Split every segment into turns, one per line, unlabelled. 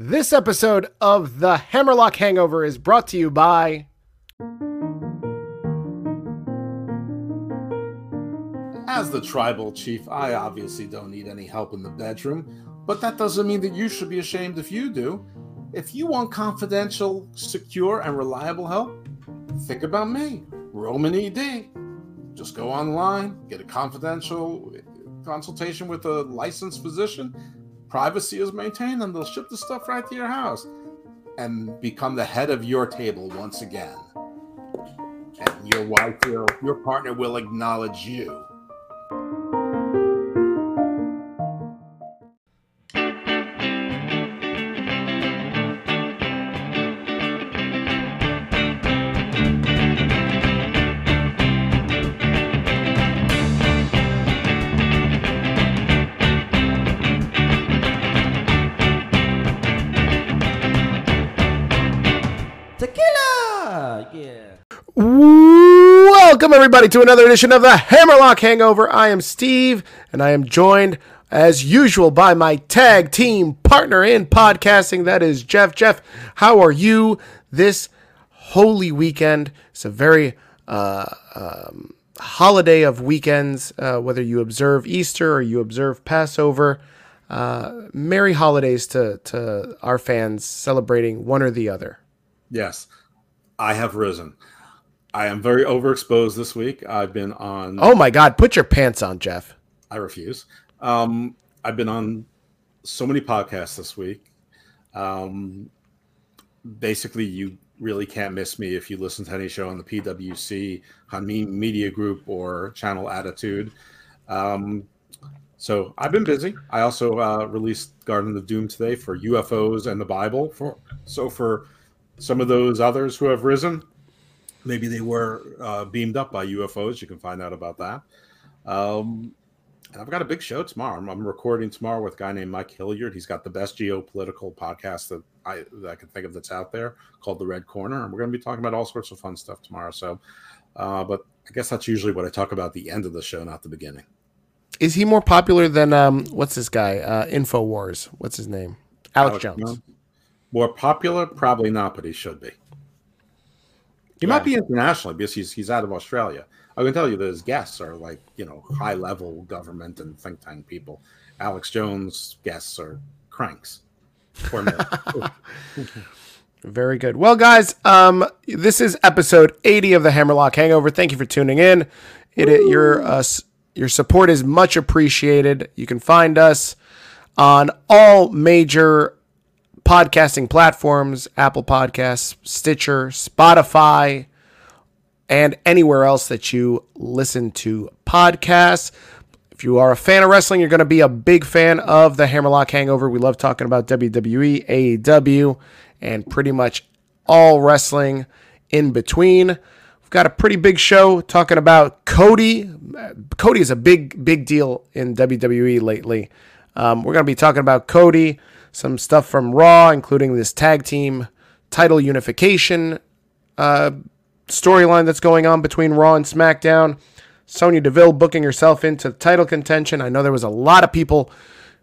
This episode of The Hammerlock Hangover is brought to you by.
As the tribal chief, I obviously don't need any help in the bedroom, but that doesn't mean that you should be ashamed if you do. If you want confidential, secure, and reliable help, think about me, Roman ED. Just go online, get a confidential consultation with a licensed physician, privacy is maintained, and they'll ship the stuff right to your house and become the head of your table once again. And your wife will, your partner will acknowledge you.
Welcome, everybody, to another edition of The Hammerlock Hangover. I am Steve, and I am joined, as usual, by my tag team partner in podcasting. That is Jeff. Jeff, how are you this holy weekend? It's a very uh, um, holiday of weekends, uh, whether you observe Easter or you observe Passover. Uh, merry holidays to, to our fans celebrating one or the other.
Yes, I have risen. I am very overexposed this week. I've been on.
Oh my God, put your pants on, Jeff.
I refuse. Um, I've been on so many podcasts this week. Um, basically, you really can't miss me if you listen to any show on the PWC, Hanmin Media Group, or Channel Attitude. Um, so I've been busy. I also uh, released Garden of Doom today for UFOs and the Bible. For so for some of those others who have risen, maybe they were uh, beamed up by UFOs. You can find out about that. Um, and I've got a big show tomorrow. I'm, I'm, recording tomorrow with a guy named Mike Hilliard. He's got the best geopolitical podcast that I that I can think of that's out there called The Red Corner, and we're going to be talking about all sorts of fun stuff tomorrow. So, uh, but I guess that's usually what I talk about at the end of the show, not the beginning.
Is he more popular than um, what's this guy? Uh, Infowars. What's his name? Alex, Alex Jones. Jones.
More popular, probably not, but he should be. He yeah. might be internationally because he's he's out of Australia. I can tell you that his guests are like you know high level government and think tank people. Alex Jones guests are cranks.
Very good. Well, guys, um, this is episode 80 of the Hammerlock Hangover. Thank you for tuning in. It, it your uh, your support is much appreciated. You can find us on all major podcasting platforms Apple Podcasts, Stitcher, Spotify, and anywhere else that you listen to podcasts. If you are a fan of wrestling, you're going to be a big fan of the Hammerlock Hangover. We love talking about WWE, AEW, and pretty much all wrestling in between. We've got a pretty big show talking about Cody. Cody is a big, big deal in WWE lately. Um, we're going to be talking about Cody some stuff from Raw, including this tag team title unification uh, storyline that's going on between Raw and SmackDown. Sonya Deville booking herself into title contention. I know there was a lot of people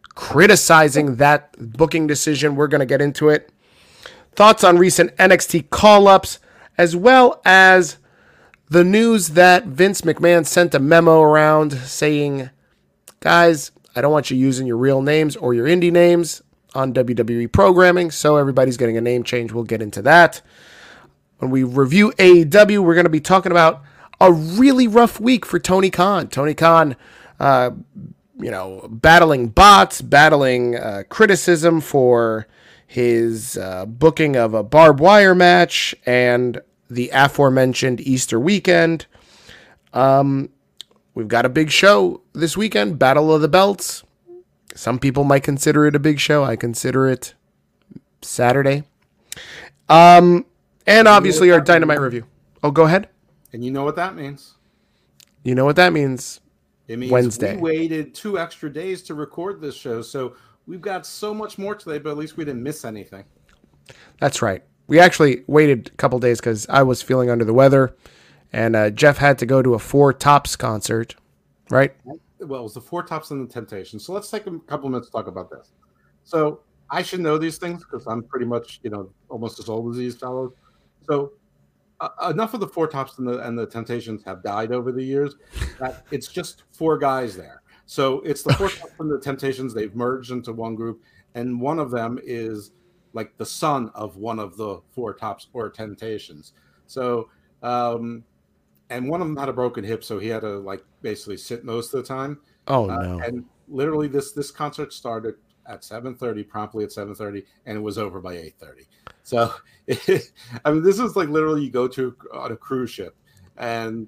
criticizing that booking decision. We're going to get into it. Thoughts on recent NXT call ups, as well as the news that Vince McMahon sent a memo around saying, guys, I don't want you using your real names or your indie names on WWE programming, so everybody's getting a name change. We'll get into that. When we review AEW, we're going to be talking about a really rough week for Tony Khan. Tony Khan, uh, you know, battling bots, battling uh, criticism for his uh, booking of a barbed wire match and the aforementioned Easter weekend. Um, we've got a big show this weekend, Battle of the Belts. Some people might consider it a big show. I consider it Saturday. Um, and obviously our dynamite means? review. Oh, go ahead.
And you know what that means?
You know what that means?
It means Wednesday. We waited two extra days to record this show, so we've got so much more today. But at least we didn't miss anything.
That's right. We actually waited a couple days because I was feeling under the weather, and uh, Jeff had to go to a Four Tops concert, right?
Well, it was the Four Tops and the Temptations. So let's take a couple minutes to talk about this. So I should know these things because I'm pretty much, you know, almost as old as these fellows. So uh, enough of the four tops and the and the Temptations have died over the years that it's just four guys there. So it's the four tops and the Temptations. They've merged into one group, and one of them is like the son of one of the four tops or Temptations. So, um, and one of them had a broken hip, so he had to like basically sit most of the time.
Oh
Uh,
no.
and literally, this this concert started at 7:30, promptly at 7:30, and it was over by 8:30. So, I mean, this is like literally you go to on a cruise ship, and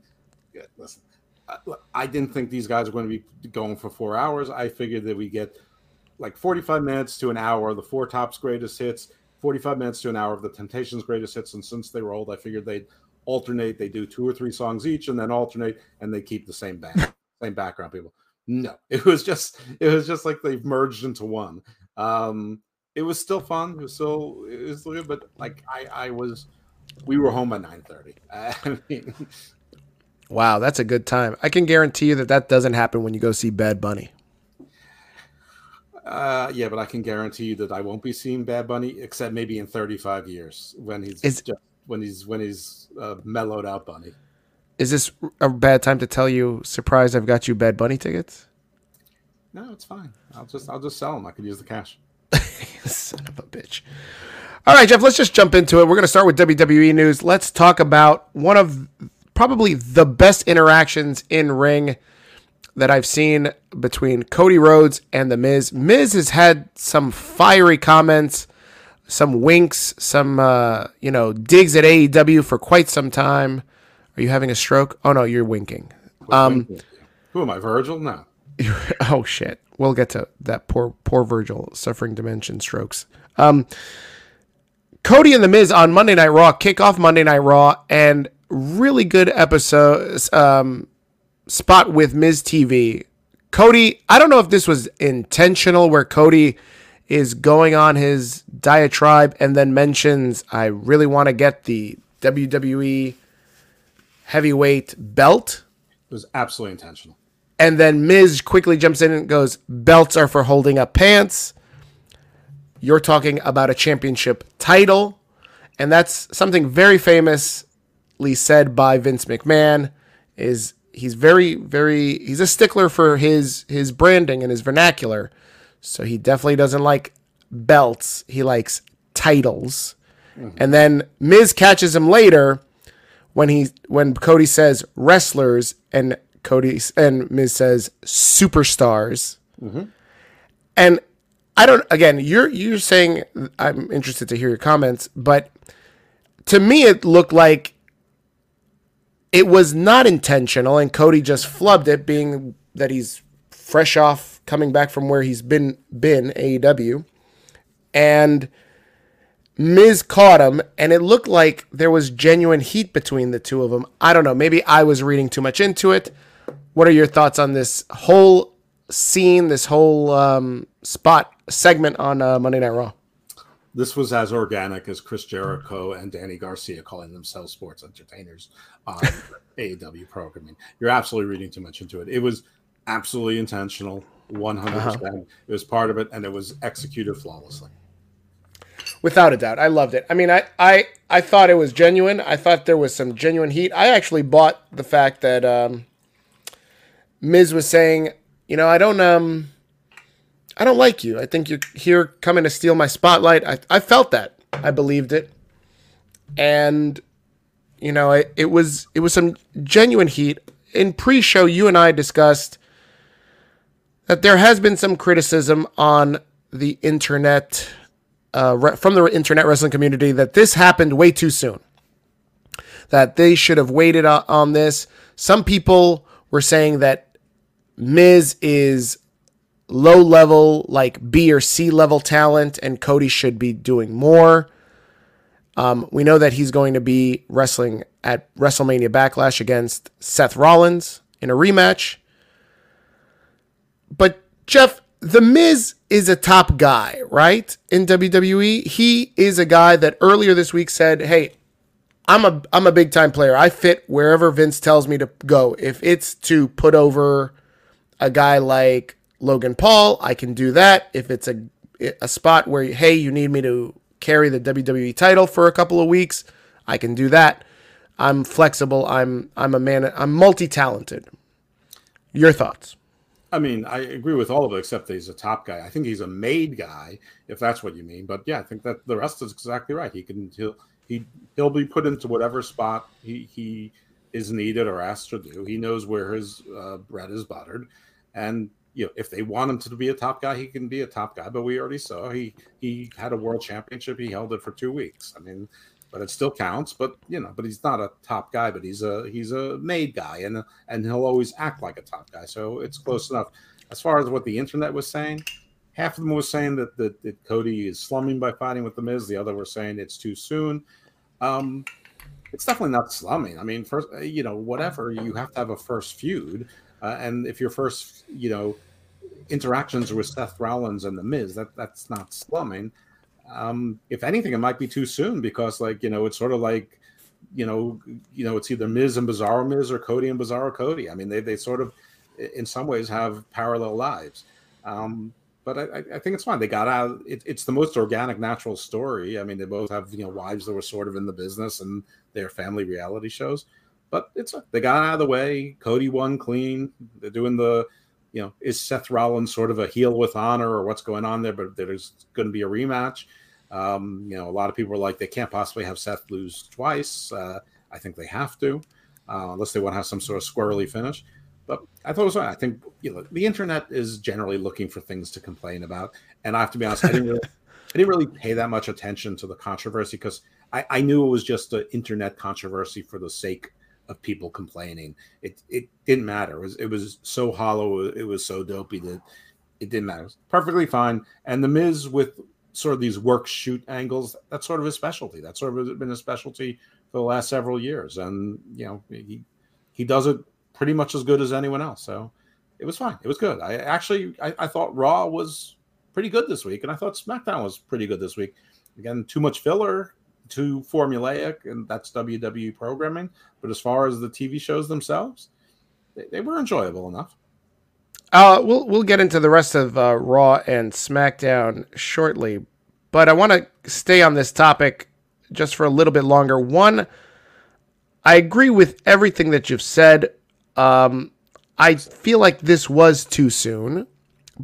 yeah, listen, I, I didn't think these guys were going to be going for four hours. I figured that we get like 45 minutes to an hour of the Four Tops greatest hits, 45 minutes to an hour of the Temptations greatest hits, and since they were old, I figured they'd alternate. They do two or three songs each, and then alternate, and they keep the same band, same background people. No, it was just it was just like they've merged into one. Um, it was still fun. It was still it was good, but like I I was, we were home by nine thirty. I mean,
Wow, that's a good time. I can guarantee you that that doesn't happen when you go see Bad Bunny.
uh, yeah, but I can guarantee you that I won't be seeing Bad Bunny except maybe in thirty five years when he's
Is-
just when he's when he's uh, mellowed out Bunny.
Is this a bad time to tell you, surprise, I've got you Bad Bunny tickets?
No, it's fine. I'll just I'll just sell them. I could use the cash.
Son of a bitch. All right, Jeff, let's just jump into it. We're going to start with WWE news. Let's talk about one of probably the best interactions in ring that I've seen between Cody Rhodes and The Miz. Miz has had some fiery comments, some winks, some, uh, you know, digs at AEW for quite some time. Are you having a stroke? Oh, no, you're winking.
Um, who am I, Virgil? No.
oh shit. We'll get to that poor poor Virgil suffering dimension strokes. Um Cody and the Miz on Monday Night Raw kick off Monday Night Raw and really good episode um spot with Miz TV. Cody, I don't know if this was intentional where Cody is going on his diatribe and then mentions I really want to get the WWE heavyweight belt.
It was absolutely intentional.
And then Miz quickly jumps in and goes, Belts are for holding up pants. You're talking about a championship title. And that's something very famously said by Vince McMahon is he's very, very he's a stickler for his his branding and his vernacular. So he definitely doesn't like belts. He likes titles. Mm-hmm. And then Miz catches him later when he when Cody says wrestlers and Cody and Miz says superstars. Mm-hmm. And I don't again, you're you're saying I'm interested to hear your comments, but to me it looked like it was not intentional and Cody just flubbed it being that he's fresh off coming back from where he's been been AEW and Miz caught him, and it looked like there was genuine heat between the two of them. I don't know. Maybe I was reading too much into it. What are your thoughts on this whole scene, this whole um, spot segment on uh, Monday Night Raw?
This was as organic as Chris Jericho and Danny Garcia calling themselves sports entertainers on AEW programming. You're absolutely reading too much into it. It was absolutely intentional, 100%. percent It was part of it, and it was executed flawlessly.
Without a doubt, I loved it. I mean, I, I, I thought it was genuine. I thought there was some genuine heat. I actually bought the fact that um, Miz was saying, you know, I don't um, I don't like you. I think you're here coming to steal my spotlight. I, I felt that. I believed it, and you know, it, it was it was some genuine heat. In pre-show, you and I discussed that there has been some criticism on the internet uh, from the internet wrestling community that this happened way too soon. That they should have waited on this. Some people were saying that Miz is low level, like B or C level talent, and Cody should be doing more. Um, we know that he's going to be wrestling at WrestleMania Backlash against Seth Rollins in a rematch. But Jeff, The Miz is a top guy, right? In WWE, he is a guy that earlier this week said, "Hey, I'm a I'm a big time player. I fit wherever Vince tells me to go. If it's to put over a guy like Logan Paul, I can do that. If it's a a spot where hey, you need me to carry the WWE title for a couple of weeks, I can do that. I'm flexible. I'm I'm a man. I'm multi-talented. Your thoughts?
I mean, I agree with all of it except that he's a top guy. I think he's a made guy, if that's what you mean. But yeah, I think that the rest is exactly right. He can he'll he he'll be put into whatever spot he he is needed or asked to do. He knows where his uh, bread is buttered, and you know if they want him to be a top guy, he can be a top guy. But we already saw he he had a world championship. He held it for two weeks. I mean, but it still counts. But you know, but he's not a top guy. But he's a he's a made guy, and and he'll always act like a top guy. So it's close enough. As far as what the internet was saying, half of them was saying that, that, that Cody is slumming by fighting with the Miz. The other were saying it's too soon. Um, it's definitely not slumming. I mean, first, uh, you know, whatever you have to have a first feud, uh, and if your first, you know, interactions with Seth Rollins and the Miz, that that's not slumming. Um, if anything, it might be too soon because, like, you know, it's sort of like, you know, you know, it's either Miz and Bizarro Miz or Cody and Bizarro Cody. I mean, they they sort of, in some ways, have parallel lives. Um, but I, I, think it's fine. They got out. It, it's the most organic, natural story. I mean, they both have you know wives that were sort of in the business and their family reality shows. But it's they got out of the way. Cody won clean. They're doing the, you know, is Seth Rollins sort of a heel with honor or what's going on there? But there's going to be a rematch. Um, you know, a lot of people are like they can't possibly have Seth lose twice. Uh, I think they have to, uh, unless they want to have some sort of squirrely finish. But I thought it was. I think you know the internet is generally looking for things to complain about, and I have to be honest. I didn't really, I didn't really pay that much attention to the controversy because I, I knew it was just an internet controversy for the sake of people complaining. It it didn't matter. It was it was so hollow. It was so dopey that it didn't matter. It perfectly fine. And the Miz with sort of these work shoot angles, that's sort of his specialty. That's sort of been a specialty for the last several years. And you know he he does it pretty much as good as anyone else. So it was fine. It was good. I actually I, I, thought Raw was pretty good this week, and I thought SmackDown was pretty good this week. Again, too much filler, too formulaic, and that's WWE programming. But as far as the TV shows themselves, they, they were enjoyable enough.
Uh, we'll we'll get into the rest of uh, Raw and SmackDown shortly, but I want to stay on this topic just for a little bit longer. One, I agree with everything that you've said um, I feel like this was too soon,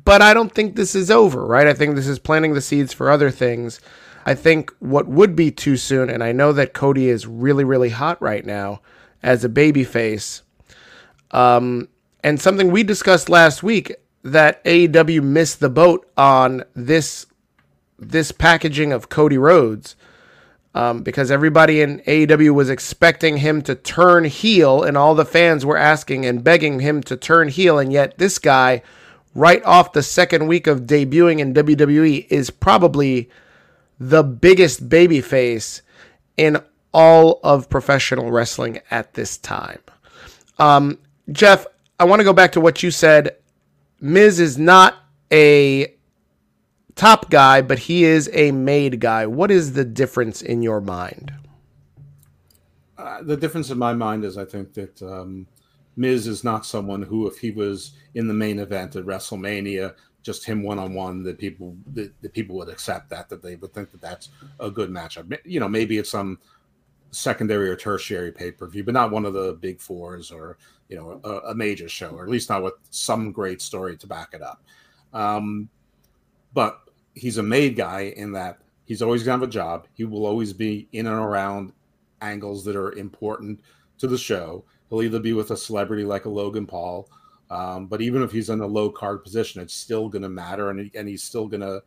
but I don't think this is over, right? I think this is planting the seeds for other things. I think what would be too soon, and I know that Cody is really, really hot right now as a babyface. Um, and something we discussed last week that AEW missed the boat on this this packaging of Cody Rhodes um, because everybody in AEW was expecting him to turn heel, and all the fans were asking and begging him to turn heel, and yet this guy, right off the second week of debuting in WWE, is probably the biggest babyface in all of professional wrestling at this time. Um, Jeff, I want to go back to what you said. Miz is not a top guy, but he is a made guy. What is the difference in your mind?
Uh, the difference in my mind is I think that um, Miz is not someone who, if he was in the main event at WrestleMania, just him one on one, that people that, that, people would accept that that they would think that that's a good matchup. You know, maybe it's some secondary or tertiary pay per view, but not one of the big fours or you know a, a, major show, or at least not with some great story to back it up. Um, but he's a made guy in that he's always gonna have a job. He will always be in and around angles that are important to the show. He'll either be with a celebrity like a Logan Paul, um, but even if he's in a low card position, it's still gonna matter, and and he's still gonna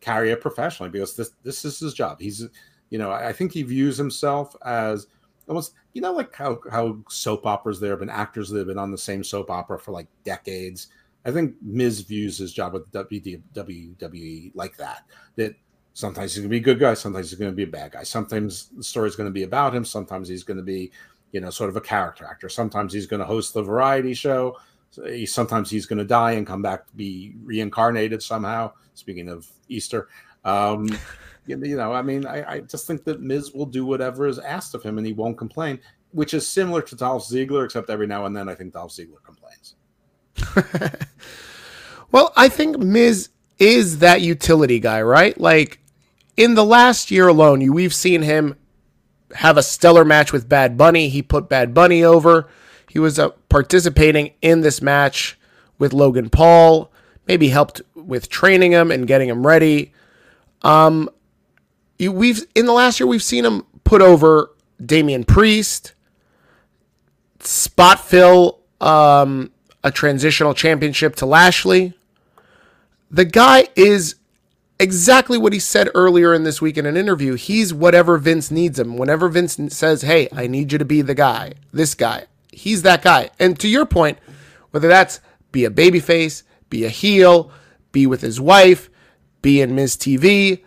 carry it professionally because this this is his job. He's you know I think he views himself as almost you know like how how soap operas there have been actors that have been on the same soap opera for like decades I think Miz views his job with WWE like that. That sometimes he's going to be a good guy, sometimes he's going to be a bad guy. Sometimes the story is going to be about him, sometimes he's going to be, you know, sort of a character actor. Sometimes he's going to host the variety show. Sometimes he's going to die and come back to be reincarnated somehow. Speaking of Easter, um, you know, I mean, I, I just think that Miz will do whatever is asked of him, and he won't complain. Which is similar to Dolph Ziggler, except every now and then I think Dolph Ziggler complains.
well, I think Miz is that utility guy, right? Like in the last year alone, you we've seen him have a stellar match with Bad Bunny. He put Bad Bunny over. He was uh, participating in this match with Logan Paul. Maybe helped with training him and getting him ready. Um, we've in the last year we've seen him put over Damian Priest, spot fill um, a transitional championship to Lashley. The guy is exactly what he said earlier in this week in an interview. He's whatever Vince needs him. Whenever Vince says, "Hey, I need you to be the guy," this guy, he's that guy. And to your point, whether that's be a babyface, be a heel, be with his wife, be in Miz TV,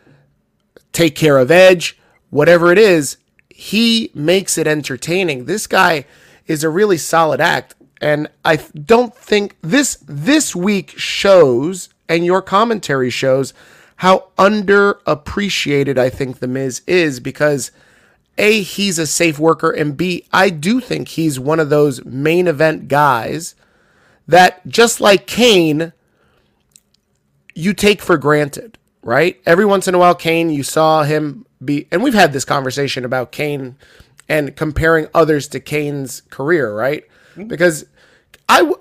take care of Edge, whatever it is, he makes it entertaining. This guy is a really solid act. And I don't think this this week shows and your commentary shows how underappreciated I think the Miz is because A, he's a safe worker, and B, I do think he's one of those main event guys that just like Kane, you take for granted, right? Every once in a while, Kane, you saw him be, and we've had this conversation about Kane and comparing others to Kane's career, right? Mm-hmm. Because I,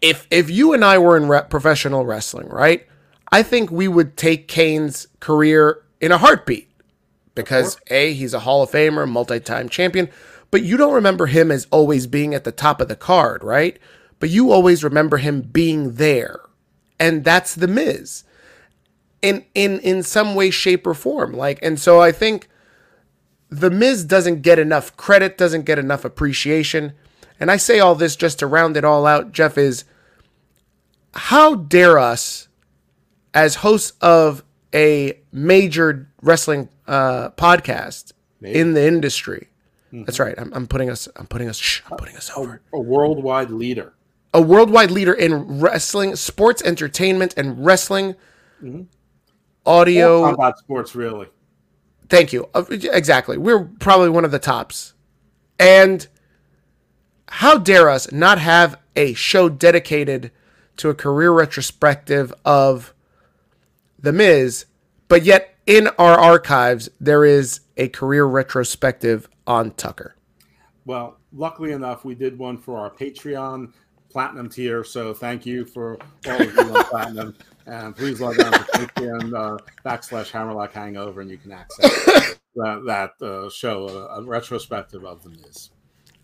if if you and I were in re- professional wrestling, right? I think we would take Kane's career in a heartbeat because a he's a Hall of Famer, multi-time champion, but you don't remember him as always being at the top of the card, right? But you always remember him being there, and that's the Miz. In in in some way shape or form. Like and so i think the miz doesn't get enough credit doesn't get enough appreciation. And i say all this just to round it all out jeff is how dare us as hosts of a major wrestling uh, podcast in the industry that's right I'm, I'm putting us i'm putting us shh, i'm putting us over
A worldwide leader.
a worldwide leader in wrestling sports entertainment and wrestling audio
about sports, really.
Thank you. Uh, Exactly. We're probably one of the tops. And how dare us not have a show dedicated to a career retrospective of The Miz, but yet in our archives, there is a career retrospective on Tucker.
Well, luckily enough, we did one for our Patreon platinum tier. So thank you for all of you on platinum. And please log on to Patreon uh, backslash Hammerlock Hangover, and you can access that, that uh, show, a, a retrospective of the Miz.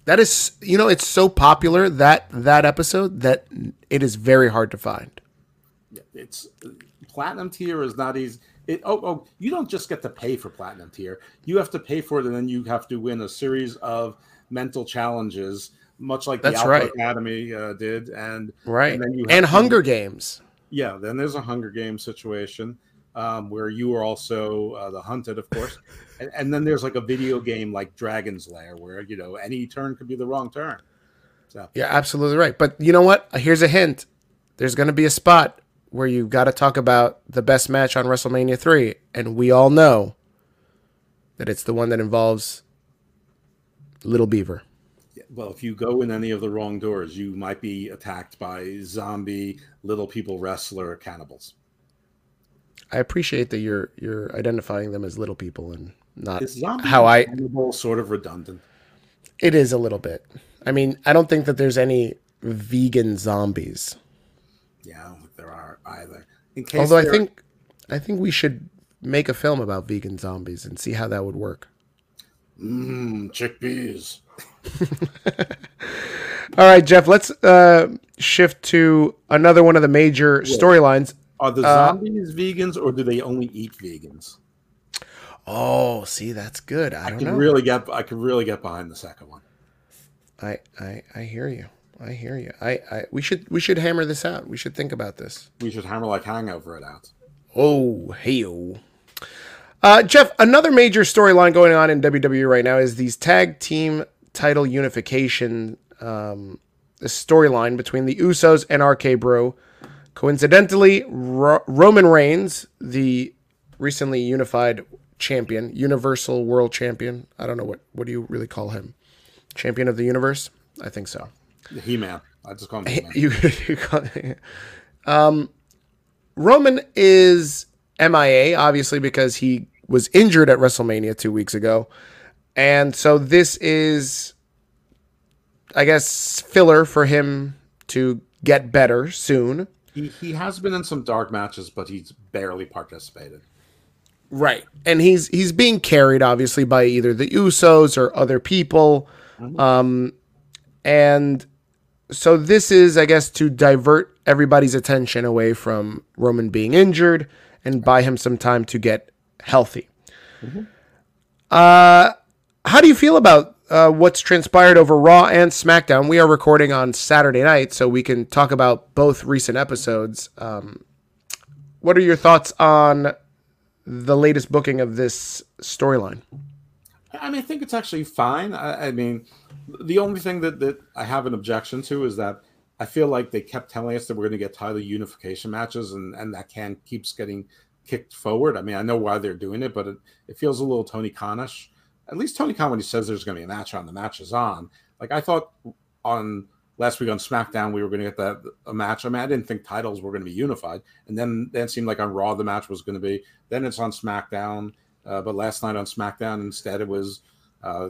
That is, you know, it's so popular that that episode that it is very hard to find.
It's platinum tier is not easy. It, oh, oh, you don't just get to pay for platinum tier. You have to pay for it, and then you have to win a series of mental challenges, much like the Alpha
right.
Academy uh, did. And
Right.
and then you have
and
to-
Hunger Games.
Yeah, then there's a Hunger Games situation um, where you are also uh, the hunted, of course, and, and then there's like a video game like Dragon's Lair where you know any turn could be the wrong turn. So
You're absolutely right. But you know what? Here's a hint. There's going to be a spot where you've got to talk about the best match on WrestleMania 3. And we all know that it's the one that involves Little Beaver.
well, if you go in any of the wrong doors, you might be attacked by zombie little people wrestler cannibals.
I appreciate that you're you're identifying them as little people and not
zombie
how I
cannibal sort of redundant?
it is a little bit. I mean, I don't think that there's any vegan zombies.
Yeah, either. In case
Although I think I think we should make a film about vegan zombies and see how that would work.
Mm, chickpeas.
All right, Jeff, let's uh, shift to another one of the major storylines.
Are the
Uh,
zombies vegans or do they only eat vegans?
Oh, see, that's good. I
I can
know.
really get I can really get behind the second one.
I, I I hear you. I hear you. I, I we should we should hammer this out. We should think about this.
We should hammer like hangover it out.
Oh, hey Uh, Jeff, another major storyline going on in WWE right now is these tag team title unification. Um, the storyline between the Usos and RK Bro. Coincidentally, Ro- Roman Reigns, the recently unified champion, Universal World Champion. I don't know what what do you really call him? Champion of the universe? I think so.
He Man. I just call him.
You, you call, um, Roman is MIA, obviously, because he was injured at WrestleMania two weeks ago. And so this is, I guess, filler for him to get better soon.
He, he has been in some dark matches, but he's barely participated.
Right. And he's he's being carried obviously by either the Usos or other people. Um and so this is I guess to divert everybody's attention away from Roman being injured and buy him some time to get healthy. Uh how do you feel about uh, what's transpired over Raw and SmackDown? We are recording on Saturday night, so we can talk about both recent episodes. Um, what are your thoughts on the latest booking of this storyline?
I mean, I think it's actually fine. I, I mean, the only thing that, that I have an objection to is that I feel like they kept telling us that we're going to get title unification matches, and, and that can keeps getting kicked forward. I mean, I know why they're doing it, but it, it feels a little Tony Khanish. At least Tony Khan, when he says there's going to be a match on, the match is on. Like I thought on last week on SmackDown, we were going to get that a match. I mean, I didn't think titles were going to be unified, and then then it seemed like on Raw the match was going to be. Then it's on SmackDown, uh, but last night on SmackDown instead it was uh,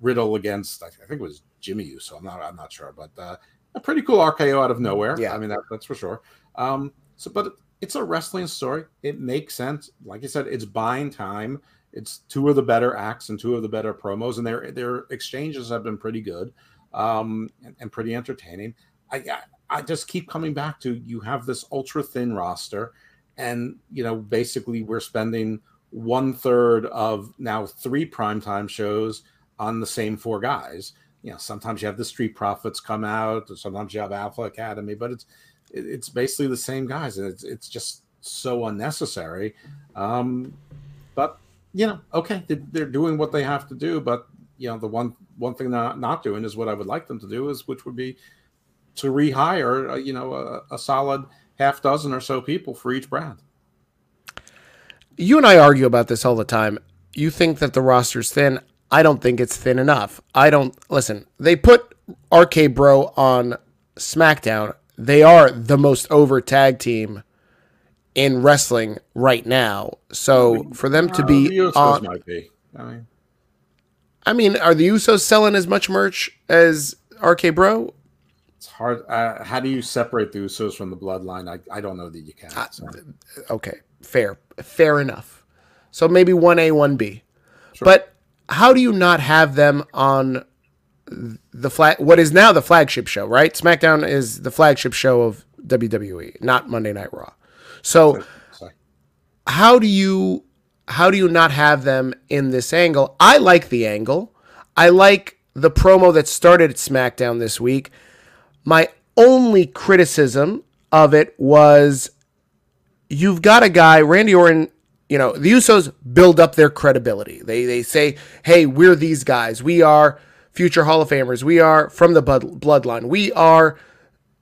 Riddle against I think it was Jimmy Uso. I'm not I'm not sure, but uh, a pretty cool RKO out of nowhere.
Yeah.
I mean that, that's for sure. Um, so, but it's a wrestling story. It makes sense. Like I said, it's buying time. It's two of the better acts and two of the better promos, and their their exchanges have been pretty good um, and, and pretty entertaining. I, I I just keep coming back to you have this ultra thin roster, and you know basically we're spending one third of now three primetime shows on the same four guys. You know, sometimes you have the Street Profits come out, sometimes you have Alpha Academy, but it's it's basically the same guys, and it's it's just so unnecessary. Um, but you know, okay, they, they're doing what they have to do, but you know, the one one thing they're not, not doing is what I would like them to do is, which would be to rehire, uh, you know, a, a solid half dozen or so people for each brand.
You and I argue about this all the time. You think that the roster's thin. I don't think it's thin enough. I don't listen. They put RK Bro on SmackDown. They are the most over tag team in wrestling right now. So for them to
Uh,
be
the Usos
on,
might be. I mean,
I mean, are the Usos selling as much merch as RK Bro?
it's hard. Uh, how do you separate the Usos from the bloodline? I, I don't know that you can. so.
Okay, fair, fair enough. So maybe one A, one B. But how do you not have them on the flag? What is now the flagship show, right? SmackDown is the flagship show of WWE, not Monday Night Raw. So
Sorry.
how do you how do you not have them in this angle? I like the angle. I like the promo that started at SmackDown this week. My only criticism of it was you've got a guy, Randy Orton, you know, the Usos build up their credibility. They they say, "Hey, we're these guys. We are future Hall of Famers. We are from the blood, bloodline. We are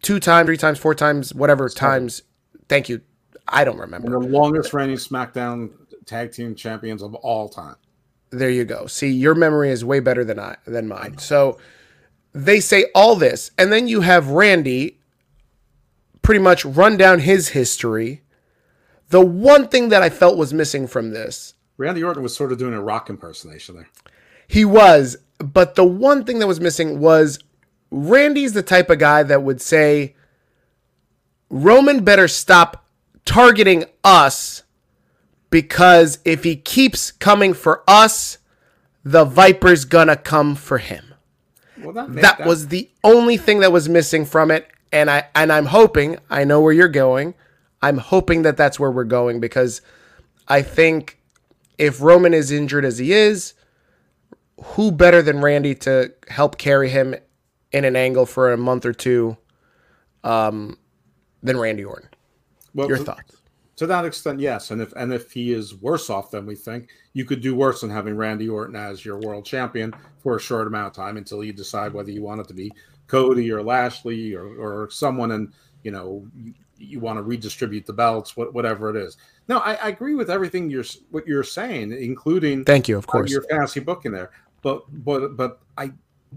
two times, three times, four times, whatever times. Thank you. I don't remember.
And the longest reigning SmackDown tag team champions of all time.
There you go. See, your memory is way better than I than mine. So they say all this, and then you have Randy pretty much run down his history. The one thing that I felt was missing from this,
Randy Orton was sort of doing a rock impersonation there.
he was, but the one thing that was missing was Randy's the type of guy that would say Roman better stop targeting us because if he keeps coming for us, the Viper's gonna come for him.
Well, that,
that was the only thing that was missing from it and i and i'm hoping i know where you're going i'm hoping that that's where we're going because i think if roman is injured as he is who better than randy to help carry him in an angle for a month or two um, than randy orton
well,
your thoughts
to that extent, yes. And if and if he is worse off than we think, you could do worse than having Randy Orton as your world champion for a short amount of time until you decide whether you want it to be Cody or Lashley or, or someone, and you know you, want to redistribute the belts, what, whatever it is. No, I, I agree with everything you're what you're saying, including
thank you of course
your fantasy book in there. But but but I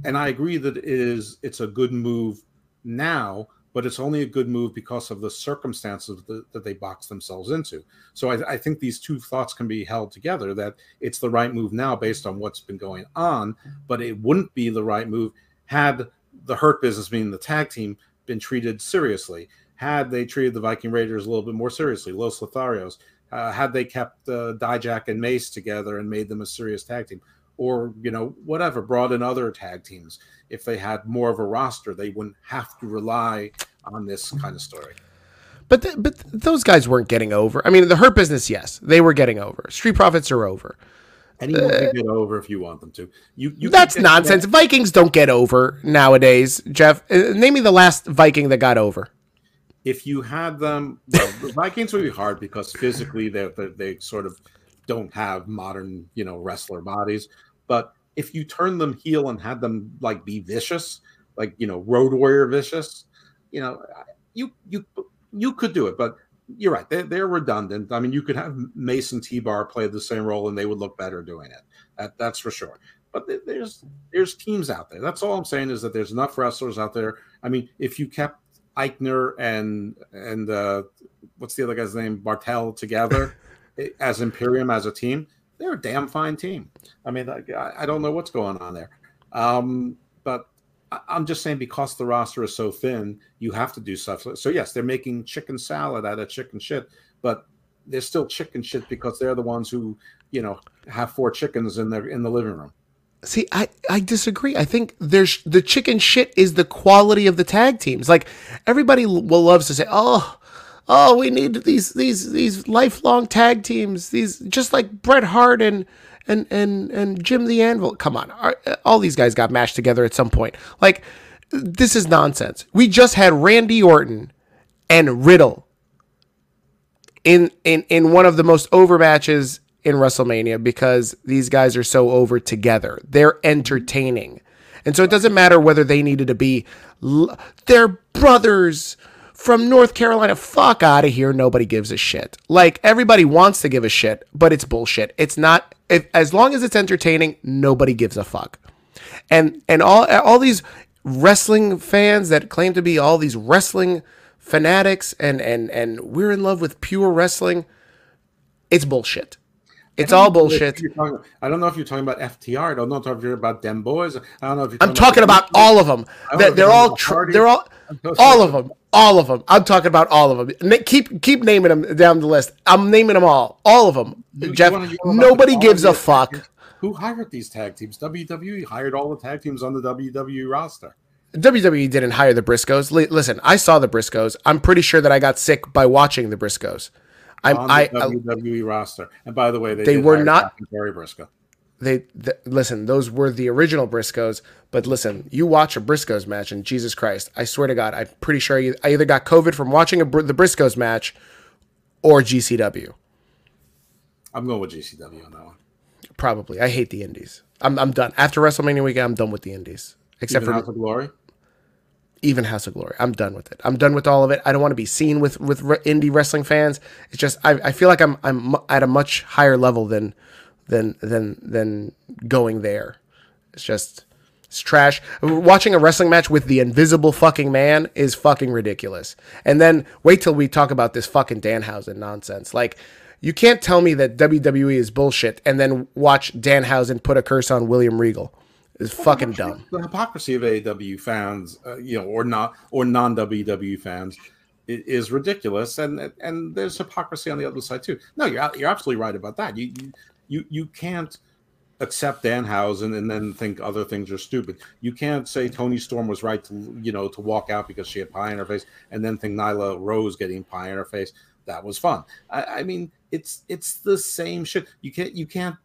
and I agree that it is it's a good move now, but it's only a good move because of the circumstances that, that they box themselves into. So I, I, think these two thoughts can be held together that it's the right move now based on what's been going on, but it wouldn't be the right move had the Hurt Business, meaning the tag team, been treated seriously. Had they treated the Viking Raiders a little bit more seriously, Los Lotharios, uh, had they kept uh, Dijak and Mace together and made them a serious tag team, or you know whatever, brought in other tag teams if they had more of a roster, they wouldn't have to rely on this kind of story.
But the, but those guys weren't getting over. I mean, the Hurt Business, yes, they were getting over. Street Profits are over.
Anyone uh, can get over if you want them to. You, you
that's nonsense. Vikings don't get over nowadays. Jeff, uh, name me the last Viking that got over.
If you had them, well, the Vikings would be hard because physically they they sort of don't have modern you know wrestler bodies. But if you turn them heel and had them like be vicious, like you know Road Warrior vicious, you know you you you could do it, but you're right. They're, they're redundant. I mean, you could have Mace and T Bar play the same role and they would look better doing it. That that's for sure. But there's there's teams out there. That's all I'm saying is that there's enough wrestlers out there. I mean, if you kept Aichner and and uh, what's the other guy's name, Barthel together as Imperium as a team, they're a damn fine team. I mean, I, I don't know what's going on there. Um, but I'm just saying because the roster is so thin, you have to do stuff. So yes, they're making chicken salad out of chicken shit, but they're still chicken shit because they're the ones who, you know, have four chickens in their in the living room.
See, I, I disagree. I think there's the chicken shit is the quality of the tag teams. Like everybody will loves to say, "Oh, oh, we need these these these lifelong tag teams. These just like Bret Hart and and and and Jim the Anvil. Come on, all these guys got mashed together at some point. Like this is nonsense. We just had Randy Orton and Riddle in in in one of the most over matches in WrestleMania because these guys are so over together. They're entertaining. And so it doesn't matter whether they needed to be they're brothers from North Carolina. Fuck out of here. Nobody gives a shit. Like everybody wants to give a shit, but it's bullshit. It's not if, as long as it's entertaining, nobody gives a fuck. And and all all these wrestling fans that claim to be all these wrestling fanatics and and and we're in love with pure wrestling, it's bullshit. It's all bullshit.
Talking, I don't know if you're talking about FTR. I don't know if you're about them boys. I don't know if you're.
Talking I'm talking about, about all of them. They're, they're all. Tr- they're all. All of them. All of them. I'm talking about all of them. Keep keep naming them down the list. I'm naming them all. All of them. You, Jeff. You nobody gives a fuck.
Who hired these tag teams? WWE hired all the tag teams on the WWE roster.
WWE didn't hire the Briscoes. L- listen, I saw the Briscoes. I'm pretty sure that I got sick by watching the Briscoes.
I'm on the I, uh, WWE I, roster. And by the way, they,
they were not
Terry Briscoe.
They listen. Those were the original Briscoes. But listen, you watch a Briscoes match, and Jesus Christ, I swear to God, I'm pretty sure I, I either got COVID from watching a, the Briscoes match or GCW.
I'm going with GCW on that one.
Probably. I hate the Indies. I'm I'm done after WrestleMania weekend. I'm done with the Indies, except
Even
for
House of Glory
even House of Glory. I'm done with it. I'm done with all of it. I don't want to be seen with with indie wrestling fans. It's just I, I feel like I'm I'm at a much higher level than than than than going there. It's just it's trash. Watching a wrestling match with the invisible fucking man is fucking ridiculous. And then wait till we talk about this fucking Danhausen nonsense. Like you can't tell me that WWE is bullshit and then watch Danhausen put a curse on William Regal is well, fucking dumb.
The hypocrisy of AEW fans, uh, you know, or not or non WWE fans, is ridiculous, and and there's hypocrisy on the other side too. No, you're you're absolutely right about that. You you you can't accept Danhausen and then think other things are stupid. You can't say Toni Storm was right to you know to walk out because she had pie in her face, and then think Nyla Rose getting pie in her face. That was fun. I, I mean, it's it's the same shit. You can't you can't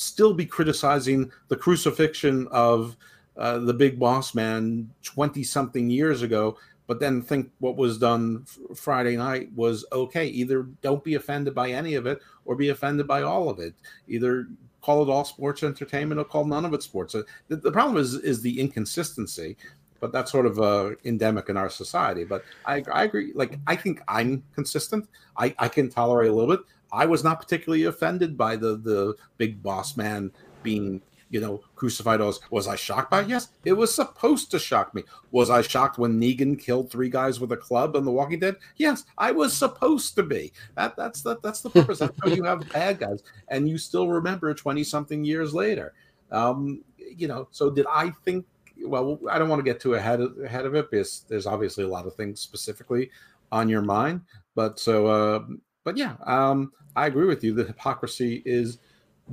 still be criticizing the crucifixion of uh, the big boss man 20 something years ago but then think what was done friday night was okay either don't be offended by any of it or be offended by all of it either call it all sports entertainment or call none of it sports uh, the, the problem is is the inconsistency but that's sort of uh, endemic in our society. But I, I agree. Like I think I'm consistent. I, I can tolerate a little bit. I was not particularly offended by the the big boss man being you know, crucified us. Was I shocked by it? Yes, it was supposed to shock me. Was I shocked when Negan killed three guys with a club on The Walking Dead? Yes, I was supposed to be. That that's the, that's the purpose. That's how you have bad guys, and you still remember twenty something years later. Um, you know, so did I think? Well, I don't want to get too ahead of, ahead of it because there's obviously a lot of things specifically on your mind. But so, uh, but yeah, um, I agree with you. The hypocrisy is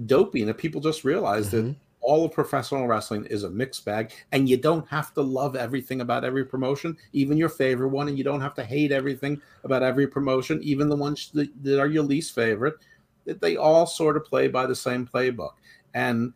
dopey, and if people just realize
Mhm.
that all of professional wrestling is a mixed bag, and you don't have to love everything about every promotion, even your favorite one, and you don't have to hate everything about every promotion, even the ones that, that are your least favorite. That they all sort of play by the same playbook, and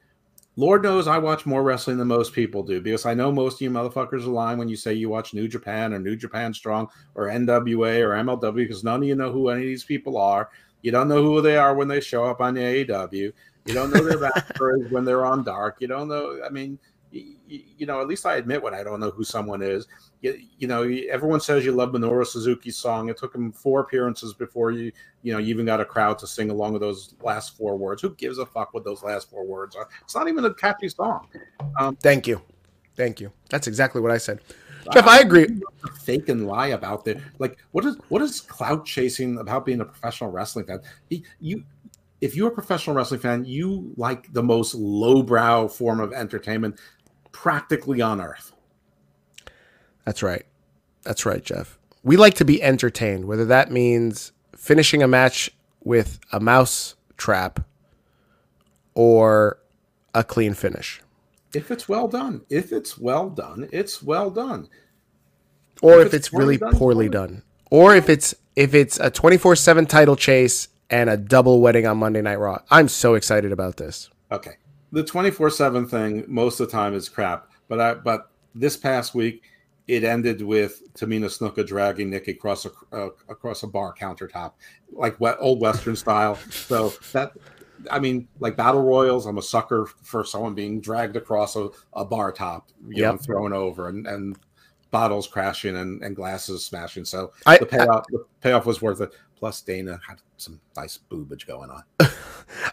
Lord knows I watch more wrestling than most people do because I know most of you motherfuckers are lying when you say you watch New Japan or New Japan Strong or NWA or MLW because none of you know who any of these people are. You don't know who they are when they show up on the AEW. You don't know their backstories when they're on Dark. You don't know. I mean, you, you know, at least I admit when I don't know who someone is. You, you know, everyone says you love Minoru Suzuki's song. It took him four appearances before you, you know, you even got a crowd to sing along with those last four words. Who gives a fuck what those last four words are? It's not even a catchy song.
Um, Thank you. Thank you. That's exactly what I said. Jeff, I agree.
Fake and lie about it. Like, what is what is clout chasing about being a professional wrestling fan? You, if you're a professional wrestling fan, you like the most lowbrow form of entertainment practically on earth.
That's right. That's right, Jeff. We like to be entertained, whether that means finishing a match with a mouse trap or a clean finish.
If it's well done, if it's well done, it's well done.
Or
If
if,
it's
it's really
poorly done,
poorly done. Or if it's if it's a 24/7 title chase and a double wedding on Monday Night Raw. I'm so excited about this.
Okay. The 24/7 thing most of the time is crap, but I but this past week it ended with Tamina Snuka dragging Nikki across a uh, across a bar countertop, like what old western style. So that I mean, like battle royals, I'm a sucker for someone being dragged across a, a bar top, you know, thrown over and, and bottles crashing and, and glasses smashing. So
I-
the payoff the payoff was worth it. Plus Dana had some nice boobage going on.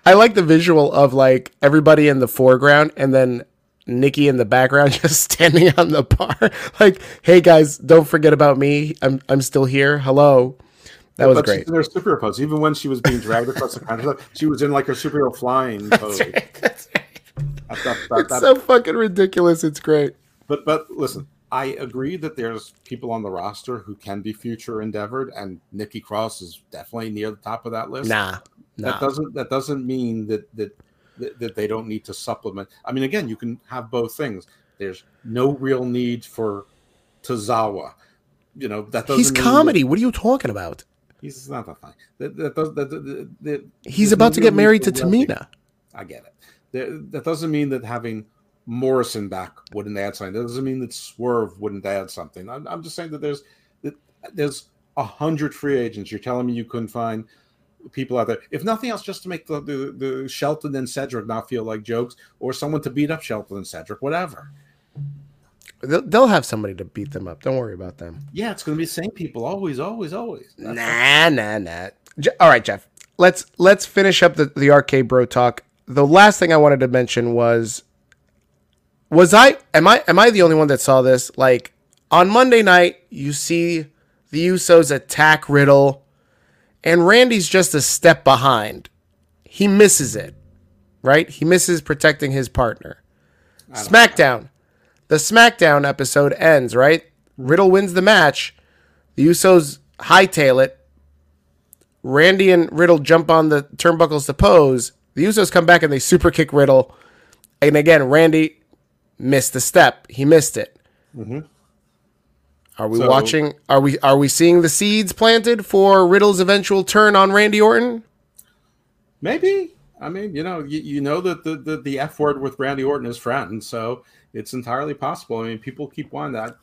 I like the visual of like everybody in the foreground and then Nikki in the background just standing on the bar. like, hey guys, don't forget about me. I'm I'm still here. Hello. That was
but
great.
She's in her superhero pose. Even when she was being dragged across the country, she was in like her superhero flying pose.
That's right. That's right.
That- that- that-
It's
that-
so fucking ridiculous. It's great.
but but listen, I agree that there's people on the roster who can be future endeavored, and Nikki Cross is definitely near the top of that list.
Nah.
that doesn't that doesn't mean that that that, that they don't need to supplement. I mean, again, you can have both things. There's no real need for Tozawa. You know that doesn't.
He's
mean
comedy. What are you talking about?
He's not that funny. That, that, that, that,
He's about
no
to get married to. Tamina.
I get it. That, that doesn't mean that having Morrison back wouldn't add something. That doesn't mean that Swerve wouldn't add something. I'm, I'm just saying that there's that there's a hundred free agents. You're telling me you couldn't find people out there, if nothing else, just to make the, the, the Shelton and Cedric not feel like jokes, or someone to beat up Shelton and Cedric, whatever.
They'll, they'll have somebody to beat them up. Don't worry about them.
Yeah, it's going to be the same people, always, always, always. That's
Nah, nah, nah. Je- All right, Jeff. Let's let's finish up the, the arcade bro talk. The last thing I wanted to mention was was I am I am I the only one that saw this? Like on Monday night, you see the Usos attack Riddle, and Randy's just a step behind. He misses it, right? He misses protecting his partner. SmackDown. The SmackDown episode ends, right? Riddle wins the match. The Usos hightail it. Randy and Riddle jump on the turnbuckles to pose. The Usos come back and they super kick Riddle. And again, Randy missed the step. He missed it. Mm-hmm. Are we
So-
watching? Are we are we seeing the seeds planted for Riddle's eventual turn on Randy Orton?
Maybe. I mean, you know, you, you know that the, the, the F word with Randy Orton is friend, so it's entirely possible. I mean, people keep wanting that.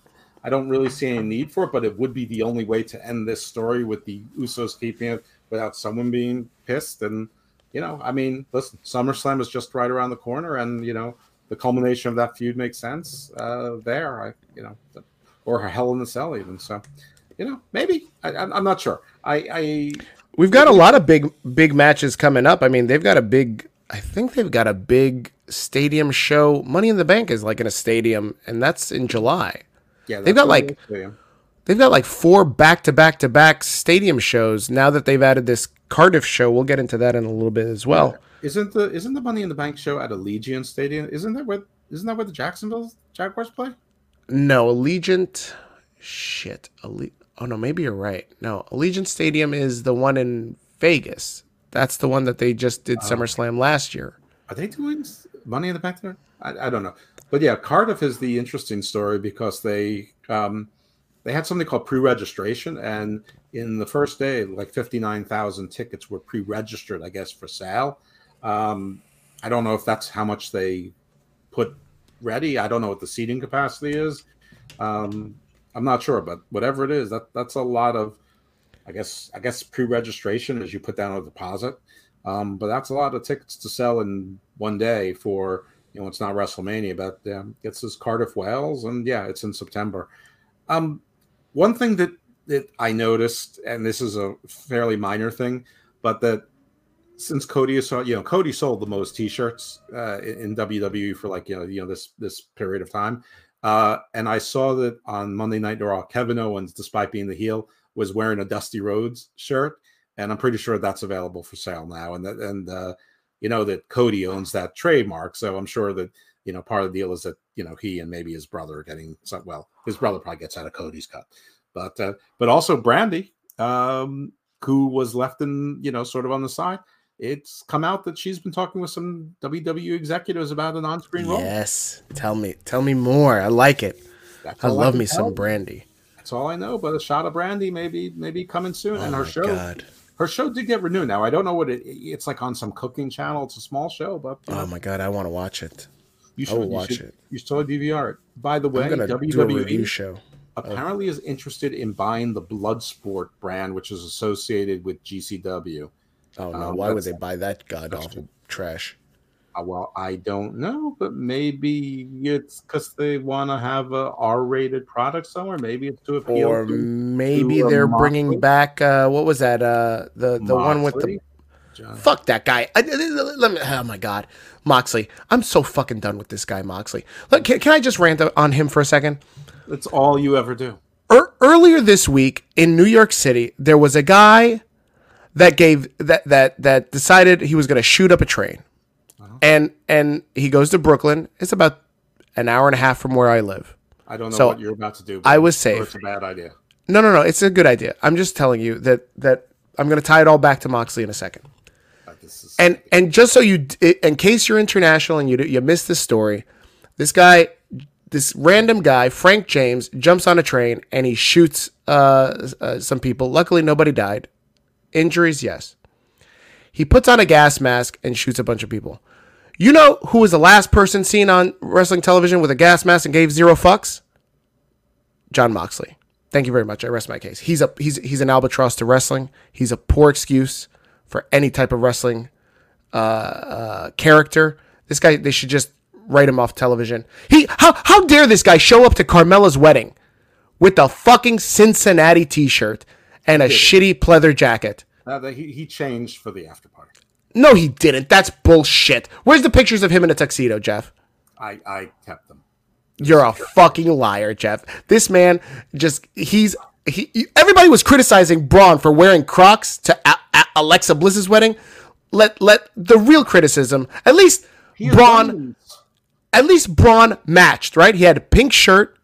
I don't really see any need for it, but it would be the only way to end this story with the Usos keeping it without someone being pissed. And, you know, I mean, listen, SummerSlam is just right around the corner, and, you know, the culmination of that feud makes sense uh, there. I, you know, or Hell in the Cell, even. So, you know, maybe. I, I'm I'm not sure. I, I
We've got a lot of big big matches coming up. I mean, they've got a big I think they've got a big stadium show. Money in the Bank is like in a stadium, and that's in July.
Yeah,
They've got, like-
yeah.
They've got like four back to back to back stadium shows now that they've added this Cardiff show. We'll get into that in a little bit as well.
Isn't the isn't the Money in the Bank show at Allegiant Stadium? Isn't that where isn't that where the Jacksonville Jaguars play?
No, Allegiant. Shit. Alle- oh, no, maybe you're right. No, Allegiant Stadium is the one in Vegas. That's the one that they just did SummerSlam last year.
Are they doing Money in the Bank there? I, I don't know, but yeah, Cardiff is the interesting story because they um, they had something called pre-registration, and in the first day, like fifty nine thousand tickets were pre-registered, I guess, for sale. Um, I don't know if that's how much they put ready. I don't know what the seating capacity is. Um, I'm not sure, but whatever it is, that that's a lot of, I guess, I guess pre-registration as you put down a deposit. Um, but that's a lot of tickets to sell in one day for you know it's not WrestleMania, but um, it's this Cardiff Wales, and yeah, it's in September. Um, one thing that that I noticed, and this is a fairly minor thing, but that since Cody is you know Cody sold the most T-shirts uh, in WWE for like you know you know this this period of time, uh, and I saw that on Monday Night Raw, Kevin Owens, despite being the heel, was wearing a Dusty Rhodes shirt, and I'm pretty sure that's available for sale now, and that and uh, you know that Cody owns that trademark, so I'm sure that you know part of the deal is that you know he and maybe his brother are getting some. Well, his brother probably gets out of Cody's cut, but uh, but also Brandy, um, who was left in you know sort of on the side. It's come out that she's been talking with some WWE executives about an on-screen role.
Yes. Tell me. Tell me more. I like it.
That's
I love me some brandy.
That's all I know. But a shot of brandy maybe maybe coming soon,
Oh
and her show
God.
her show did get renewed. Now I don't know what it. It's like on some cooking channel. It's a small show, but you, know,
Oh my God. I want to watch it.
you
I will
you
watch
should-
it.
You still DVR it. By the way,
I'm going to
WWE
show.
apparently is interested in buying the Bloodsport brand, which is associated with GCW.
Oh, no.
Um,
Why would they buy that god awful trash?
Well, I don't know, but maybe it's because they want to have a R-rated product somewhere. Maybe it's to appeal
Or
to
maybe
to,
they're
Moxley?
bringing back, uh, what was that? Uh, the, the one with the
John-
Fuck that guy. I, let me, oh my god, Moxley. I'm so fucking done with this guy, Moxley. Look, can, can I just rant on him for a second?
That's all you ever do.
Er, earlier this week in New York City, there was a guy that gave that that that decided he was going to shoot up a train, and and he goes to Brooklyn. It's about an hour and a half from where I live.
I don't know
So,
what you're about to do. but
I was safe.
It's a bad idea.
No, no, no. It's a good idea. I'm just telling you that that I'm going to tie it all back to Moxley in a second.
Uh,
And and just so you, in case you're international and you you missed this story, this guy, this random guy, Frank James, jumps on a train and he shoots uh, uh, some people. Luckily, nobody died. Injuries, yes. He puts on a gas mask and shoots a bunch of people. You know who was the last person seen on wrestling television with a gas mask and gave zero fucks? John Moxley. Thank you very much. I rest my case. He's a he's he's an albatross to wrestling. He's a poor excuse for any type of wrestling uh, uh, character. This guy, they should just write him off television. He how how dare this guy show up to Carmella's wedding with a fucking Cincinnati T-shirt and a shitty pleather jacket.
uh, he, he changed for the after party.
No, he didn't. That's bullshit. Where's the pictures of him in a tuxedo, Jeff?
I I kept them.
You're a fucking liar, Jeff. This man just he's he, he- everybody was criticizing Braun for wearing Crocs to a- A- Alexa Bliss's wedding. Let let the real criticism, at least
He
Braun at least Braun matched, right? He had a pink shirt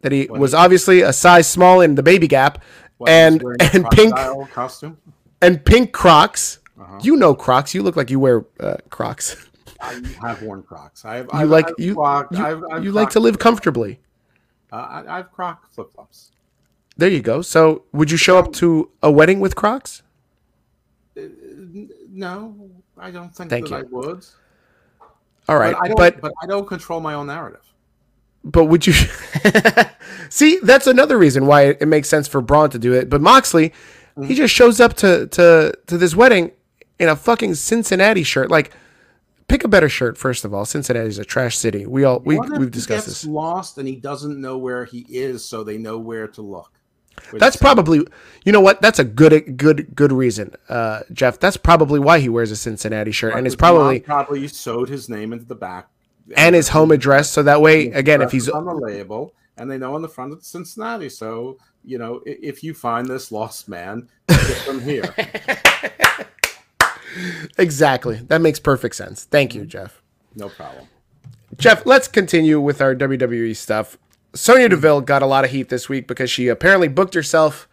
that he was obviously a size small in the baby gap
what,
and and pink
costume.
and pink Crocs.
Uh-huh.
You know Crocs. You look like you wear uh, Crocs.
I have worn Crocs. I have.
You
I've,
like
I've
you
Croc-
you,
I've, I've
you like to live comfortably.
Uh, I, I have Croc flip flops.
There you go. So, would you show up to a wedding with Crocs?
No, I don't think
Thank
that I would.
All right,
but I don't.
but
But, I don't control my own narrative.
but would you see? That's another reason why it makes sense for Braun to do it. But Moxley,
Mm-hmm.
he just shows up to to to this wedding in a fucking Cincinnati shirt. Like, pick a better shirt first of all. Cincinnati's a trash city. We all we we've
he
discussed
gets
this.
Lost and he doesn't know where he is, so they know where to look. Which
That's probably you know what? That's a good good good reason, uh, Jeff. That's probably why he wears a Cincinnati shirt, and it's
his mom
probably
probably sewed his name into the back
and his home address, so that way again, if he's
on the label, and they know on the front of Cincinnati. So you know, if you find this lost man, get them here.
exactly that makes perfect sense. Thank you, Jeff.
No problem.
Jeff, let's continue with our WWE stuff. Sonya Deville got a lot of heat this week because she apparently booked herself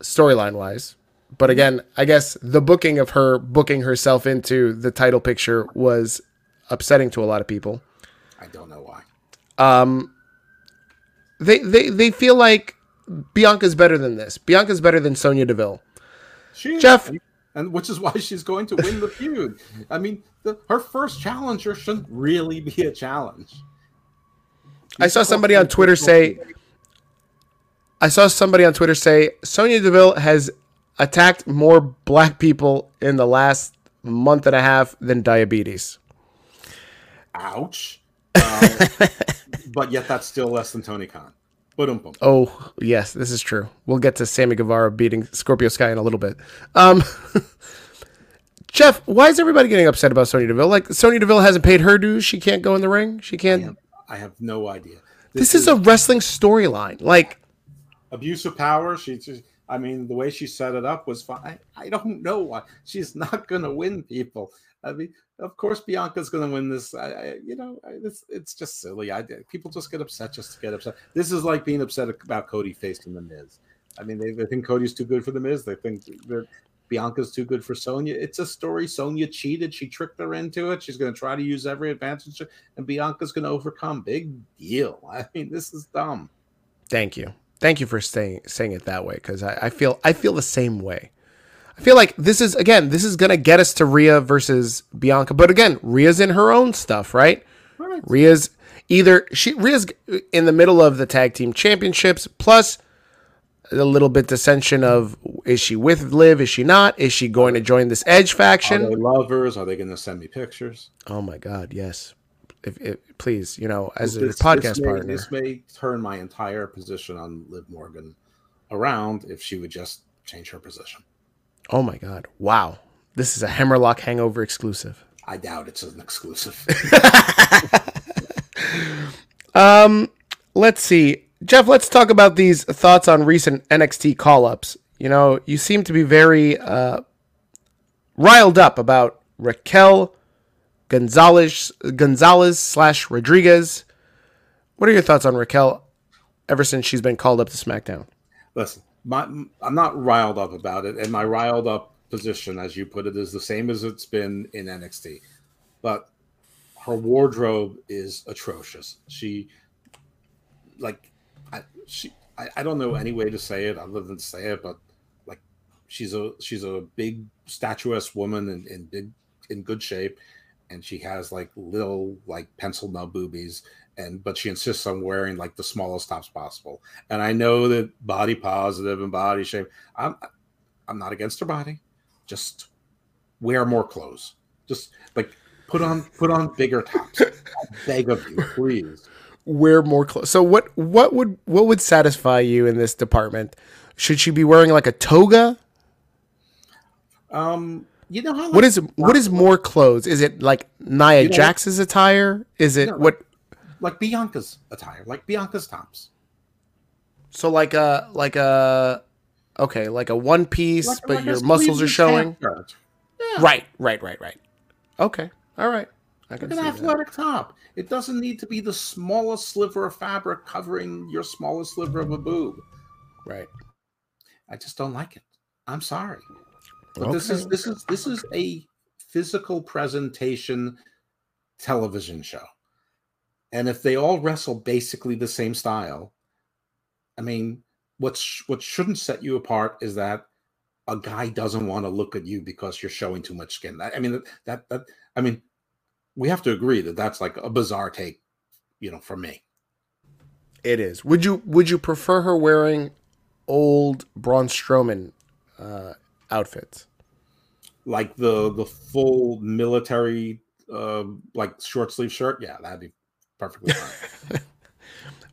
storyline wise. But again, I guess the booking of her booking herself into the title picture was upsetting to a lot of people.
I don't know why.
Um, They they they feel like Bianca's better than this. Bianca's better than Sonya Deville.
She
Jeff-
and which is why she's going to win the feud. I mean, the, her first challenger shouldn't really be a challenge.
I saw somebody on Twitter say I saw somebody on Twitter say Sonya Deville has attacked more black people in the last month and a half than diabetes.
"Ouch," um, but yet that's still less than Tony Khan. Boom,
Oh, yes, this is true. We'll get to Sammy Guevara beating Scorpio Sky in a little bit. Um, Jeff, why is everybody getting upset about Sonya Deville? Like, Sonya Deville hasn't paid her dues. She can't go in the ring. She can't.
I have no idea.
This is a wrestling storyline. Like,
abuse of power. She just, I mean, the way she set it up was fine. I, I don't know why she's not going to win people. I mean, of course, Bianca's going to win this. I, I you know, I, it's it's just silly. I people just get upset just to get upset. This is like being upset about Cody facing the Miz. I mean, they, they think Cody's too good for the Miz. They think that Bianca's too good for Sonya. It's a story. Sonya cheated. She tricked her into it. She's going to try to use every advantage, and Bianca's going to overcome. Big deal. I mean, this is dumb.
thank you, thank you for saying saying it that way because I, I feel I feel the same way. I feel like this is again this is gonna get us to Rhea versus Bianca, but again, Rhea's in her own stuff, right?
Right.
Rhea's either she Rhea's in the middle of the tag team championships, plus a little bit dissension of is she with Liv, is she not? Is she going to join this Edge
Are
faction?
they lovers? Are they going to send me pictures?
Oh my God, yes. If, if please, you know, as a podcast
this may,
partner,
This may turn my entire position on Liv Morgan around if she would just change her position.
Oh my God, wow, this is a Hammerlock Hangover exclusive.
I doubt it's an exclusive.
Um, let's see, Jeff. Let's talk about these thoughts on recent NXT call ups. You know, you seem to be very uh, riled up about Raquel Gonzalez Gonzalez slash Rodriguez. What are your thoughts on Raquel ever since she's been called up to SmackDown?
Listen, my, I'm not riled up about it, and my riled up position, as you put it, is the same as it's been in NXT. But her wardrobe is atrocious. She, like, I, she, I, I don't know any way to say it other than say it, but like, she's a she's a big statuesque woman in, in big in good shape, and she has like little like pencil nub boobies, and but she insists on wearing like the smallest tops possible. And I know that body positive and body shape. I'm I'm not against her body. Just wear more clothes. Just like put on put on bigger tops. I beg of you, please.
Wear more clothes. So what? What would what would satisfy you in this department? Should she be wearing like a toga?
Um, you know how
What is what is more clothes? Is it like Nia
You know-
Jax's attire? Is it
No,
what?
Like Bianca's attire, like Bianca's tops.
So like a like a okay, like a one piece,
Like-
but
like
your muscles are showing.
Yeah,
Right, right, right, right. Okay, all right. I can
an
that.
athletic top. It doesn't need to be the smallest sliver of fabric covering your smallest sliver of a boob.
Right.
I just don't like it. I'm sorry. But this is this is this is a physical presentation television show. And if they all wrestle basically the same style, I mean, what's what shouldn't set you apart is that a guy doesn't want to look at you because you're showing too much skin. I mean, that that I mean, we have to agree that that's like a bizarre take, you know, for me.
It is. Would you would you prefer her wearing old Braun Strowman uh, outfits?
Like the the full military uh like short sleeve shirt, yeah, that'd be perfectly fine.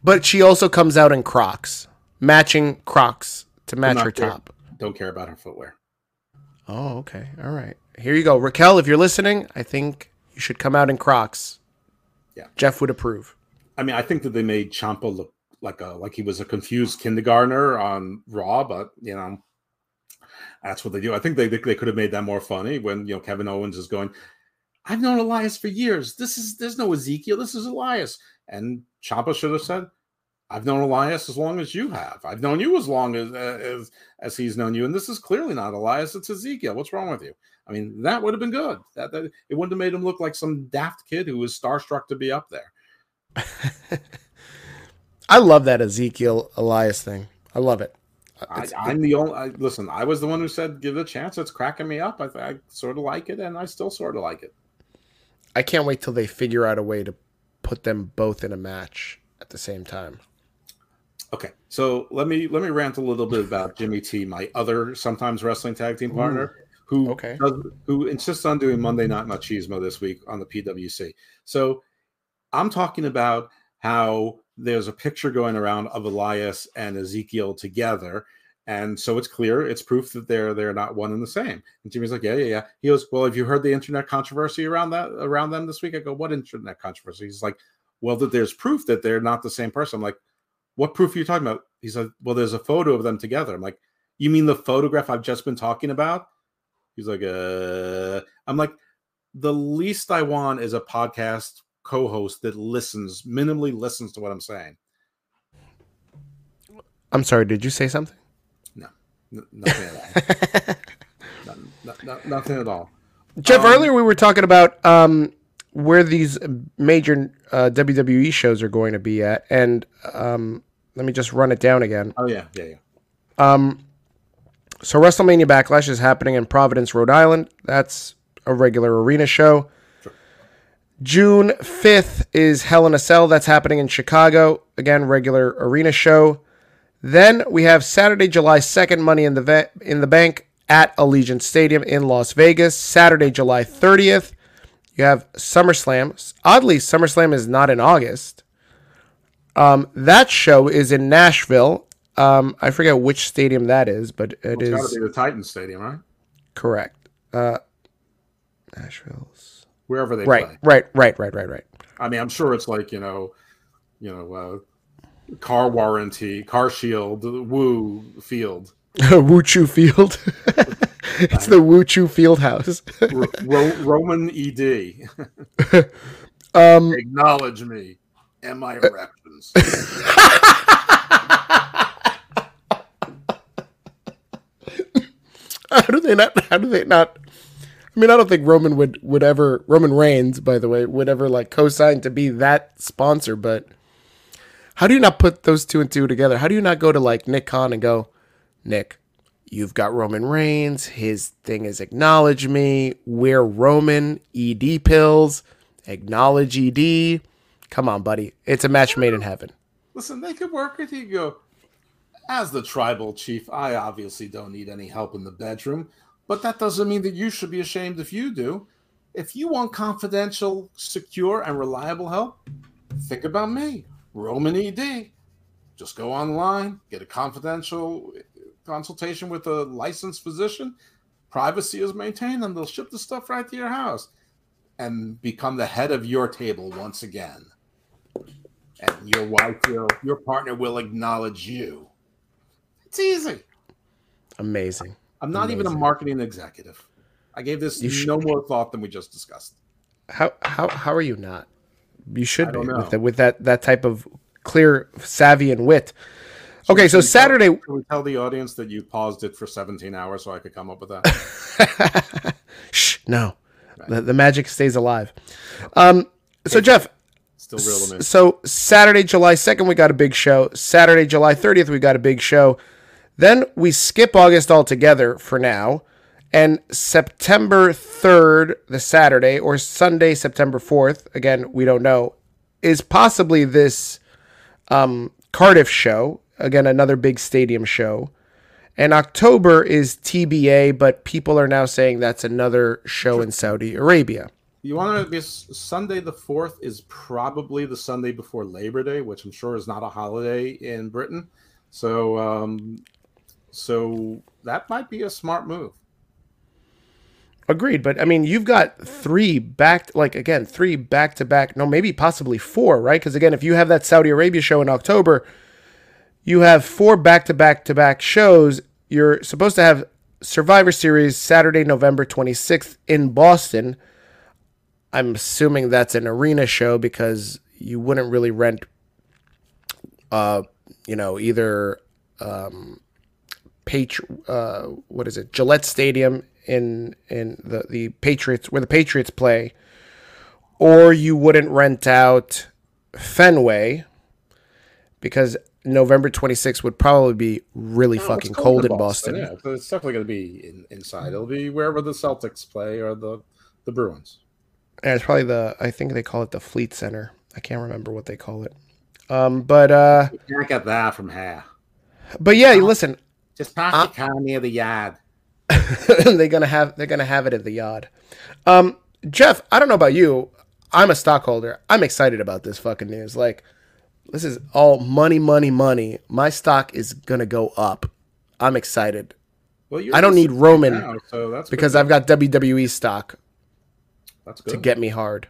But she also comes out in Crocs. matching Crocs to match her
care.
top.
Don't care about her footwear.
Oh, okay. All right. Here you go. Raquel, if you're listening, I think you should come out in Crocs.
Yeah.
Jeff would approve.
I mean, I think that they made Champa look like a like he was a confused kindergartner on Raw, but you know, that's what they do. I think they they, they could have made that more funny when you know Kevin Owens is going. I've known Elias for years. This is there's no Ezekiel. This is Elias. And Champa should have said, "I've known Elias as long as you have. I've known you as long as uh, as as he's known you. And this is clearly not Elias. It's Ezekiel. What's wrong with you?" I mean, that would have been good. That, that it wouldn't have made him look like some daft kid who was starstruck to be up there.
I love that Ezekiel Elias thing. I love it.
Uh, I,
It's-
I'm the only. I, listen, I was the one who said give it a chance. It's cracking me up. I, I sort of like it, and I still sort of like it.
I can't wait till they figure out a way to put them both in a match at the same time.
Okay, so let me let me rant a little bit about Jimmy T, my other sometimes wrestling tag team partner, who
Okay.
does, who insists on doing Monday Night Machismo this week on the PWC. So I'm talking about how there's a picture going around of Elias and Ezekiel together. And so it's clear, it's proof that they're they're not one and the same. And Jimmy's like, yeah, yeah, yeah. He goes, well, have you heard the internet controversy around that around them this week? I go, what internet controversy? He's like, well, that there's proof that they're not the same person. I'm like, what proof are you talking about? He's like, well, there's a photo of them together. I'm like, you mean the photograph I've just been talking about? He's like, uh, I'm like, the least I want is a podcast co-host that listens, minimally listens to what I'm saying.
I'm sorry, did you say something?
N- nothing at all. no, no- no- nothing at all.
Jeff,
Um,
earlier we were talking about um, where these major uh, WWE shows are going to be at, and um, let me just run it down again.
Oh yeah, yeah, yeah.
Um, so WrestleMania Backlash is happening in Providence, Rhode Island. That's a regular arena show.
Sure.
June 5th is Hell in a Cell. That's happening in Chicago. Again, regular arena show. Then we have Saturday, July 2nd, Money in the Va- in the Bank at Allegiant Stadium in Las Vegas. Saturday, July 30th, you have SummerSlam. Oddly, SummerSlam is not in August. Um, that show is in Nashville. Um, I forget which stadium that is, but it
It's got
is
to be the Titan Stadium, right?
correct. Uh, Nashville's
Wherever they
right,
play.
right, right, right, right, right.
I mean, I'm sure it's like you know, you know, uh, car warranty, car shield, Woo Field, Woo
Wuchu Field. it's the Woo Wuchu Field House.
Ro- Ro- Roman ED.
um,
Acknowledge me and my erections.
how do they not? How do they not? I mean, I don't think Roman would would ever Roman Reigns, by the way, would ever like co-sign to be that sponsor. But how do you not put those two and two together? How do you not go to like Nick Khan and go, Nick, you've got Roman Reigns. His thing is acknowledge me. We're Roman ED pills. Acknowledge ED. Come on, buddy. It's a match made in heaven.
Listen, they could work with you. Go as the tribal chief. I obviously don't need any help in the bedroom, but that doesn't mean that you should be ashamed if you do. If you want confidential, secure, and reliable help, think about me, Roman ED. Just go online, get a confidential consultation with a licensed physician. Privacy is maintained, and they'll ship the stuff right to your house and become the head of your table once again and your wife will, your partner will acknowledge you. It's easy.
Amazing.
I'm not even a marketing executive. I gave this
You should-
no more thought than we just discussed.
How how how are you not? You should be
know.
with, the, with that that type of clear savvy and wit. Okay, so
tell-
Saturday.
should we tell the audience that you paused it for 17 hours so I could come up with that?
Shh, no, the, the magic stays alive. Um, so Jeff,
Still real to
so Saturday, July 2nd, we got a big show. Saturday, July 30th, we got a big show. Then we skip August altogether for now. And September 3rd, the Saturday, or Sunday, September 4th, again, we don't know, is possibly this um, Cardiff show. Again, another big stadium show. And October is TBA, but people are now saying that's another show in Saudi Arabia.
You want to be Sunday the 4th is probably the Sunday before Labor Day, which I'm sure is not a holiday in Britain. So, um, so that might be a smart move.
Agreed, but I mean, you've got three back, like again, three back to back. No, maybe possibly four, right? Because again, if you have that Saudi Arabia show in October, you have four back to back to back shows. You're supposed to have Survivor Series Saturday, November 26th in Boston. I'm assuming that's an arena show because you wouldn't really rent, uh, you know, either um, Patri- uh, what is it, Gillette Stadium in in the the Patriots where the Patriots play, or you wouldn't rent out Fenway because November 26th would probably be really
Oh,
fucking
it's
cold in Boston.
Yeah, so it's definitely going to be in, inside. It'll be wherever the Celtics play or the the Bruins.
And it's probably the I think they call it the Fleet Center. I can't remember what they call it. Um, but uh,
You can't get that from here.
but yeah, listen,
Just park
Uh,
your car near the yard.
they're gonna have they're gonna have it at the yard. Um, Jeff, I don't know about you. I'm a stockholder. I'm excited about this fucking news. Like, this is all money, money, money. My stock is gonna go up. I'm excited
Well, you're
I don't need Roman
now, so that's
because. I've got WWE stock
that's good.
to get me hard.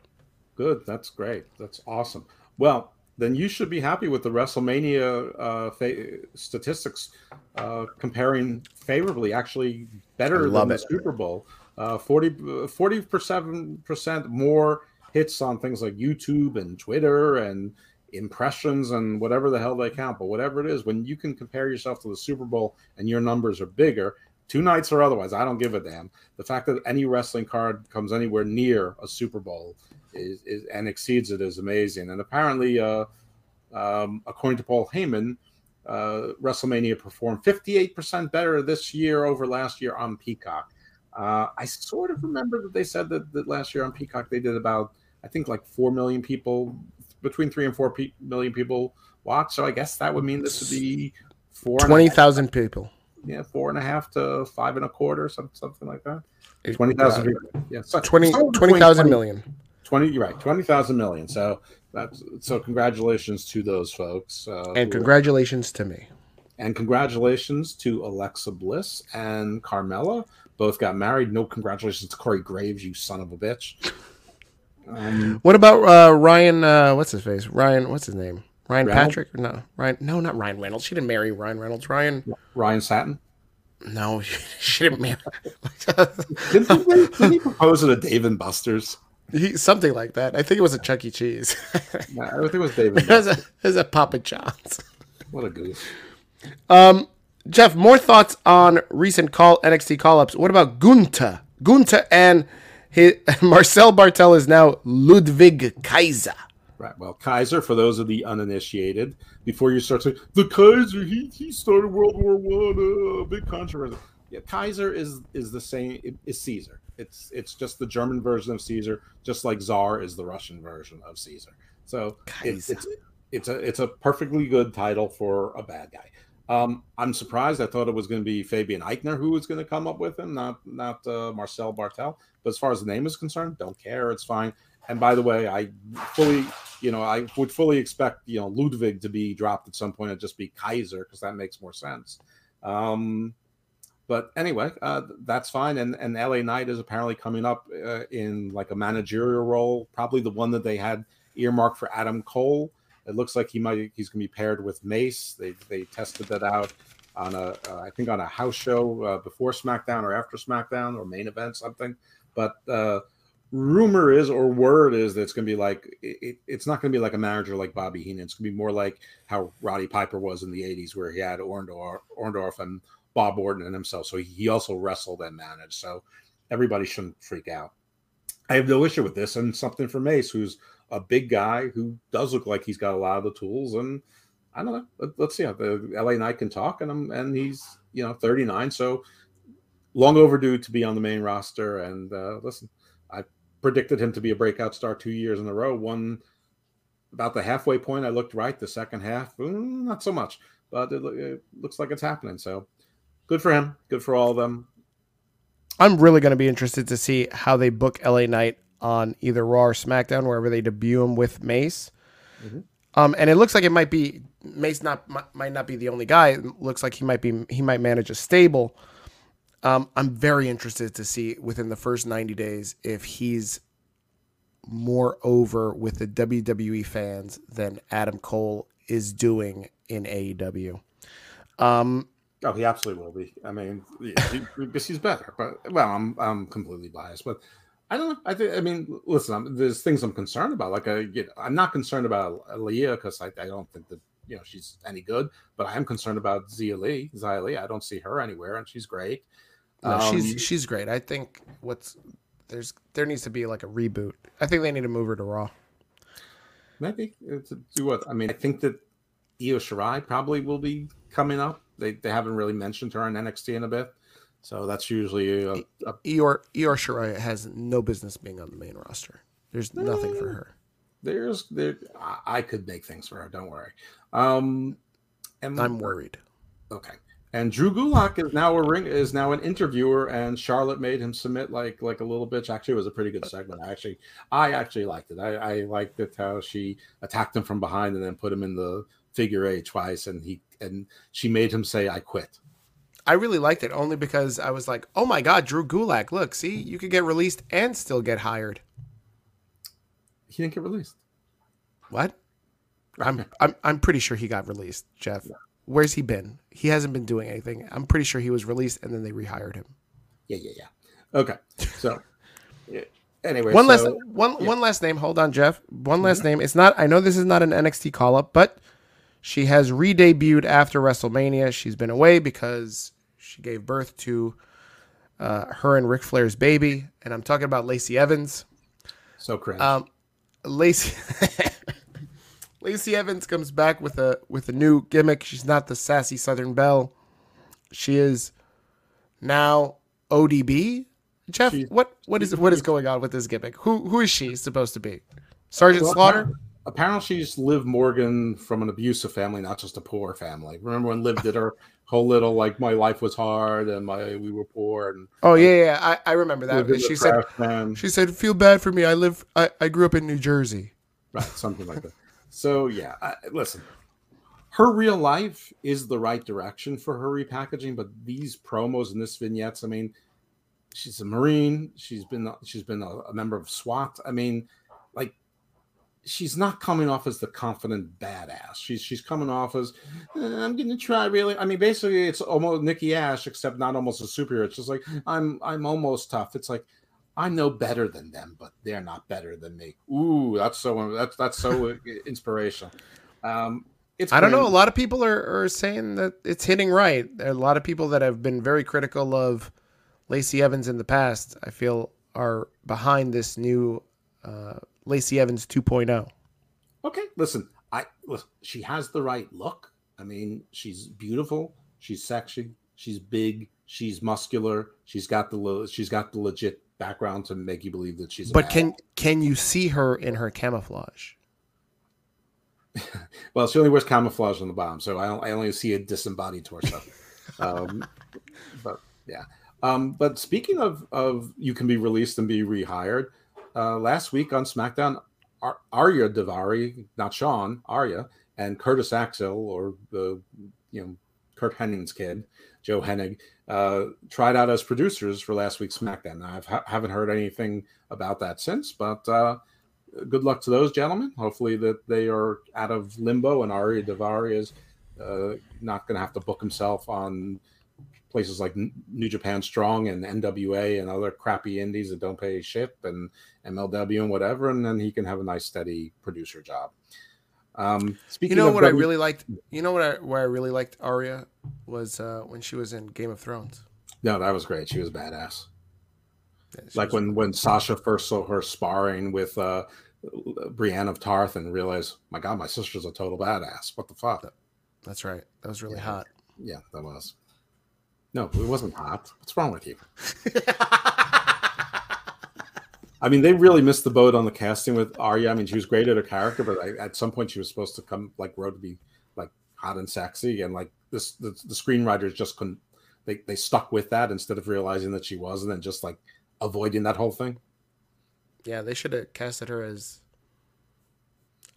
Good. That's great. That's awesome. Well, then you should be happy with the WrestleMania uh, fa- statistics uh, comparing favorably, actually better than the
it.
Super Bowl. Uh, 40 percent percent more hits on things like YouTube and Twitter and impressions and whatever the hell they count. But whatever it is, when you can compare yourself to the Super Bowl and your numbers are bigger, two nights or otherwise, I don't give a damn. The fact that any wrestling card comes anywhere near a Super Bowl is, is and exceeds it is amazing. And apparently, uh, um, according to Paul Heyman, uh, WrestleMania performed 58% better this year over last year on Peacock. Uh, I sort of remember that they said that, that last year on Peacock they did about, I think, like 4 million people, between 3 and 4 pe- million people watch. So I guess that would mean this would be four and a
Twenty
half-
thousand people.
yeah, four and a half to five and a quarter, something, something like that.
It-
20,000
uh,
people. Yeah, so,
20
somewhere between
20,000
20
million.
20 you're right 20,000 million so that's so congratulations to those folks uh,
And congratulations to me.
and congratulations to Alexa Bliss and Carmella both got married no congratulations to Corey Graves you son of a bitch um,
What about uh, Ryan? Uh, what's his face? Ryan. What's his name? Ryan
Reynolds?
Patrick? No, Ryan. No, not Ryan Reynolds. She didn't marry Ryan Reynolds. Ryan.
Ryan Satin
No, she didn't marry.
didn't he, didn't he propose it at Dave and Buster's
he, something like that. I think it was a Chuck E. Cheese.
no, I think it was David.
it was a, it was a Papa John's.
what a goose
Jeff, more thoughts on recent call NXT call ups. What about Gunther? Gunther and his, Marcel Barthel is now Ludwig Kaiser.
Right. Well, Kaiser, for those of the uninitiated, before you start saying the Kaiser, he he started World War One, uh, big controversy. Yeah, Kaiser is is the same. is Caesar? It's it's just the German version of Caesar, just like Czar is the Russian version of Caesar. So it's it's it's a it's a perfectly good title for a bad guy. Um, I'm surprised. I thought it was going to be Fabian Aichner who was going to come up with him, not not uh, Marcel Barthel. But as far as the name is concerned, don't care. It's fine. And by the way, I fully, you know, I would fully expect, you know, Ludwig to be dropped at some point and just be Kaiser because that makes more sense. Um, but anyway, uh, that's fine. And and LA Knight is apparently coming up uh, in like a managerial role, probably the one that they had earmarked for Adam Cole. It looks like he might he's going to be paired with Mace. They they tested that out on a uh, I think on a house show uh, before SmackDown or after SmackDown or main event something. But uh, rumor is or word is that it's going to be like it, it- it's not going to be like a manager like Bobby Heenan. It's going to be more like how Roddy Piper was in the '80s, where he had Orndorff, Orndorff and Bob Orton and himself. So he also wrestled and managed. So everybody shouldn't freak out. I have no issue with this, and something for Mace, who's a big guy who does look like he's got a lot of the tools. And I don't know. Let, us see how the LA Knight can talk, and I'm, and he's you know 39, so long overdue to be on the main roster. And uh, listen, I predicted him to be a breakout star two years in a row. One about the halfway point, I looked right. The second half, mm, not so much, but it, it looks like it's happening. So good for him. Good for all of them.
I'm really going to be interested to see how they book LA Knight on either Raw or SmackDown, wherever they debut him with Mace.
Mhm.
Um, and it looks like it might be Mace not might not be the only guy. It looks like he might be he might manage a stable. Um, I'm very interested to see within the first 90 days if he's more over with the WWE fans than Adam Cole is doing in AEW. Um,
Oh, he absolutely will be. I mean, yeah, because he's better. But well, I'm I'm completely biased, but I don't know. I think I mean, listen, I'm, there's things I'm concerned about. Like I get, I'm not concerned about Leah because I, I don't think that you know she's any good, but I am concerned about Xia Li, Xia Li. I don't see her anywhere, and she's great.
no,
Um,
she's she's great. I think what's there's there needs to be like a reboot. I think they need to move her to Raw.
Maybe to do what? I mean, I think that Io Shirai probably will be coming up. They they haven't really mentioned her on NXT in a bit, so that's usually a, a
Io Io Shirai has no business being on the main roster. There's nothing for her.
there's there. I, I could make things for her. Don't worry. Um, and
I'm worried.
okay. And Drew Gulak is now a ring is now an interviewer, and Charlotte made him submit like like a little bitch. Actually, it was a pretty good segment. I actually I actually liked it. I, I liked it how she attacked him from behind and then put him in the figure eight twice, and he and she made him say I quit.
I really liked it only because I was like, oh my god, Drew Gulak. Look, see, you could get released and still get hired.
He didn't get released.
What? I'm I'm I'm pretty sure he got released, Jeff. Where's he been? He hasn't been doing anything. I'm pretty sure he was released and then they rehired him.
Yeah, yeah, yeah. Okay, so anyway,
One last one
yeah. Mm-hmm.
one last name. Hold on, Jeff. One last name. It's not. I know this is not an NXT call up, but she has re-debuted after WrestleMania. She's been away because she gave birth to uh, her and Ric Flair's baby, and I'm talking about Lacey Evans.
so cringe.
Um, Lacey Lacey Evans comes back with a with a new gimmick. She's not the sassy Southern Belle. She is now ODB. Jeff,
She's-
what what is what is going on with this gimmick? Who who is she supposed to be? Sergeant
Well,
Slaughter?
Appar- Apparently, she's Liv Morgan from an abusive family, not just a poor family. Remember when Liv did her whole little like, "My life was hard and my we were poor," and
Oh yeah, yeah, I, I remember that.
lived in the
She said she said, "Feel bad for me. I live. I, I grew up in New Jersey."
right, something like that. So yeah, I, listen, her real life is the right direction for her repackaging, but these promos and this vignettes, I mean, she's a Marine. She's been she's been a, a member of SWAT. I mean, she's not coming off as the confident badass. She's she's coming off as "Eh, I'm going to try really. I mean, basically, it's almost Nikki Ash, except not almost a superhero. It's just like I'm I'm almost tough. It's like I'm no better than them, but they're not better than me. Ooh, that's so that's that's so inspirational. Um, it's
I don't know. A lot of people are, are saying that it's hitting right. There are a lot of people that have been very critical of Lacey Evans in the past. I feel are behind this new uh, Lacey Evans oh. 2.0.
Okay, listen, I listen, she has the right look. I mean, she's beautiful, she's sexy, she's big, she's muscular, she's got the she's got the legit background to make you believe that she's.
But can can you see her in her camouflage?
well, she only wears camouflage on the bottom, so I, don't- I only see a disembodied torso. um, but yeah. Um, but speaking of of you can be released and be rehired, uh, last week on SmackDown, Ar- Arya Daivari, not Sean, Arya, and Curtis Axel, or the you know Curt Hennig's kid, Joe Hennig, uh, tried out as producers for last week's SmackDown. I have, haven't heard anything about that since, but uh, good luck to those gentlemen. Hopefully that they are out of limbo and Arya Daivari is uh, not going to have to book himself on places like New Japan Strong and NWA and other crappy indies that don't pay shit and MLW and whatever, and then he can have a nice steady producer job. Um,
You know what I
W-
really liked? You know what I where I really liked Arya was uh, when she was in Game of Thrones.
no, that was great. She was badass.
Yeah, she
like
was-
when when Sasha first saw her sparring with uh Brienne of Tarth and realized, my God, my sister's a total badass. What the fuck?
that's right. That was really
Yeah.
hot.
Yeah, that was. No, it wasn't hot. What's wrong with you? I mean, they really missed the boat on the casting with Arya. I mean, she was great at her character, but I, at some point she was supposed to come like grow to be like hot and sexy, and like this, the, the screenwriters just couldn't. They they stuck with that instead of realizing that she wasn't, and just like avoiding that whole thing.
Yeah, they should have casted her as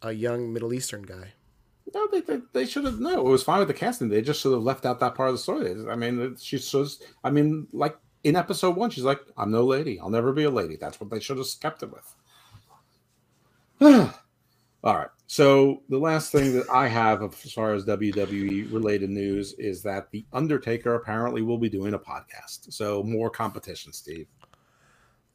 a young Middle Eastern guy.
No, they, they, they should have. No, it was fine with the casting. They just should have left out that part of the story. I mean, she says. I mean, like in episode one, she's like, "I'm no lady. I'll never be a lady." That's what they should have kept it with. All right. So the last thing that I have as far as WWE related news is that the Undertaker apparently will be doing a podcast. So more competition, Steve.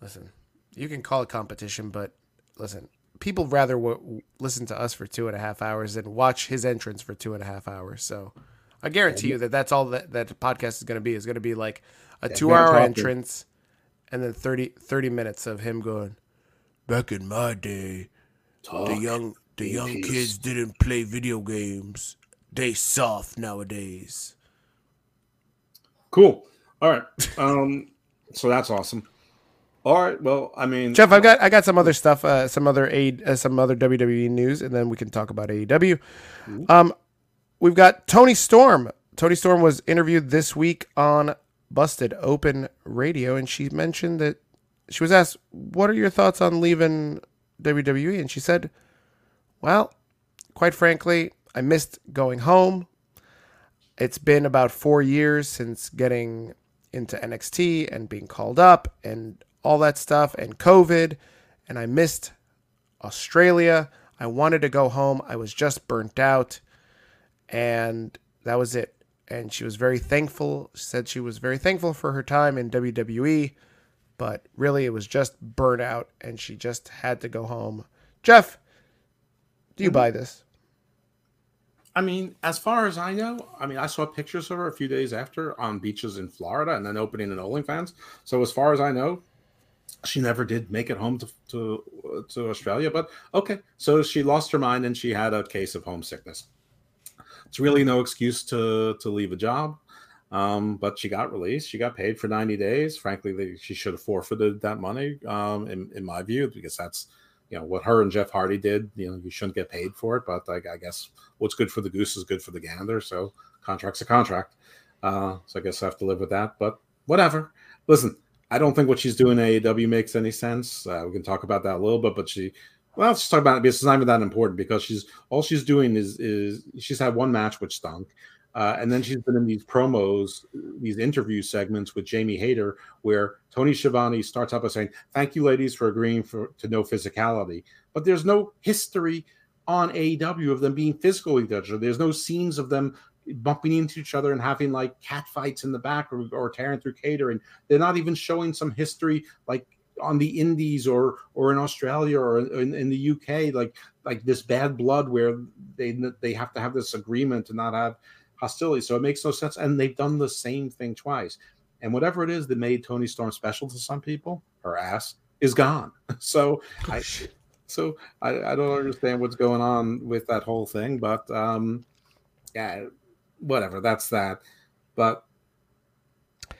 Listen, you can call it competition, but listen, people rather w- listen to us for two and a half hours than watch his entrance for two and a half hours. So I guarantee you that that's all that that podcast is going to be. Is going to be like a
Yeah,
two hour entrance, and then 30, 30 minutes of him going. Back in my day,
Talk.
the young the young
peace."
kids didn't play video games. They soft nowadays.
Cool. All right. Um. So that's awesome. All right. Well, I mean,
Jeff, I've got I got some other stuff, uh, some other a uh, some other WWE news, and then we can talk about AEW. Um, we've got Toni Storm. Toni Storm was interviewed this week on Busted Open Radio, and she mentioned that she was asked, "What are your thoughts on leaving WWE?" And she said, "Well, quite frankly, I missed going home. It's been about four years since getting into NXT and being called up and all that stuff and COVID, and I missed Australia. I wanted to go home. I was just burnt out, and that was it. And she was very thankful. She said she was very thankful for her time in WWE, but really it was just burnout, and she just had to go home. Jeff, do you mm-hmm. buy this?
I mean, as far as I know, I mean, I saw pictures of her a few days after on beaches in Florida, and then opening an OnlyFans. So as far as I know, she never did make it home to to, to Australia. But okay, so she lost her mind and she had a case of homesickness. It's really no excuse to to leave a job. Um, but she got released. She got paid for 90 days. Frankly, she should have forfeited that money, um, in, in my view, because that's you know what her and Jeff Hardy did. You know, you shouldn't get paid for it, but I, I guess what's good for the goose is good for the gander. So contract's a contract. Uh, so I guess I have to live with that. But whatever. Listen, I don't think what she's doing in AEW makes any sense. Uh, we can talk about that a little bit, but she. Well, let's just talk about it because it's not even that important because she's all she's doing is is she's had one match which stunk. Uh, and then she's been in these promos, these interview segments with Jamie Hayter, where Tony Schiavone starts out by saying, "Thank you, ladies, for agreeing for to no physicality," but there's no history on AEW of them being physical with each other. There's no scenes of them bumping into each other and having like cat fights in the back or, or tearing through catering. They're not even showing some history like on the Indies or or in Australia or in, in the UK, like like this bad blood where they they have to have this agreement to not have hostility. So it makes no sense. And they've done the same thing twice. And whatever it is that made Toni Storm special to some people, her ass is gone. So I so I, I don't understand what's going on with that whole thing, but um yeah, whatever, that's that. But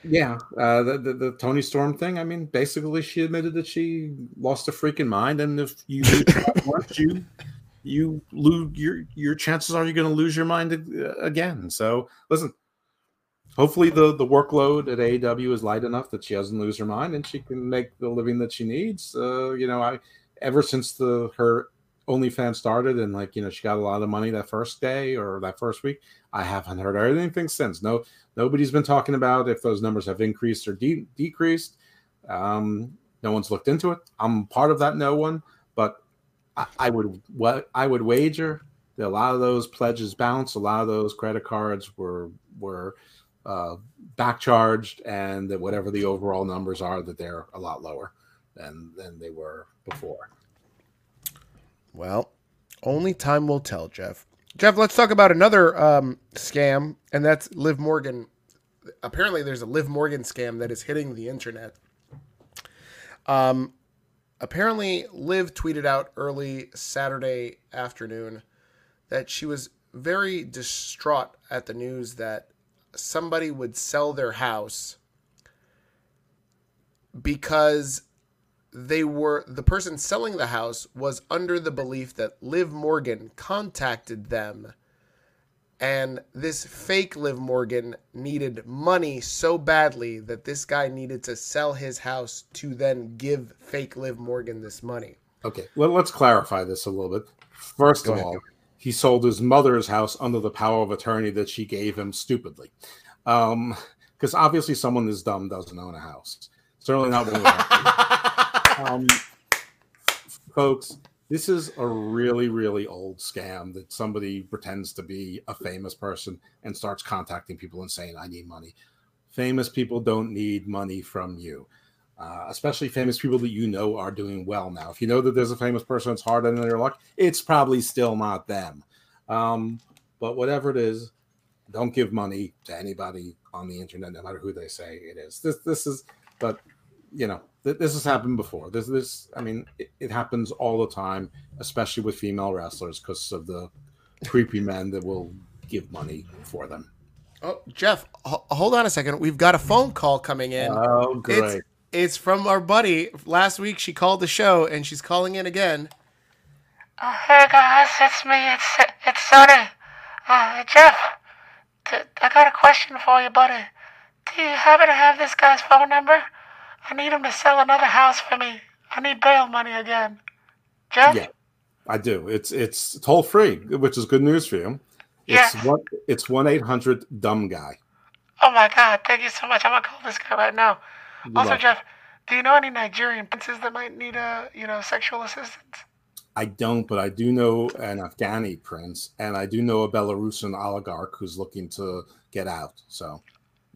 yeah, uh, the, the the Toni Storm thing. I mean, basically, she admitted that she lost her freaking mind, and if you lose once, you you lose your your chances are you're going to lose your mind again. So listen, hopefully the the workload at AEW is light enough that she doesn't lose her mind and she can make the living that she needs. Uh, you know, I ever since the her OnlyFans started and like you know she got a lot of money that first day or that first week, I haven't heard anything since. No, nobody's been talking about if those numbers have increased or de- decreased. Um, no one's looked into it. I'm part of that no one, but I, I would what I would wager that a lot of those pledges bounced. A lot of those credit cards were were uh, back charged, and that whatever the overall numbers are, that they're a lot lower than than they were before.
Well, only time will tell, Jeff. Jeff, let's talk about another um, scam, and that's Liv Morgan. Apparently, there's a Liv Morgan scam that is hitting the internet. Um, apparently, Liv tweeted out early Saturday afternoon that she was very distraught at the news that somebody would sell their house because they were the person selling the house was under the belief that Liv Morgan contacted them and this fake Liv Morgan needed money so badly that this guy needed to sell his house to then give fake Liv Morgan this money.
Okay, well, let's clarify this a little bit. First
Go
of
ahead.
all, he sold his mother's house under the power of attorney that she gave him stupidly. Um, because obviously someone this dumb doesn't own a house. Certainly not one. um, folks, this is a really, really old scam that somebody pretends to be a famous person and starts contacting people and saying, I need money. Famous people don't need money from you, uh, especially famous people that you know are doing well now. If you know that there's a famous person that's hard in their luck, it's probably still not them. Um, but whatever it is, don't give money to anybody on the internet, no matter who they say it is. This, this is, but you know, this has happened before. This, this, I mean, it, it happens all the time, especially with female wrestlers because of the creepy men that will give money for them.
Oh, Jeff, h- hold on a second. We've got a phone call coming in.
Oh, great!
It's, it's from our buddy. Last week she called the show, and she's calling in again.
Oh, hey guys, it's me. It's it's Sunny. Uh, Jeff, th- I got a question for you, buddy. Do you happen to have this guy's phone number? I need him to sell another house for me. I need bail money again. Jeff?
Yeah, I do. It's it's toll free, which is good news for you. It's
Yeah.
one. It's one eight hundred dumb guy.
Oh my god, thank you so much. I'm gonna call this guy right now. Also,
Love-
Jeff, do you know any Nigerian princes that might need a you know, sexual assistance?
I don't, but I do know an Afghani prince, and I do know a Belarusian oligarch who's looking to get out. So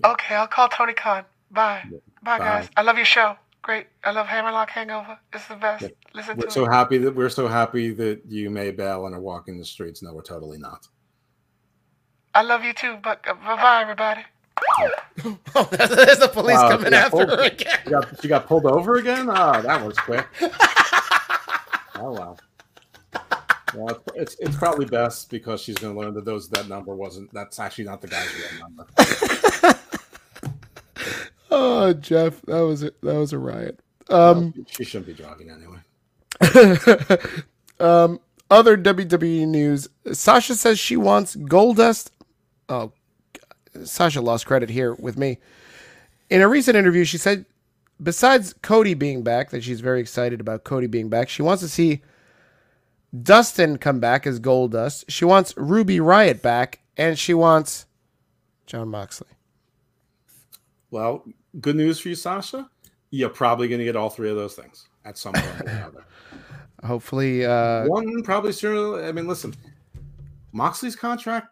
Okay, I'll call Tony Khan. Bye. Bye,
Bye.
guys. I love your show. Great. I love Hammerlock Hangover. It's the best.
Yeah.
Listen
we're
to
so
it.
happy that we're so happy that you may bail and are walking the streets. No, we're totally not.
I love you too. But uh, bye bye, everybody.
Oh, there's the police
Wow,
coming after
hold-
her again.
You got, you got pulled over again? Oh, that was quick. oh wow. Well, it's it's probably best because she's going to learn that those that number wasn't. That's actually not the guy's real number.
Oh, Jeff, that was a, that was a riot. Um,
she shouldn't be jogging anyway.
um, other WWE news: Sasha says she wants Goldust. Oh, Sasha lost credit here with me. In a recent interview, she said, besides Cody being back, that she's very excited about Cody being back. She wants to see Dustin come back as Goldust. She wants Ruby Riott back, and she wants Jon Moxley.
Well, good news for you, Sasha. You're probably going to get all three of those things at some point or another.
Hopefully, uh,
One probably sooner. I mean, listen, Moxley's contract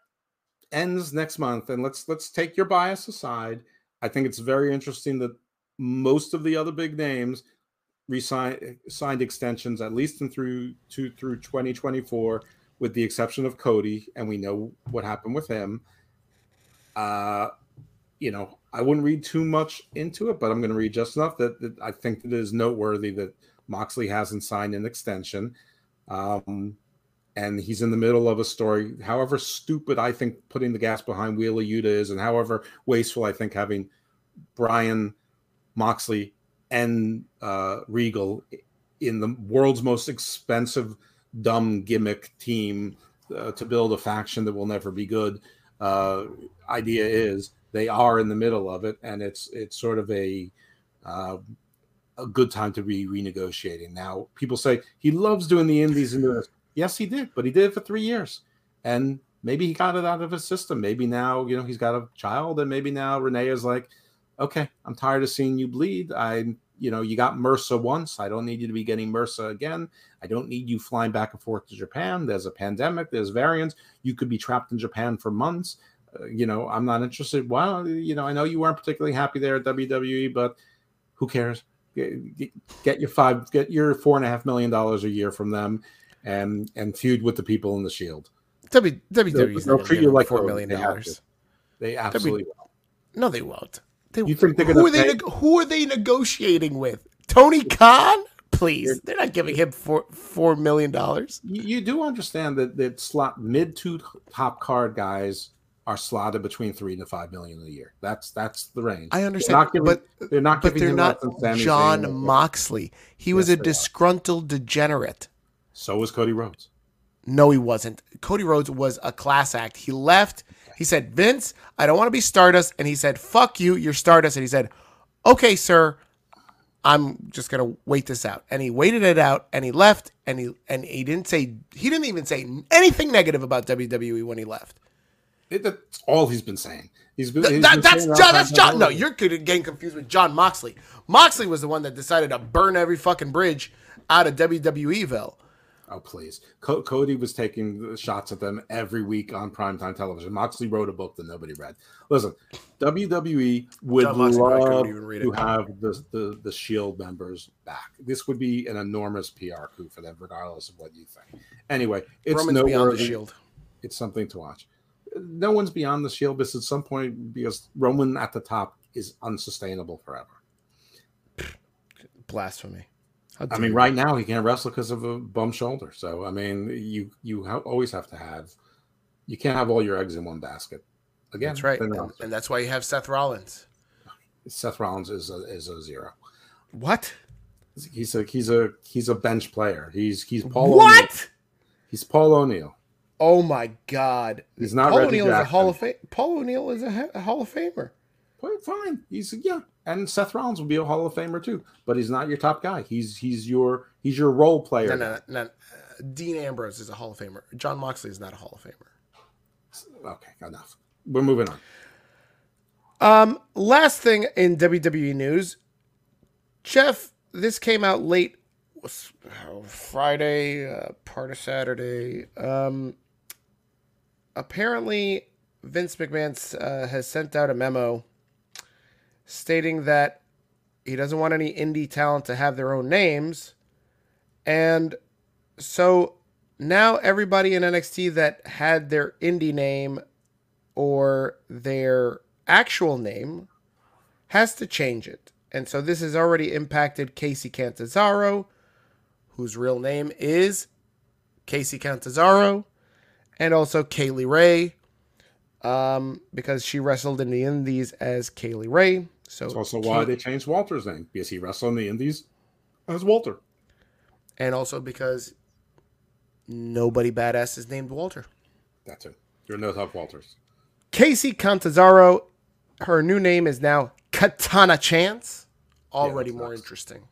ends next month, and let's let's take your bias aside. I think it's very interesting that most of the other big names resigned signed extensions at least in through to through 2024, with the exception of Cody, and we know what happened with him. Uh, you know, I wouldn't read too much into it, but I'm going to read just enough that, that I think that it is noteworthy that Moxley hasn't signed an extension. Um, and he's in the middle of a story. However stupid I think putting the gas behind Wheeler Yuta is, and however wasteful I think having Bryan Moxley and uh, Regal in the world's most expensive dumb gimmick team uh, to build a faction that will never be good. Uh, idea is they are in the middle of it, and it's it's sort of a uh, a good time to be renegotiating. Now, people say he loves doing the indies and this. Yes, he did, but he did it for three years, and maybe he got it out of his system. Maybe now, you know, he's got a child, and maybe now Renee is like, okay, I'm tired of seeing you bleed. I, you know, you got MRSA once. I don't need you to be getting MRSA again. I don't need you flying back and forth to Japan. There's a pandemic. There's variants. You could be trapped in Japan for months. Uh, you know, I'm not interested. Well, you know, I know you weren't particularly happy there at WWE, but who cares? Get, get- your five, get your four and a half million dollars a year from them, and and feud with the people in the Shield.
W WWE's
they'll treat you like
four million.
They
dollars.
They absolutely will.
No, they won't. They,
You think they're
who are they?
pay-
who are they negotiating with? Tony Khan? Please, they're not giving him four four million dollars.
You, you do understand that that slot mid to top card guys are slotted between three to five million a year. That's that's the range.
I
They're
understand,
not giving,
but
they're not
but
giving
they're not John. Moxley. He was a
they are.
disgruntled degenerate.
So was Cody Rhodes.
No, he wasn't. Cody Rhodes was a class act. He left. He said, Vince, I don't want to be Stardust. And he said, fuck you, you're Stardust. And he said, okay, sir, I'm just gonna wait this out. And he waited it out and he left and he and he didn't say he didn't even say anything negative about WWE when he left.
It- that's all he's been saying. He's been. He's
that-
been
that's
saying
John. That's John. No, you're getting confused with Jon Moxley. Moxley was the one that decided to burn every fucking bridge out of WWEville.
Oh please, Co- Cody was taking shots at them every week on primetime television. Moxley wrote a book that nobody read. Listen, WWE would love to have the, the the Shield members back. This would be an enormous PR coup for them, regardless of what you think. Anyway, it's
Roman's
no
beyond the Shield.
It's something to watch. No one's beyond the Shield, but at some point, because Roman at the top is unsustainable forever.
Blasphemy.
I mean, right now he can't wrestle because of a bum shoulder. So I mean, you you ha- always have to have. You can't have all your eggs in one basket. Again,
That's right, and, and that's why you have Seth Rollins.
Seth Rollins is a is a zero.
What?
He's a he's a he's a bench player. He's he's Paul. O'Neill.
what?
He's Paul O'Neill.
Oh my God!
He's not
Paul O'Neill is a Hall of Fame. Paul O'Neill is a, ha- a Hall of Famer.
Well, fine. He's yeah, and Seth Rollins will be a Hall of Famer too. But he's not your top guy. He's he's your he's your role player.
No, no, no. no. Uh, Dean Ambrose is a Hall of Famer. Jon Moxley is not a Hall of Famer.
Okay, enough. We're moving on.
Um, last thing in WWE news, Jeff. This came out late, oh, Friday, uh, part of Saturday. Um, apparently, Vince McMahon uh, has sent out a memo stating that he doesn't want any indie talent to have their own names, and so now everybody in NXT that had their indie name or their actual name has to change it. And so this has already impacted Casey Catanzaro, whose real name is Casey Catanzaro, and also Kay Lee Ray, um, because she wrestled in the Indies as Kaylee Ray. So
That's also why they changed Walter's name because he wrestled in the Indies as Walter.
and also because nobody badass is named Walter.
That's it. You're no top Walters.
Casey Catanzaro, her new name is now Katana Chance. Already
that's
more
nice.
interesting.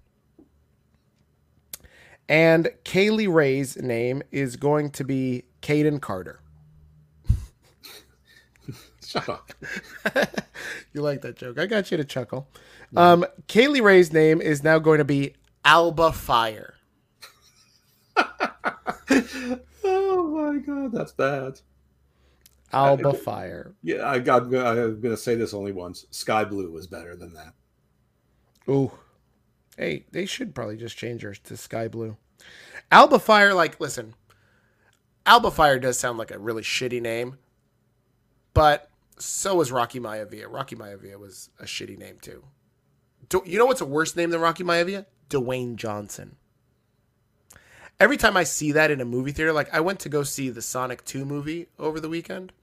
And Kaylee Ray's name is going to be Kayden Carter.
Shut up.
You like that joke? I got you to chuckle. Um, Kay Lee Ray's name is now going to be Alba Fyre.
Oh my god, that's bad.
Alba Fyre.
Yeah, I got. I'm gonna say this only once. Sky Blue was better than that.
Ooh. Hey, they should probably just change her to sky blue. Alba Fyre, like, listen, Alba Fyre does sound like a really shitty name, but so was Rocky Maivia. Rocky Maivia was a shitty name too. Do, you know what's a worse name than Rocky Maivia? Dwayne Johnson. Every time I see that in a movie theater, like I went to go see the Sonic 2 movie over the weekend,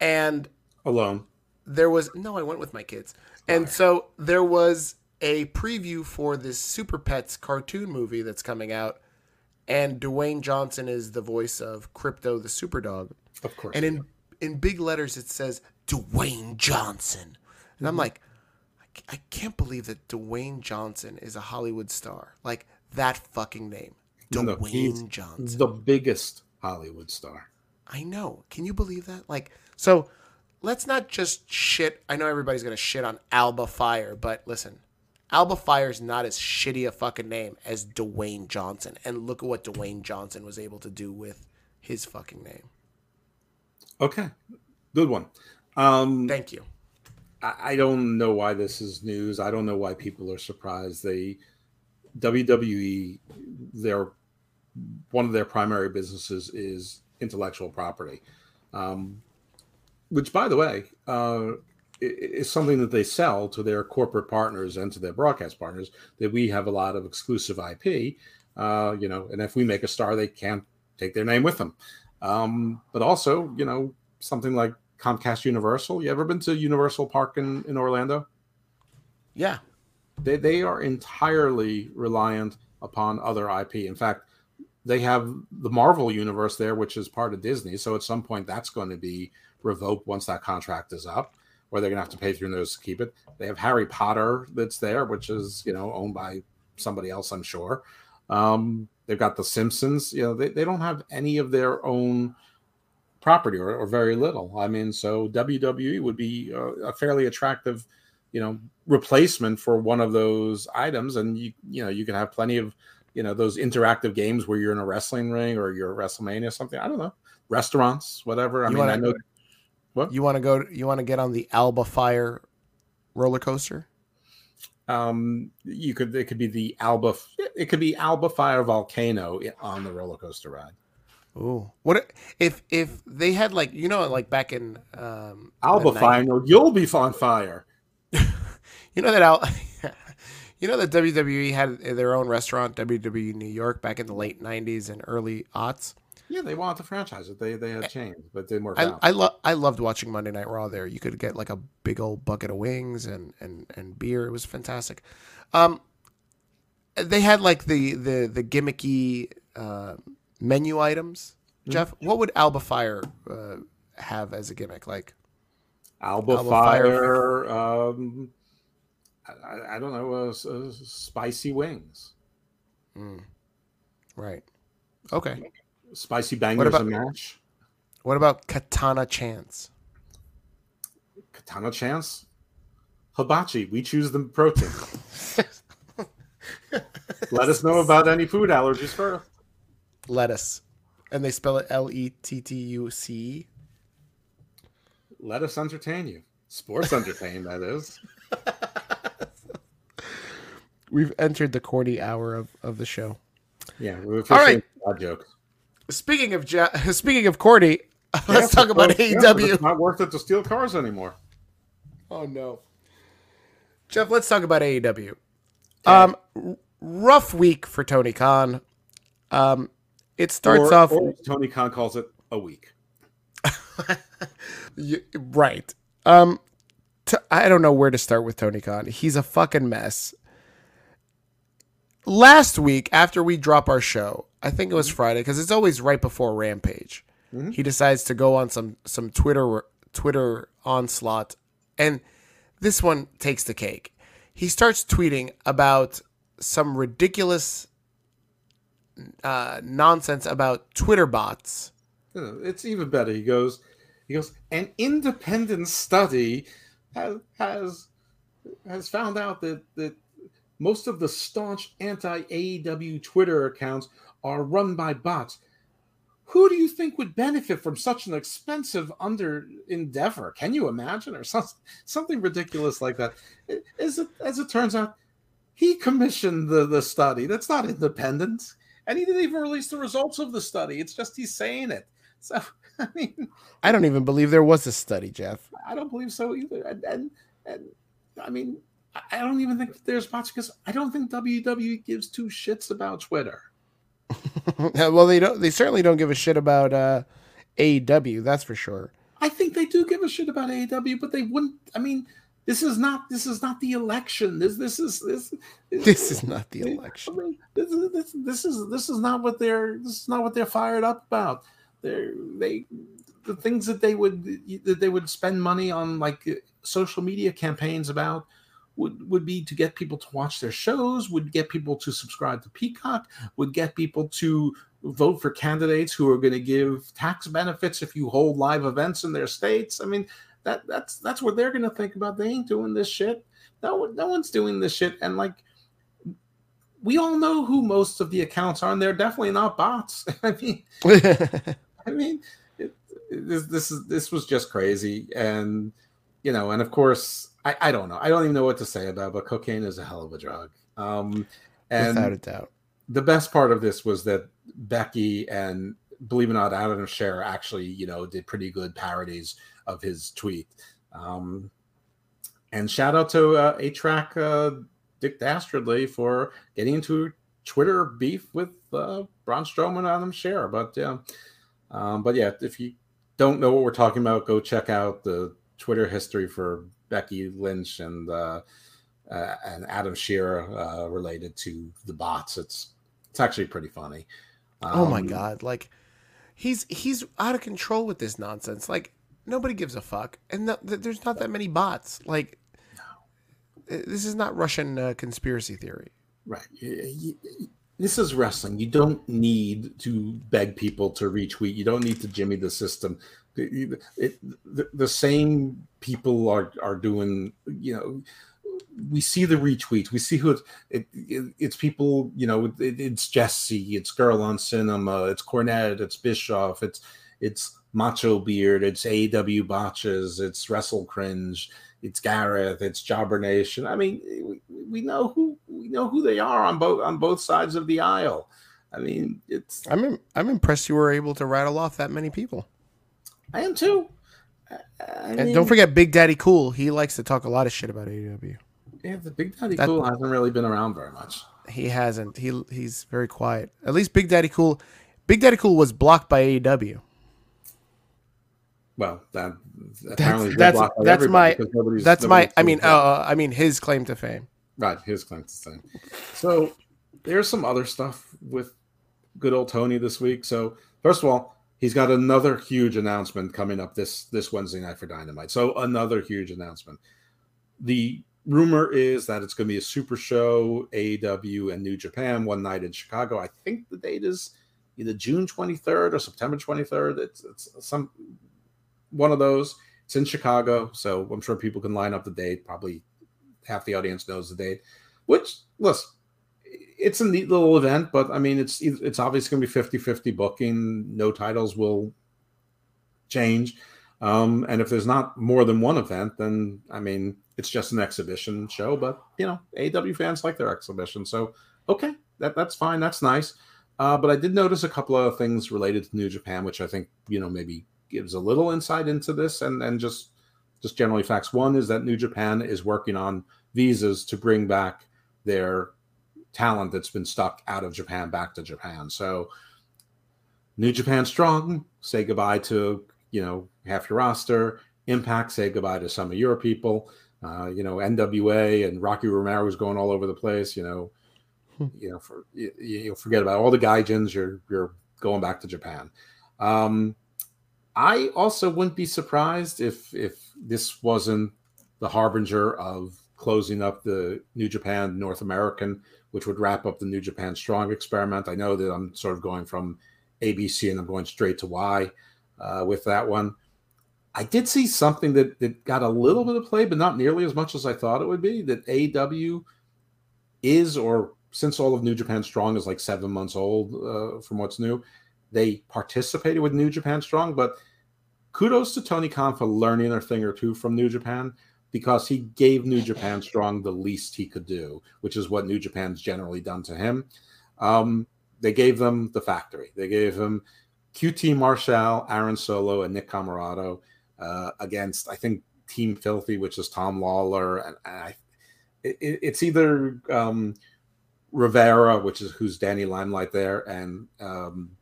and
Alone.
there was no i went with my kids and so there was a preview for this super pets cartoon movie that's coming out and dwayne johnson is the voice of Krypto the super dog
Of course.
and in in big letters it says dwayne johnson and i'm mm-hmm. like I I can't believe that dwayne johnson is a hollywood star like that fucking name
No,
dwayne johnson
the biggest Hollywood star.
I know. Can you believe that? Like, so let's not just shit. I know everybody's gonna shit on Alba Fyre, but listen, Alba Fyre is not as shitty a fucking name as Dwayne Johnson. And look at what Dwayne Johnson was able to do with his fucking name.
Okay, good one. Um,
Thank you.
I, I don't know why this is news. I don't know why people are surprised. They WWE, their one of their primary businesses is intellectual property, um, which, by the way, uh, is something that they sell to their corporate partners and to their broadcast partners. That we have a lot of exclusive IP, uh, you know, and if we make a star, they can't take their name with them. Um, but also, you know, something like Comcast Universal. You ever been to Universal Park in, in Orlando?
Yeah.
They, they are entirely reliant upon other IP. In fact, they have the Marvel universe there, which is part of Disney. So at some point, that's going to be revoked once that contract is up. Or they're gonna have to pay through nose to keep it. They have Harry Potter that's there, which is you know owned by somebody else, I'm sure. Um, they've got the Simpsons. You know, they, they don't have any of their own property or, or very little. I mean, so WWE would be a, a fairly attractive, you know, replacement for one of those items, and you you know you can have plenty of you know those interactive games where you're in a wrestling ring or you're WrestleMania or something. I don't know, restaurants, whatever. I
You
mean,
wanna-
I know what
You want to go? You want to get on the Alba Fyre roller coaster?
um you could it could be the Alba it could be Alba Fyre Volcano on the roller coaster ride.
Ooh, what if if they had like you know like back in um
Alba Fyre, no, you'll be on fire.
You know that Al, you know that WWE had their own restaurant, WWE New York, back in the late '90s and early aughts.
Yeah, they wanted to franchise it. They they had chains, but it didn't work
I
out.
I, lo- I loved watching Monday Night Raw. There, you could get like a big old bucket of wings and and and beer. It was fantastic. Um, they had like the the the gimmicky uh, menu items.
Hmm.
Jeff, what would Alba Fyre uh, have as a gimmick? Like,
Alba,
Alba Fyre.
Fire. Um, I, I don't know. Uh, uh, spicy wings,
mm, right? Okay.
Spicy bangers
about-
and mash.
What about Katana Chance?
Katana chance. Hibachi. We choose the protein. Let us know about any food allergies first.
lettuce, and they spell it L E T T U C. L T T U C.
Let us entertain you. Sports entertain, that is.
We've entered the corny hour of, of the show.
Yeah, we're
All right.
jokes.
Speaking of ja- speaking of corny, let's talk about
yeah,
AEW.
It's not worth it to steal cars anymore.
Oh no, Jeff. Let's talk about AEW. Um, r- rough week for Tony Khan. Um, it starts
Or-
off
or Tony Khan calls it a week.
Y- right. Um, t- I don't know where to start with Tony Khan. He's a fucking mess. Last week, after we drop our show, I think it was Friday because it's always right before Rampage. He decides to go on some some Twitter Twitter onslaught, and this one takes the cake. He starts tweeting about some ridiculous uh, nonsense about Twitter bots.
It's even better. He goes, he goes, an independent study has has has found out that that most of the staunch anti AEW Twitter accounts are run by bots. Who do you think would benefit from such an expensive under endeavor? Can you imagine, or some, something ridiculous like that? As it, as it turns out, he commissioned the, the study. That's not independent, and he didn't even release the results of the study. It's just he's saying it. So I mean,
I don't even believe there was a study, Jeff.
I don't believe so either. And and, and I mean, I- I don't even think there's bots because I don't think WWE gives two shits about Twitter.
well, they don't. They certainly don't give a shit about uh, AEW. That's for sure.
I think they do give a shit about AEW, but they wouldn't. I mean, this is not this is not the election. This this is this.
This is not the
I
election.
mean, this is this, this is this is not what they're this is not what they're fired up about. They're they the things that they would that they would spend money on like social media campaigns about would would be to get people to watch their shows, would get people to subscribe to Peacock, would get people to vote for candidates who are going to give tax benefits if you hold live events in their states. I mean, that that's that's what they're going to think about. They ain't doing this shit. No no one's doing this shit. And like, we all know who most of the accounts are, and they're definitely not bots. I mean, I mean, it, this this is this was just crazy, and you know, and of course, I, I don't know, I don't even know what to say about, it, but cocaine is a hell of a drug. Um, and
Without a doubt.
the best part of this was that Becky and believe it or not, Adam Scherr actually, you know, did pretty good parodies of his tweet. Um, and shout out to uh, A Track uh, Dick Dastardly for getting into Twitter beef with uh, Braun Strowman and Adam Scherr. But yeah, um, but yeah, if you don't know what we're talking about, go check out the Twitter history for Becky Lynch and uh, uh, and Adam Scherr uh, related to the bots. It's it's actually pretty funny.
oh my
Um,
god! Like he's he's out of control with this nonsense. Like nobody gives a fuck, and no, th- there's not that many bots. Like, uh, this is not Russian uh, conspiracy theory.
Right. This is wrestling. You don't need to beg people to retweet. You don't need to jimmy the system. The, it, the, the same people are are doing. You know, we see the retweets. We see who it's, it, it, it's people. You know, it, it's Jesse. It's Girl on Cinema. It's Cornette. It's Bischoff. It's it's Macho Beard. It's AW Botches. It's Wrestle Cringe. It's Gareth. It's Jobber Nation. I mean, we, we know who we know who they are on both on both sides of the aisle. I mean, it's
I'm im- I'm impressed you were able to rattle off that many people.
I am too. I, I
And don't forget Big Daddy Cool. He likes to talk a lot of shit about AEW.
yeah, the Big Daddy
That-
Cool hasn't really been around very much.
He hasn't. He he's very quiet. At least Big Daddy Cool. Big Daddy Cool was blocked by AEW.
Well, that apparently
That's that's, that's my that's my. I mean, uh, I mean his claim to fame.
Right, his claim to fame. So there's some other stuff with good old Tony this week. So first of all, he's got another huge announcement coming up this this Wednesday night for Dynamite. So another huge announcement. The rumor is that it's going to be a super show, AEW and New Japan one night in Chicago. I think the date is either June 23rd or September 23rd. It's it's some one of those. It's in Chicago, so I'm sure people can line up the date. Probably half the audience knows the date. Which, listen, it's a neat little event, but I mean, it's it's obviously going to be 50-50 booking. No titles will change, um, and if there's not more than one event, then I mean, it's just an exhibition show. But you know, AW fans like their exhibition, so okay, that that's fine. That's nice. Uh, but I did notice a couple of things related to New Japan, which I think you know maybe gives a little insight into this, and and just just generally facts. One is that New Japan is working on visas to bring back their talent that's been stuck out of Japan back to Japan. So New Japan strong, say goodbye to you know half your roster. Impact, say goodbye to some of your people. Uh, you know NWA and Rocky Romero is going all over the place. You know, you know for you, you forget about all the gaijins. You're you're going back to Japan. Um, I also wouldn't be surprised if if this wasn't the harbinger of closing up the New Japan North American, which would wrap up the New Japan Strong experiment. I know that I'm sort of going from ABC and I'm going straight to Y uh, with that one. I did see something that, that got a little bit of play, but not nearly as much as I thought it would be. That AEW is, or since all of New Japan Strong is like seven months old uh, from what's new, they participated with New Japan Strong. But kudos to Tony Khan for learning a thing or two from New Japan because he gave New Japan Strong the least he could do, which is what New Japan's generally done to him. Um, they gave them the factory. They gave him QT Marshall, Aaron Solo, and Nick Comoroto uh, against, I think, Team Filthy, which is Tom Lawlor, and, and I, it, it's either um, Rivera, which is who's Danny Limelight there, and um,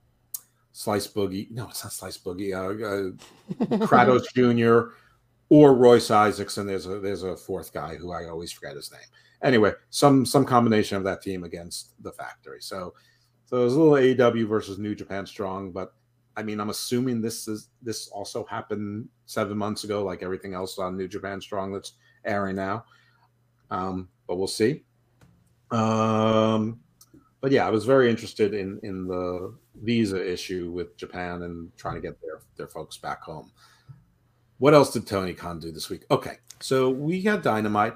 Slice Boogie. No, it's not Slice Boogie. Uh, uh, Kratos Jr. or Royce Isaacs, and there's a there's a fourth guy who I always forget his name. Anyway, some some combination of that team against the factory. So so it was a little AEW versus New Japan Strong, but I mean I'm assuming this is this also happened seven months ago, like everything else on New Japan Strong that's airing now. Um, but we'll see. Um, but yeah, I was very interested in in the visa issue with Japan and trying to get their their folks back home. What else did Tony Khan do this week? Okay, so we had Dynamite.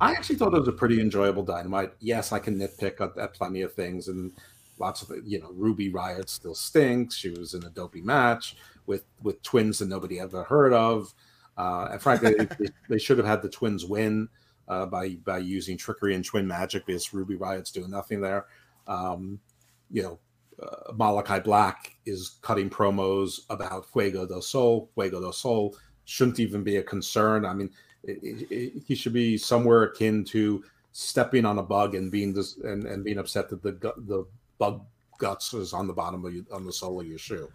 I actually thought it was a pretty enjoyable Dynamite. Yes, I can nitpick at, at plenty of things and lots of you know Ruby Riott still stinks. She was in a dopey match with with twins that nobody ever heard of. Uh, and frankly, they, they should have had the twins win uh, by by using trickery and twin magic because Ruby Riott's doing nothing there. Um, you know, uh, Malakai Black is cutting promos about Fuego del Sol. Fuego del Sol shouldn't even be a concern. I mean, it, it, he should be somewhere akin to stepping on a bug and being this and, and being upset that the the bug guts is on the bottom of you, on the sole of your shoe.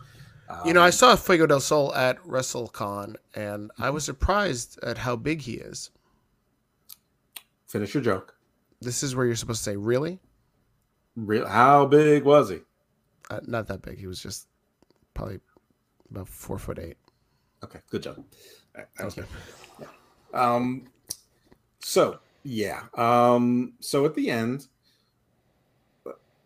Um,
You know, I saw Fuego del Sol at WrestleCon, and I was surprised at how big he is.
finish your joke.
This is where you're supposed to say, "Really?"
Real, how big was he?
Uh, not that big. He was just probably about four foot eight.
Okay, good job. Right. Um, so yeah. Um, so at the end,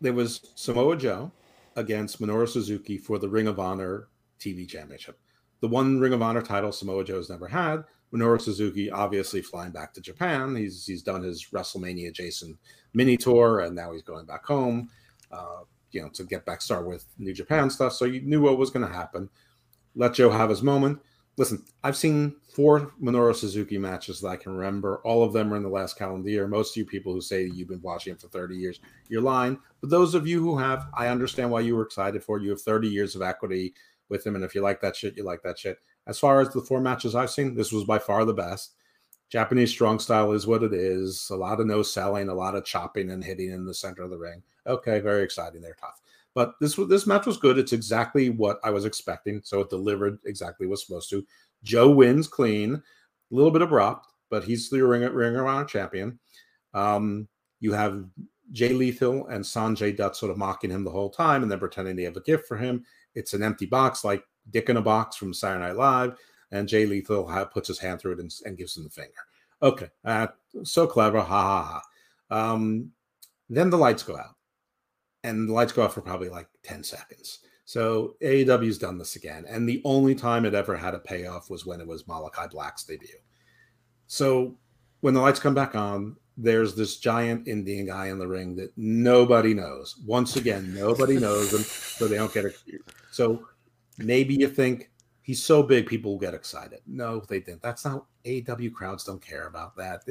there was Samoa Joe against Minoru Suzuki for the Ring of Honor TV Championship. The one Ring of Honor title Samoa Joe's never had. Minoru Suzuki obviously flying back to Japan. He's he's done his WrestleMania Jason mini tour, and now he's going back home. Uh, you know, to get back start with New Japan stuff. So you knew what was going to happen. Let Joe have his moment. Listen, I've seen four Minoru Suzuki matches that I can remember. All of them are in the last calendar year. Most of you people who say you've been watching him for 30 years, you're lying. But those of you who have, I understand why you were excited for. You have 30 years of equity with him. And if you like that shit, you like that shit. As far as the four matches I've seen, this was by far the best. Japanese strong style is what it is. A lot of no selling, a lot of chopping and hitting in the center of the ring. Okay, very exciting. They're tough. But this this match was good. It's exactly what I was expecting. So it delivered exactly what's supposed to. Joe wins clean, a little bit abrupt, but he's the ring ring around champion. Um, you have Jay Lethal and Sanjay Dutt sort of mocking him the whole time and then pretending they have a gift for him. It's an empty box, like Dick in a Box from Saturday Night Live, and Jay Lethal puts his hand through it and, and gives him the finger. Okay, uh, so clever, ha ha ha. Um, then the lights go out, and the lights go off for probably like 10 seconds. So AEW's done this again. And the only time it ever had a payoff was when it was Malakai Black's debut. So when the lights come back on, there's this giant Indian guy in the ring that nobody knows. Once again, nobody knows him, so they don't get it. So maybe you think he's so big, people will get excited. No, they didn't. That's not AEW crowds don't care about that.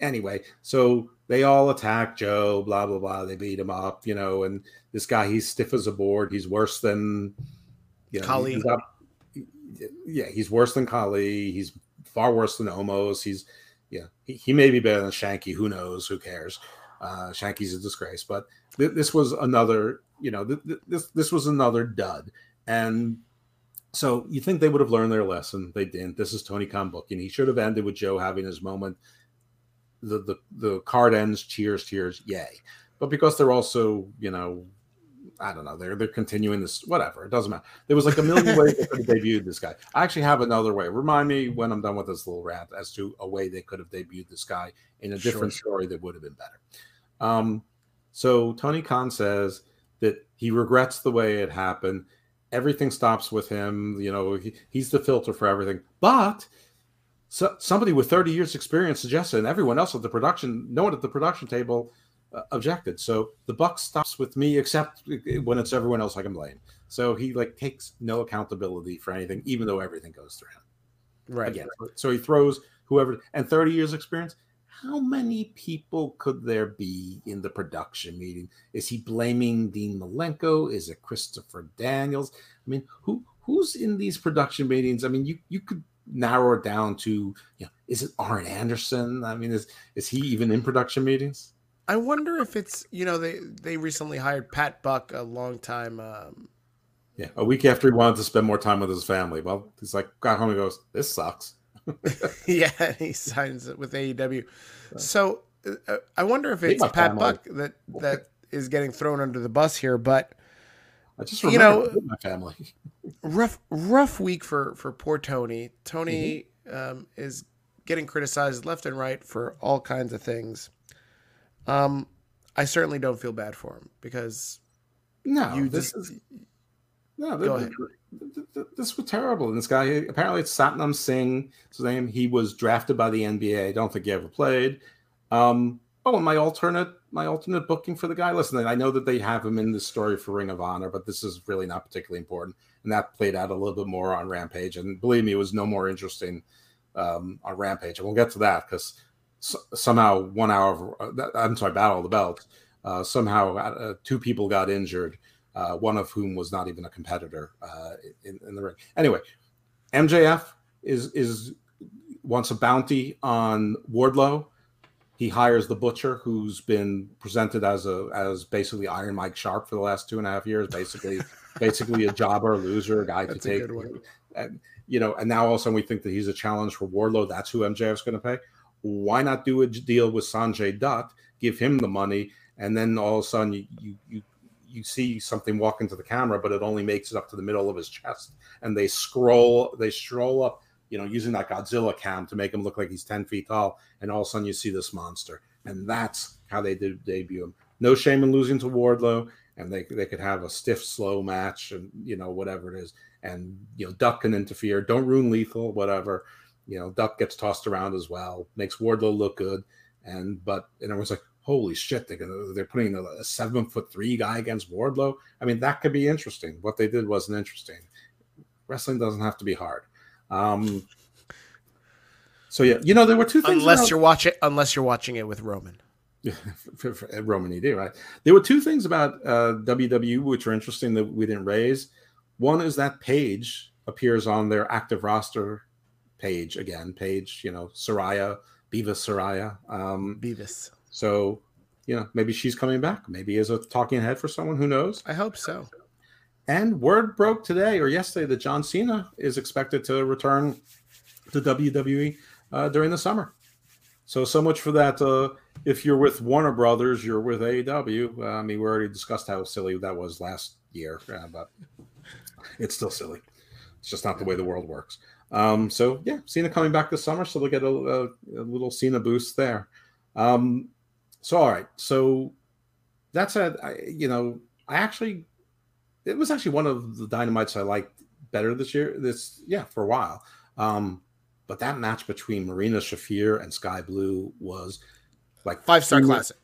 Anyway, so they all attack Joe, blah, blah, blah. They beat him up, you know, and this guy, he's stiff as a board. He's worse than, you know,
Khali.
He's got, yeah, he's worse than Khali. He's far worse than Omos. He's, yeah, he, he may be better than Shanky. Who knows? Who cares? Uh, Shanky's a disgrace. But th- this was another, you know, th- th- this this was another dud. And so you think they would have learned their lesson? They didn't. This is Tony Khan booking. He should have ended with Joe having his moment. The the the card ends. Cheers, cheers, yay! But because they're also, you know, I don't know. They're they're continuing this. Whatever. It doesn't matter. There was like a million ways they could have debuted this guy. I actually have another way. Remind me when I'm done with this little rant as to a way they could have debuted this guy in a different
Sure.
story that would have been better. Um, so Tony Khan says that he regrets the way it happened. Everything stops with him. You know, he, he's the filter for everything. But so, somebody with 30 years experience suggested, and everyone else at the production, no one at the production table uh, objected. So the buck stops with me, except when it's everyone else I can blame. So he like takes no accountability for anything, even though everything goes through him
Right.
again. So he throws whoever and 30 years experience. How many people could there be in the production meeting? Is he blaming Dean Malenko? Is it Christopher Daniels? I mean, who who's in these production meetings? I mean, you you could narrow it down to you know, is it Arn Anderson? I mean, is is he even in production meetings?
I wonder if it's you know they they recently hired Pat Buck, a long time. Um,
Yeah, a week after he wanted to spend more time with his family. Well, he's like got home and goes, "This sucks."
yeah, he signs it with AEW. So uh, I wonder if it's Pat
family.
Buck that that is getting thrown under the bus here. But
I just
You know-
my family.
rough rough week for for poor Tony. Tony um, is getting criticized left and right for all kinds of things. Um, I certainly don't feel bad for him because
No,
you
this
just
is no.
Go ahead.
th- th- th- This was terrible. And this guy, apparently, it's Satnam Singh. His name. He was drafted by the NBA. I don't think he ever played. Um, oh, and my alternate, my alternate booking for the guy. Listen, I know that they have him in the story for Ring of Honor, but this is really not particularly important. And that played out a little bit more on Rampage. And believe me, it was no more interesting um, on Rampage. And we'll get to that because somehow one hour. Of, uh, I'm sorry, Battle of the Belts. Uh, somehow, uh, two people got injured uh, one of whom was not even a competitor uh, in, in the ring. Anyway, MJF is is wants a bounty on Wardlow. He hires the butcher, who's been presented as a as basically Iron Mike Sharp for the last two and a half years, basically basically a jobber, a loser, a guy
That's
to
a
take. And you know, and now all of a sudden we think that he's a challenge for Wardlow. That's who MJF's going to pay. Why not do a deal with Sanjay Dutt, give him the money, and then all of a sudden you you you you see something walk into the camera, but it only makes it up to the middle of his chest, and they scroll, they stroll up, you know, using that Godzilla cam to make him look like he's ten feet tall, and all of a sudden you see this monster, and that's how they did debut him. No shame in losing to Wardlow, and they they could have a stiff, slow match, and you know whatever it is, and you know Dutt can interfere. Don't ruin Lethal, whatever. You know Dutt gets tossed around as well, makes Wardlow look good, and but and everyone's like, holy shit, they're gonna, they're putting a, a seven foot three guy against Wardlow. I mean that could be interesting. What they did wasn't interesting. Wrestling doesn't have to be hard. Um, so yeah, you know there were two things.
Unless
about-
you're watching, unless you're watching it with Roman.
for, for Roman ED, right? There were two things about uh, WWE which are interesting that we didn't raise. One is that Paige appears on their active roster page again. Page, you know, Saraya, Beavis Soraya. Um,
Beavis.
so, you know, maybe she's coming back. Maybe as a talking head for someone. Who knows?
I hope so.
And word broke today or yesterday that John Cena is expected to return to WWE uh, during the summer. So so much for that. Uh, if you're with Warner Brothers, you're with AEW. Uh, I mean, we already discussed how silly that was last year, uh, but it's still silly. It's just not the way the world works. Um, so yeah, Cena coming back this summer, so they'll get a, a, a little Cena boost there. Um, so all right, so that's a I, you know I actually it was actually one of the dynamites I liked better this year. This yeah for a while. Um, but that match between Marina Shafir and Skye Blue was like
Five star classic.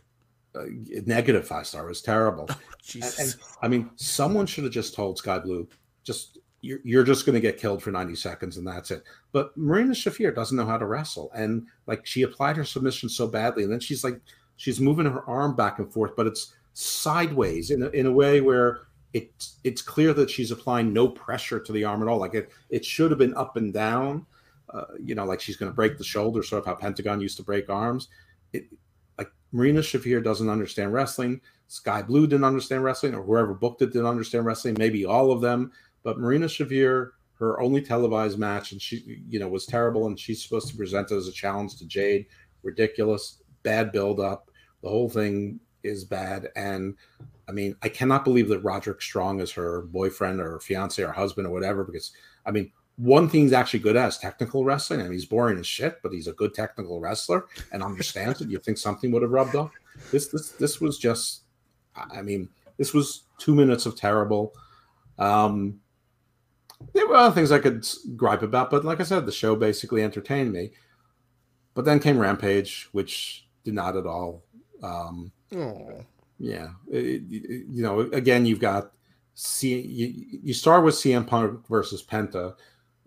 Uh, negative five star was terrible. And,
Jesus.
and, I mean, someone should have just told Skye Blue, just you're, you're just going to get killed for 90 seconds and that's it. But Marina Shafir doesn't know how to wrestle. And like she applied her submission so badly. And then she's like, she's moving her arm back and forth, but it's sideways in a, in a way where it's it's clear that she's applying no pressure to the arm at all. Like it, it should have been up and down, uh, you know, like she's going to break the shoulder, sort of how Pentagon used to break arms. It, like Marina Shafir doesn't understand wrestling. Skye Blue didn't understand wrestling, or whoever booked it didn't understand wrestling. Maybe all of them, but Marina Shafir, her only televised match, and she, you know, was terrible. And she's supposed to present it as a challenge to Jade. Ridiculous, bad build up. The whole thing is bad. And I mean, I cannot believe that Roderick Strong is her boyfriend or fiance or husband or whatever. Because I mean, one thing he's actually good at is technical wrestling. Mean, he's boring as shit, but he's a good technical wrestler and understands it. You think something would have rubbed off? This, this, this was just. I mean, this was two minutes of terrible. Um, there were other things I could gripe about, but like I said, the show basically entertained me. But then came Rampage, which did not at all. Um,
Oh.
yeah, it- it- you know, again, you've got C. You, you start with CM Punk versus Penta.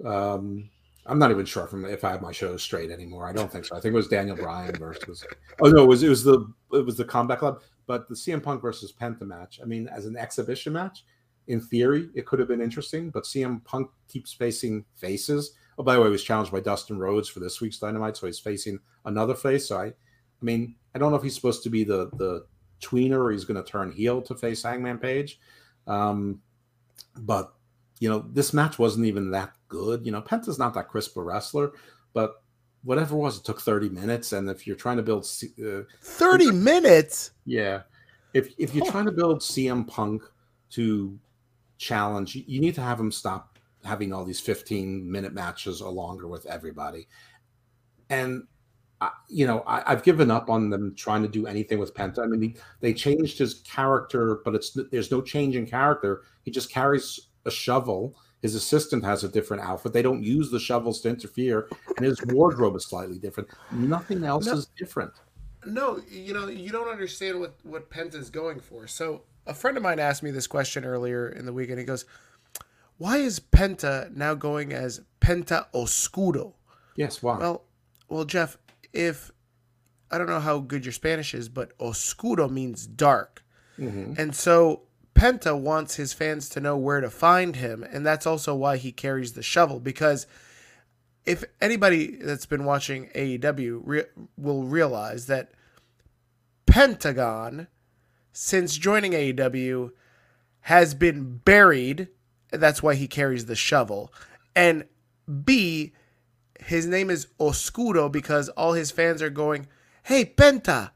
Um, I'm not even sure if, I'm- if I have my shows straight anymore. I don't think so. I think it was Daniel Bryan versus. Oh no, it was it was the it was the Combat Club, but the CM Punk versus Penta match. I mean, as an exhibition match, in theory, it could have been interesting. But CM Punk keeps facing faces. Oh, by the way, he was challenged by Dustin Rhodes for this week's Dynamite, so he's facing another face. So I, I mean, I don't know if he's supposed to be the the tweener or he's going to turn heel to face Hangman Page. Um, but you know, this match wasn't even that good. You know, Penta's not that crisp a wrestler, but whatever it was, it took 30 minutes. And if you're trying to build, uh,
30 minutes.
yeah, if if you're trying to build CM Punk to challenge, you, you need to have him stop having all these 15 minute matches or longer with everybody. And I, you know, I, I've given up on them trying to do anything with Penta. I mean, they, they changed his character, but it's there's no change in character. He just carries a shovel. His assistant has a different outfit. They don't use the shovels to interfere, and his wardrobe is slightly different. Nothing else
No.
is different.
No, you know, you don't understand what what Penta's going for. So, a friend of mine asked me this question earlier in the week, and he goes, "Why is Penta now going as Penta Oscuro?"
Yes, why?
Well, well, Jeff, if I don't know how good your Spanish is, but oscuro means dark.
Mhm.
And so Penta wants his fans to know where to find him, and that's also why he carries the shovel because if anybody that's been watching AEW re- will realize that Pentagon since joining AEW has been buried, that's why he carries the shovel. And B his name is Oscuro because all his fans are going, Hey, Penta,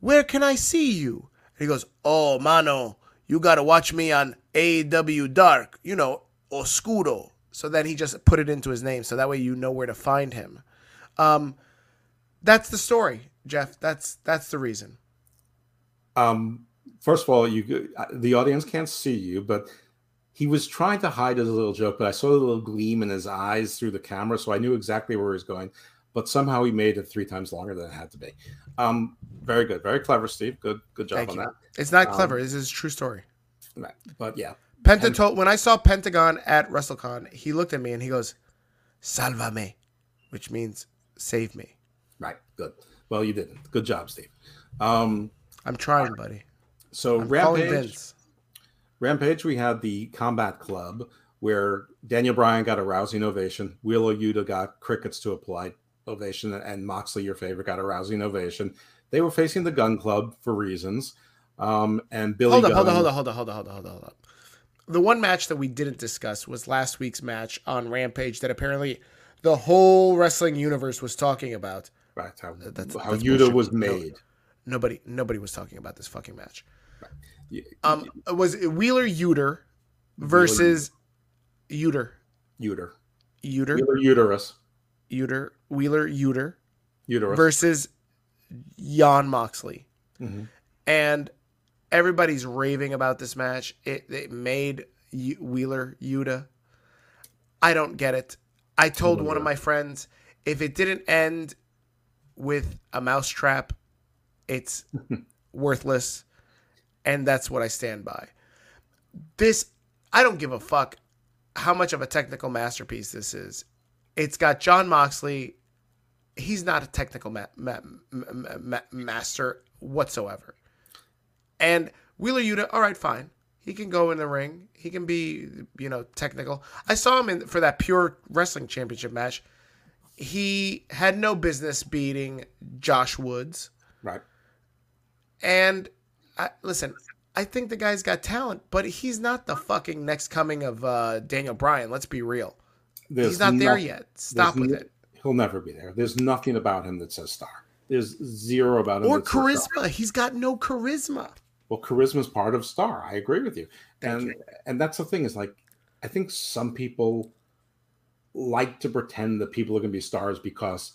where can I see you? And he goes, Oh, mano, you got to watch me on AEW Dark, you know, Oscuro. So then he just put it into his name, so that way you know where to find him. Um, that's the story, Jeff. That's that's the reason.
Um, first of all, you the audience can't see you, but he was trying to hide his little joke, but I saw the little gleam in his eyes through the camera, so I knew exactly where he was going. But somehow he made it three times longer than it had to be. Um, very good, very clever, Steve. Good, good job
Thank
on
you.
that.
It's not
Um,
clever. This is a true story.
But yeah,
Penta told when I saw Pentagon at WrestleCon, he looked at me and he goes, "Salvame," which means save me.
right, good. Well, you didn't. Good job, Steve. Um,
I'm trying, buddy.
so
I'm
Rampage,
Vince.
Rampage, we had the Combat Club where Daniel Bryan got a rousing ovation. Wheeler Yuta got crickets to a polite ovation, and Moxley, your favorite, got a rousing ovation. They were facing the Gun Club for reasons. Um, and Billy
Hold up,
Gunn,
hold on, hold on, hold on, hold on, hold on, hold on, hold on. The one match that we didn't discuss was last week's match on Rampage that apparently the whole wrestling universe was talking about.
Right, how,
That's-
how
that's
Yuta
bullshit.
was
No.
made.
Nobody, nobody was talking about this fucking match.
Y-
Um, was it Wheeler Uter versus Uter,
Uter.
Uter,
Wheeler uterus.
Uter, Wheeler Uter
Uterus.
versus Jon Moxley.
Mhm.
And everybody's raving about this match. It, it made Ye- Wheeler Yuta. I don't get it. I told one of my friends if it didn't end with a mousetrap, it's worthless. And that's what I stand by. This, I don't give a fuck how much of a technical masterpiece this is. It's got Jon Moxley. He's not a technical ma- ma- ma- ma- master whatsoever. And Wheeler Yuta, all right, fine. He can go in the ring. He can be, you know, technical. I saw him in for that pure wrestling championship match. He had no business beating Josh Woods.
Right.
And I, listen, I think the guy's got talent, but he's not the fucking next coming of uh, Daniel Bryan. Let's be real.
There's
he's not there yet. Stop with
n-
it.
He'll never be there. There's nothing about him that says star. There's zero about him.
Or
that says star.
charisma. He's got no charisma.
Well, charisma is part of star. I agree with you.
Thank
and
you.
and that's the thing is like, I think some people like to pretend that people are going to be stars because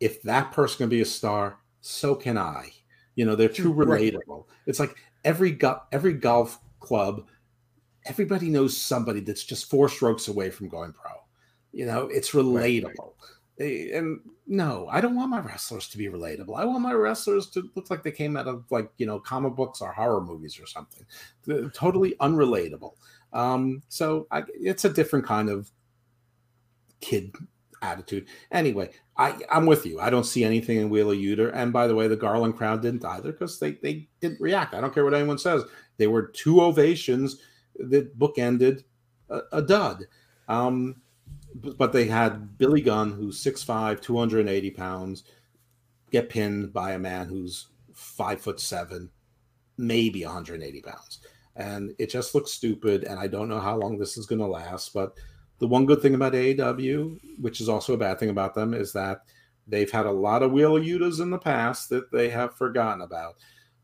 if that person can be a star, so can I. You know, they're too
Right.
relatable. It's like every go- every golf club, everybody knows somebody that's just four strokes away from going pro. You know, it's relatable. Eh, And no, I don't want my wrestlers to be relatable. I want my wrestlers to look like they came out of like you know comic books or horror movies or something. They're totally unrelatable. Um, so I, it's a different kind of kid attitude. Anyway, I, I'm with you. I don't see anything in Wheeler Uter. And by the way, the Garland crowd didn't either because they, they didn't react. I don't care what anyone says. They were two ovations that bookended a, a dud. Um, but, they had Billy Gunn, who's 6'5, 280 pounds, get pinned by a man who's five foot seven, maybe 180 pounds. And it just looks stupid. And I don't know how long this is going to last. But the one good thing about AEW, which is also a bad thing about them, is that they've had a lot of Wheeler Yutas in the past that they have forgotten about.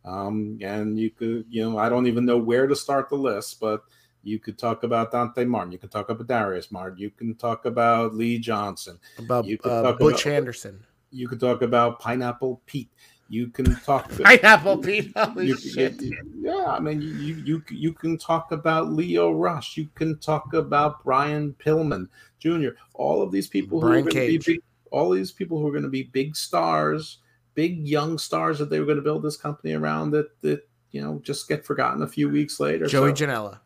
Um, and you could, you know, I don't even know where to start the list, but you could talk about Dante Martin. You can talk about Darius Martin. You can talk about Lee Johnson.
About
You could
uh, Butch
about-
Anderson.
You could talk about Pineapple Pete. You can talk.
Pineapple Pete. Holy
you,
shit.
you- yeah, I mean, you, you you can talk about Lio Rush. You can talk about Brian Pillman Jr. All of these people who
Brian
are going to be big, all these people who are going to be big stars, big young stars that they were going to build this company around. That that you know just get forgotten a few weeks later.
Joey
So-
Janela.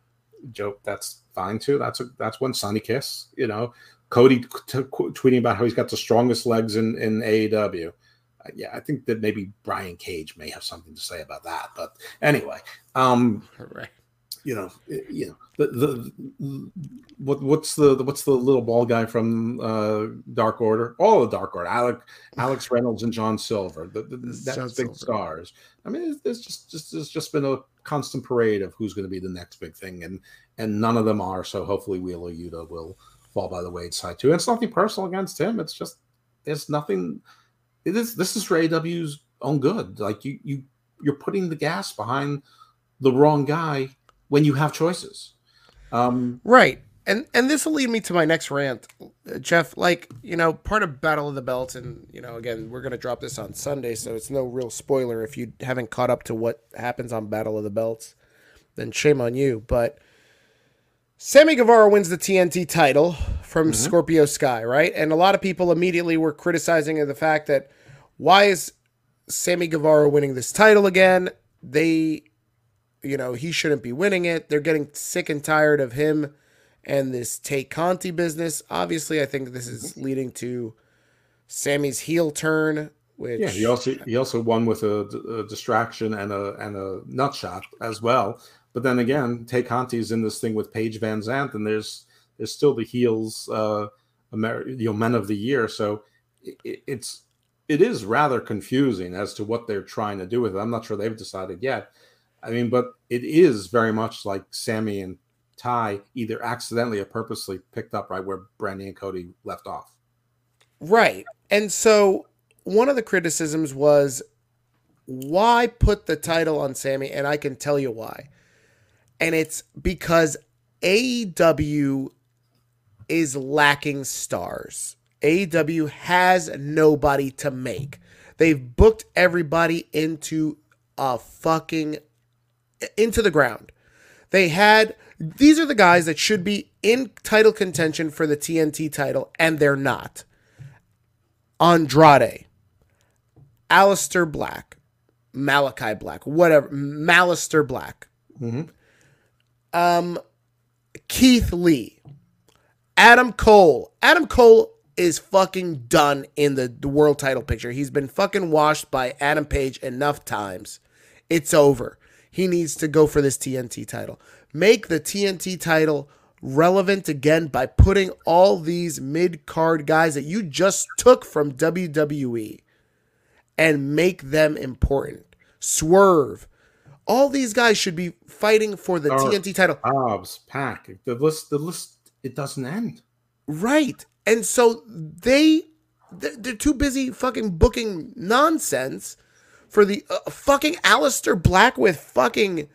Joe, that's fine too. That's a that's one Sunny Kiss. You know, Cody t- t- tweeting about how he's got the strongest legs in in AEW. Yeah, I think that maybe Brian Cage may have something to say about that. But anyway, um,
Right.
you know, you know, the the what what's the what's the little ball guy from uh Dark Order? All the Dark Order, Alec Alex Reynolds and John Silver. The, the,
This
that's
John
big
Silver.
stars. I mean, it's, it's just just it's just been a constant parade of who's going to be the next big thing, and and none of them are. So hopefully, Wheeler Yuta will fall by the wayside too. And it's nothing personal against him. It's just it's nothing. It is this is for AW's own good. Like you you you're putting the gas behind the wrong guy when you have choices. Um,
Right. And and this will lead me to my next rant, Jeff. Like you know, part of Battle of the Belts, and you know, again, we're gonna drop this on Sunday, so it's no real spoiler if you haven't caught up to what happens on Battle of the Belts. Then shame on you. But Sammy Guevara wins the TNT title from mm-hmm. Scorpio Sky, right? And a lot of people immediately were criticizing the fact that why is Sammy Guevara winning this title again? They you know, he shouldn't be winning it. They're getting sick and tired of him and this Tay Conti business. Obviously, I think this is leading to Sammy's heel turn, which
yeah, he also he also won with a, a distraction and a and a nut shot as well. But then again, Tay Conti's in this thing with Paige Van Zant, and there's there's still the heels, uh, Amer- you know, men of the year. So it, it's it is rather confusing as to what they're trying to do with it. I'm not sure they've decided yet. I mean, but it is very much like Sammy and Ty either accidentally or purposely picked up right where Brandi and Cody left off.
Right. And so one of the criticisms was why put the title on Sammy? And I can tell you why. And it's because AEW is lacking stars. AEW has nobody to make. They've booked everybody into a fucking into the ground. They had these are the guys that should be in title contention for the TNT title, and they're not. Andrade, Aleister Black, Malakai Black, whatever, Malister Black,
Mhm.
Um, Keith Lee, Adam Cole. Adam Cole is fucking done in the, the world title picture. He's been fucking washed by Adam Page enough times. It's over. He needs to go for this TNT title. Make the TNT title relevant again by putting all these mid card guys that you just took from WWE and make them important. Swerve. All these guys should be fighting for the TNT title.
Hobbs, Pac, the list, the list, it doesn't end.
Right. And so they they're they're too busy fucking booking nonsense for the uh, fucking Aleister Black with fucking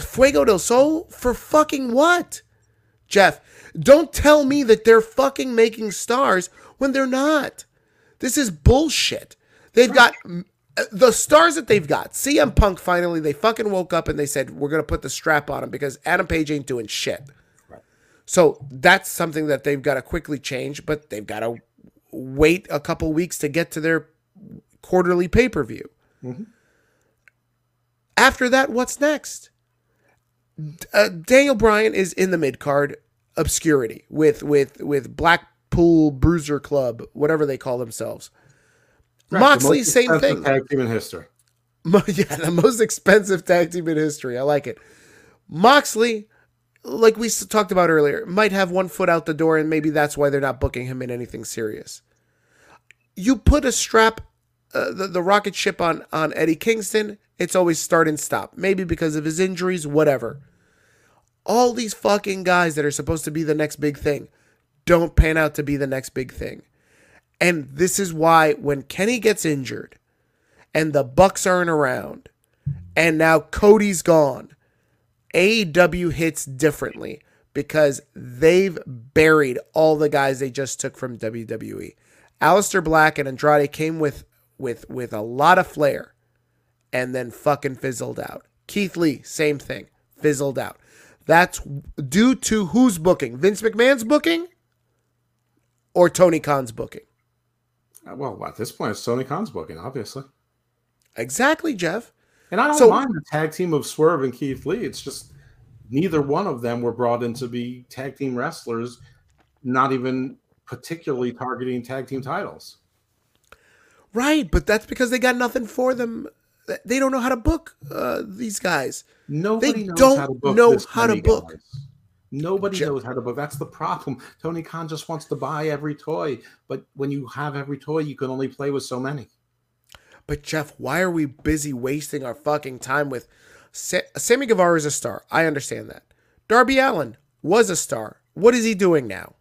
Fuego del Sol for fucking what? Jeff, don't tell me that they're fucking making stars when they're not. This is bullshit. They've got uh, the stars that they've got. CM Punk finally they fucking woke up and they said we're going to put the strap on him because Adam Page ain't doing shit. So that's something that they've got to quickly change, but they've got to wait a couple weeks to get to their quarterly pay per view. After that, what's next? Uh, Daniel Bryan is in the mid card obscurity with with with Blackpool Bruiser Club, whatever they call themselves. Moxley,
most
same thing.
Tag team in history.
Mo- yeah, the most expensive tag team in history. I like it. Moxley, like we talked about earlier, might have one foot out the door, and maybe that's why they're not booking him in anything serious. You put a strap, uh, the, the rocket ship on on Eddie Kingston, it's always start and stop. Maybe because of his injuries, whatever. All these fucking guys that are supposed to be the next big thing don't pan out to be the next big thing. And this is why when Kenny gets injured and the Bucks aren't around, and now Cody's gone, AEW hits differently because they've buried all the guys they just took from WWE. Aleister Black and Andrade came with with with a lot of flair and then fucking fizzled out. Keith Lee, same thing, fizzled out. That's due to who's booking? Vince McMahon's booking or Tony Khan's booking?
Uh, Well, at this point, it's Tony Khan's booking, obviously.
Exactly, Jeff.
And I don't
So-
mind the tag team of Swerve and Keith Lee. It's just neither one of them were brought in to be tag team wrestlers, not even particularly targeting tag team titles.
Right, but that's because they got nothing for them. They don't know how to book uh, these guys.
Nobody knows
don't
how to book.
know
this
how to book.
guys. Nobody knows how to book. That's the problem. Tony Khan just wants to buy every toy, but when you have every toy, you can only play with so many.
But Jeff, why are we busy wasting our fucking time with Sa- Sammy Guevara is a star. I understand that. Darby Allin was a star. What is he doing now?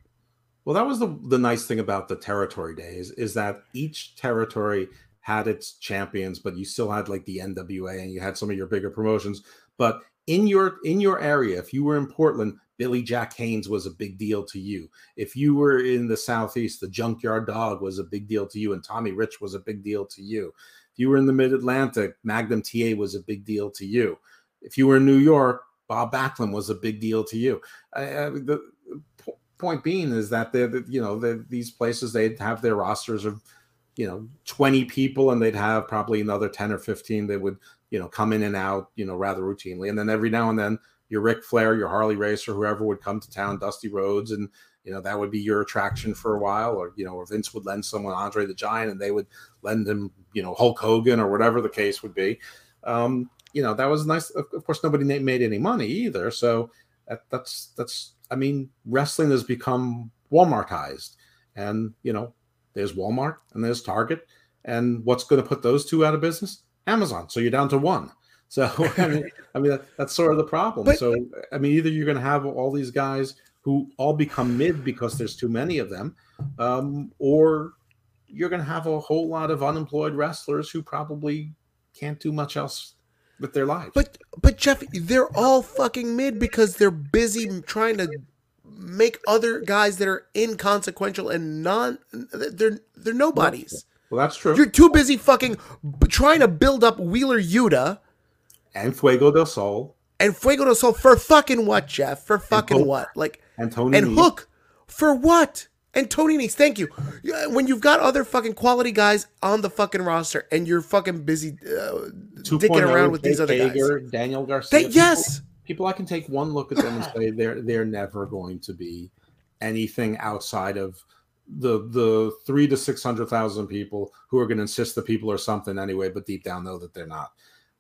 Well, that was the the nice thing about the territory days is that each territory had its champions, but you still had like the NWA and you had some of your bigger promotions. But in your in your area, if you were in Portland, Billy Jack Haynes was a big deal to you. If you were in the Southeast, the Junkyard Dog was a big deal to you, and Tommy Rich was a big deal to you. If you were in the Mid Atlantic, Magnum TA was a big deal to you. If you were in New York, Bob Backlund was a big deal to you. Uh, the po- point being is that they're, the- you know, the, these places they'd have their rosters of, you know, 20 people, and they'd have probably another 10 or 15 that would, you know, come in and out, you know, rather routinely. And then every now and then your Ric Flair, your Harley Racer, whoever would come to town, Dusty Rhodes, and you know that would be your attraction for a while. Or you know, or Vince would lend someone Andre the Giant, and they would lend him, you know, Hulk Hogan or whatever the case would be. Um, you know, that was nice. Of, course, nobody made any money either, so that, that's that's. I mean, wrestling has become Walmartized, and you know, there's Walmart and there's Target, and what's going to put those two out of business? Amazon. So you're down to one. So I mean, I mean that, that's sort of the problem.
But-
so I mean, either you're going to have all these guys who all become mid because there's too many of them, um, or you're going to have a whole lot of unemployed wrestlers who probably can't do much else with their lives.
But but Jeff, they're all fucking mid because they're busy trying to make other guys that are inconsequential and non they're they're nobodies.
well, that's true.
You're too busy fucking trying to build up Wheeler Yuta
and Fuego del Sol
and Fuego del Sol for fucking what, Jeff? For fucking what? Like
and Tony
and
Nese.
Hook for what? And Tony Nese, thank you. When you've got other fucking quality guys on the fucking roster and you're fucking busy uh, dicking around with these
Jake
other guys.
Daniel Garcia.
They,
people-
yes.
people I can take one look at them and say they're they're never going to be anything outside of the the three to six hundred thousand people who are going to insist the people are something anyway, but deep down know that they're not.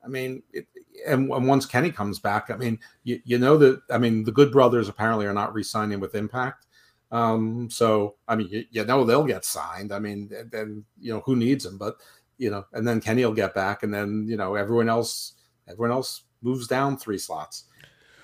I mean, it, and, and once Kenny comes back, I mean, you, you know that I mean the Good Brothers apparently are not re-signing with Impact. Um, so I mean, you, you know they'll get signed. I mean, and- then you know who needs them, but you know, and then Kenny will get back, and then you know everyone else, everyone else moves down three slots.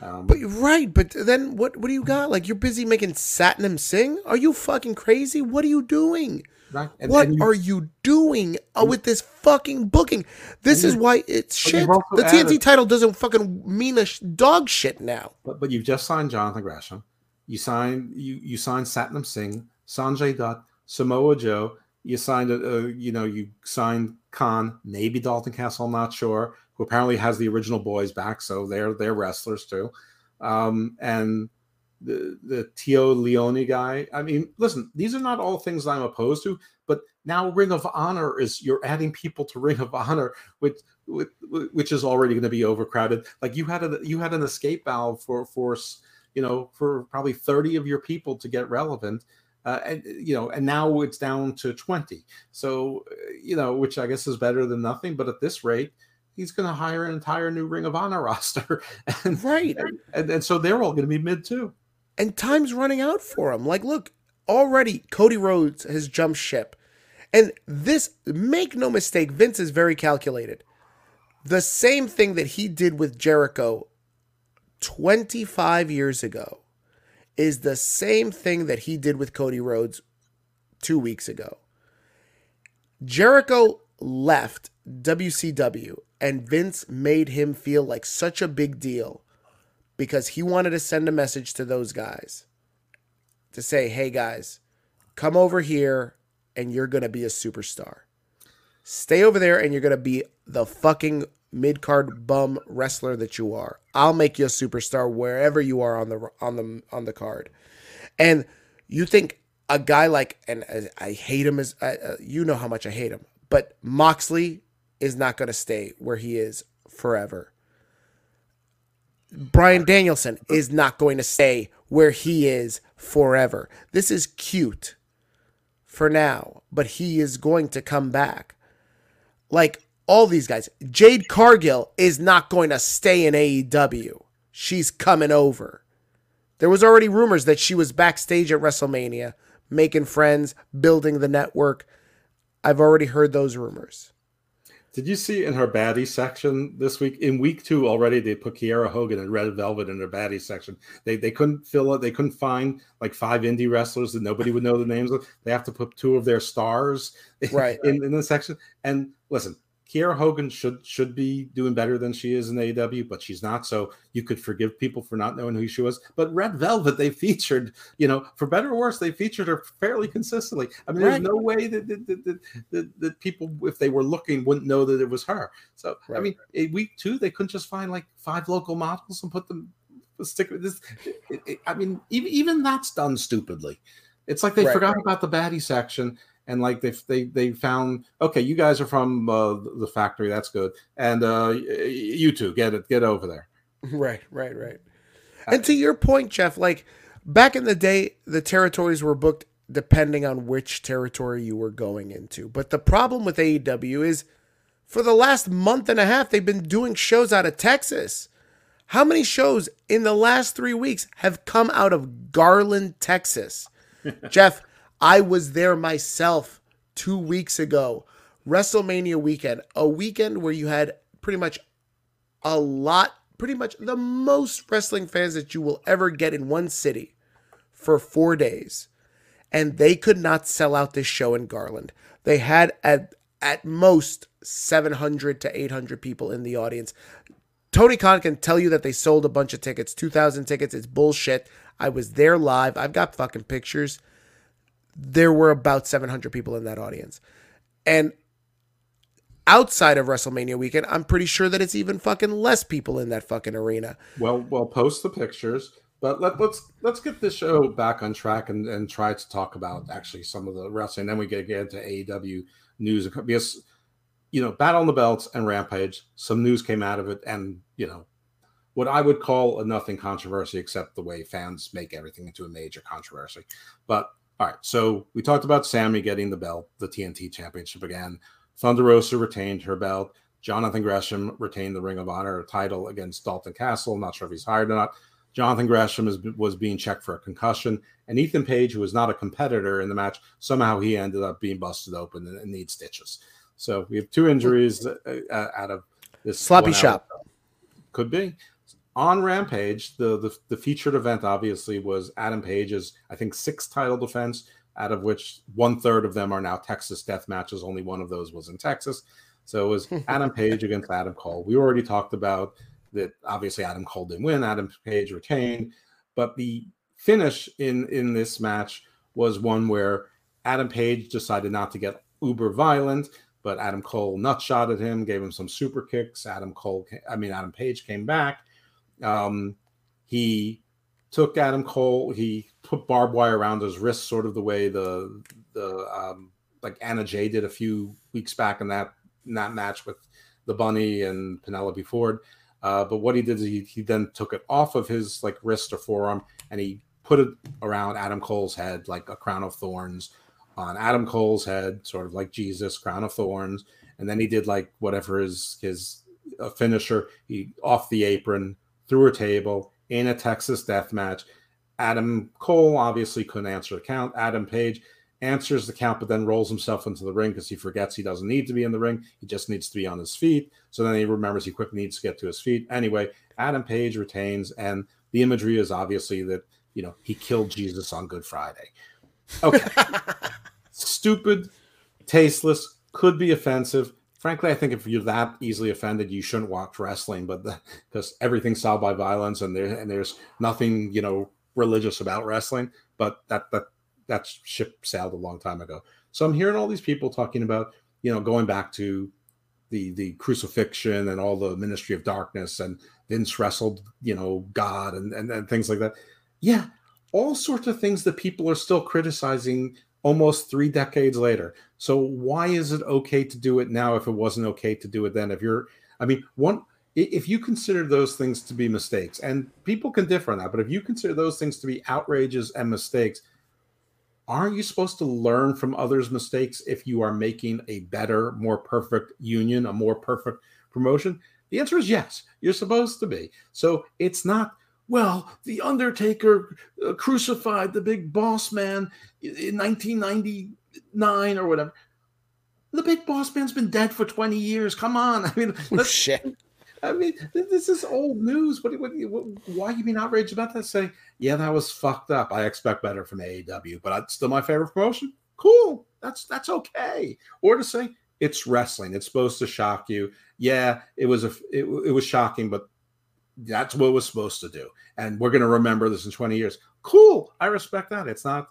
Um,
But you're right, but then what what do you got? Like you're busy making Satnam Singh? Are you fucking crazy? What are you doing?
Right? And-
what
and
are you doing uh, with this fucking booking? This is why it's shit. The TNT
added-
title doesn't fucking mean a sh- dog shit now.
But but you've just signed Jonathan Gresham. You signed you you signed Satnam Singh, Sanjay Dutt, Samoa Joe. You signed a, a you know you signed Khan, maybe Dalton Castle. I'm not sure. Who apparently has the original boys back, so they're they're wrestlers too. Um, and the the Tio Leone guy. I mean, listen, these are not all things I'm opposed to, but now Ring of Honor is you're adding people to Ring of Honor, which which, which is already going to be overcrowded. Like you had a you had an escape valve for for you know for probably 30 of your people to get relevant. Uh, and you know, and now it's down to 20. So, you know, which I guess is better than nothing. But at this rate, he's going to hire an entire new Ring of Honor roster, and
Right.
and, and so they're all going to be mid too.
And time's running out for him. Like, look, already Cody Rhodes has jumped ship. And this, make no mistake, Vince is very calculated. The same thing that he did with Jericho 25 years ago is the same thing that he did with Cody Rhodes two weeks ago. Jericho left WCW and Vince made him feel like such a big deal because he wanted to send a message to those guys to say, hey guys, come over here and you're going to be a superstar. Stay over there and you're going to be the fucking mid card bum wrestler that you are. I'll make you a superstar wherever you are on the on the on the card. And you think a guy like and I- hate him as uh, you know how much I hate him, but Moxley is not going to stay where he is forever. Bryan Danielson is not going to stay where he is forever. This is cute for now, but he is going to come back. Like all these guys, Jade Cargill is not going to stay in AEW. She's coming over. There was already rumors that she was backstage at WrestleMania, making friends, building the network. I've already heard those rumors.
Did you see in her baddie section this week? In week two already, they put Kiera Hogan and Red Velvet in their baddie section. They they couldn't fill it. They couldn't find like five indie wrestlers that nobody would know the names of. They have to put two of their stars
Right.
in, in the section. And listen, Kiera Hogan should should be doing better than she is in AEW, but she's not. So you could forgive people for not knowing who she was. But Red Velvet, they featured, you know, for better or worse, they featured her fairly consistently. I mean, there's no way that that, that, that, that people, if they were looking, wouldn't know that it was her. So I mean, in week two, they couldn't just find like five local models and put them stick with this. It, it, I mean, even even that's done stupidly. It's like they
Right,
forgot about the baddie section and like they they they found okay, you guys are from uh, the factory, that's good, and uh, you two get it, get over there.
Right, right, right. And to your point, Jeff, like back in the day, the territories were booked depending on which territory you were going into. But the problem with AEW is for the last month and a half, they've been doing shows out of Texas. How many shows in the last three weeks have come out of Garland, Texas? Jeff, I was there myself two weeks ago. WrestleMania weekend, a weekend where you had pretty much a lot, pretty much the most wrestling fans that you will ever get in one city for four days. And they could not sell out this show in Garland. They had at at most 700 to 800 people in the audience. Tony Khan can tell you that they sold a bunch of tickets, 2,000 tickets. It's bullshit. I was there live. I've got fucking pictures. There were about 700 people in that audience. And outside of WrestleMania weekend, I'm pretty sure that it's even fucking less people in that fucking arena.
Well, well, post the pictures, but let, let's let's get this show back on track and, and try to talk about actually some of the wrestling. Then we get get into AEW news because you know Battle on the Belts and Rampage. Some news came out of it, and you know what I would call a nothing controversy, except the way fans make everything into a major controversy. But all right, so we talked about Sammy getting the belt, the TNT Championship again. Thunder Rosa retained her belt. Jonathan Gresham retained the Ring of Honor title against Dalton Castle. I'm not sure if he's hired or not. Jonathan Gresham is, was being checked for a concussion, and Ethan Page, who was not a competitor in the match, somehow he ended up being busted open and, and needs stitches. So we have two injuries uh, uh, out of this
Sloppy shop.
Could be on Rampage. The, the the featured event obviously was Adam Page's, I think, six title defense, out of which one third of them are now Texas death matches. Only one of those was in Texas. So it was Adam Page against Adam Cole. We already talked about that. Obviously, Adam Cole didn't win. Adam Page retained, but the finish in in this match was one where Adam Page decided not to get uber violent, but Adam Cole nutshot at him, gave him some super kicks. Adam Cole, I mean Adam Page came back. Um, he took Adam Cole. He put barbed wire around his wrist, sort of the way the the um, like Anna Jay did a few weeks back in that in that match with the Bunny and Penelope Ford. Uh, but what he did is he, he then took it off of his like wrist or forearm and he put it around Adam Cole's head like a crown of thorns on Adam Cole's head, sort of like Jesus, crown of thorns. And then he did like whatever his his uh, finisher. He off the apron through a table in a Texas death match. Adam Cole obviously couldn't answer the count. Adam Page answers the count, but then rolls himself into the ring because he forgets he doesn't need to be in the ring. He just needs to be on his feet. So then he remembers he quickly needs to get to his feet. Anyway, Adam Page retains, and the imagery is obviously that you know he killed Jesus on Good Friday. Okay, stupid, tasteless, could be offensive. Frankly, I think if you're that easily offended, you shouldn't watch wrestling. But because everything's solved by violence, and there and there's nothing you know religious about wrestling. But that that that ship sailed a long time ago. So I'm hearing all these people talking about you know going back to the the crucifixion and all the ministry of darkness and Vince wrestled you know God and and, and things like that. Yeah, all sorts of things that people are still criticizing almost three decades later. So why is it okay to do it now if it wasn't okay to do it then? If you're, I mean, one, if you consider those things to be mistakes, and people can differ on that, but if you consider those things to be outrages and mistakes, aren't you supposed to learn from others' mistakes if you are making a better, more perfect union, a more perfect promotion? The answer is yes, you're supposed to be. So it's not, well, The Undertaker uh, crucified the big boss man in 1999 or whatever. The big boss man's been dead for 20 years. Come on. I mean,
Oh, shit.
I mean, this is old news. What, what, what, why you being outraged about that? Say, yeah, that was fucked up. I expect better from AEW, but it's still my favorite promotion. Cool. That's that's okay. Or to say, It's wrestling. It's supposed to shock you. Yeah, it was a it, it was shocking, but that's what was supposed to do. And we're going to remember this in 20 years. Cool. I respect that. It's not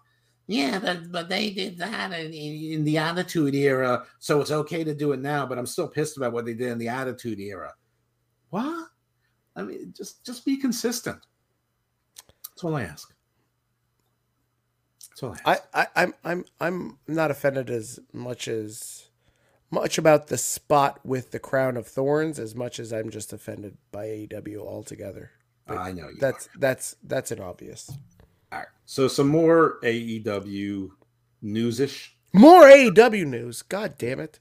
yeah, but but they did that in, in, the Attitude Era, so it's okay to do it now. But I'm still pissed about what they did in the Attitude Era. What? I mean, just just be consistent. That's all I ask. That's all I ask.
I, I I'm I'm I'm not offended as much as much about the spot with the crown of thorns as much as I'm just offended by AEW altogether.
I know
that's
are.
that's that's an obvious.
All right. So some more AEW newsish.
More AEW news. God damn it.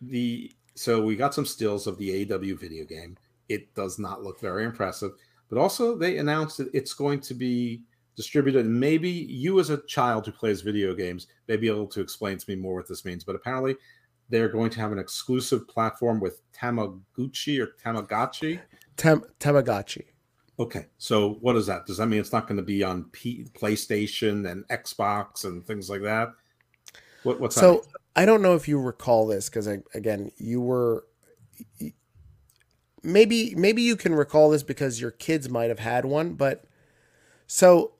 The so we got some stills of the AEW video game. It does not look very impressive, but also they announced that it's going to be distributed. And maybe you, as a child who plays video games, may be able to explain to me more what this means. But apparently, they're going to have an exclusive platform with Tamaguchi or Tamagotchi.
Tam- Tamagotchi.
Okay, so what is that? Does that mean it's not going to be on P- PlayStation and Xbox and things like that? What, what's
so?
Mean?
I don't know if you recall this because again, you were maybe maybe you can recall this because your kids might have had one, but so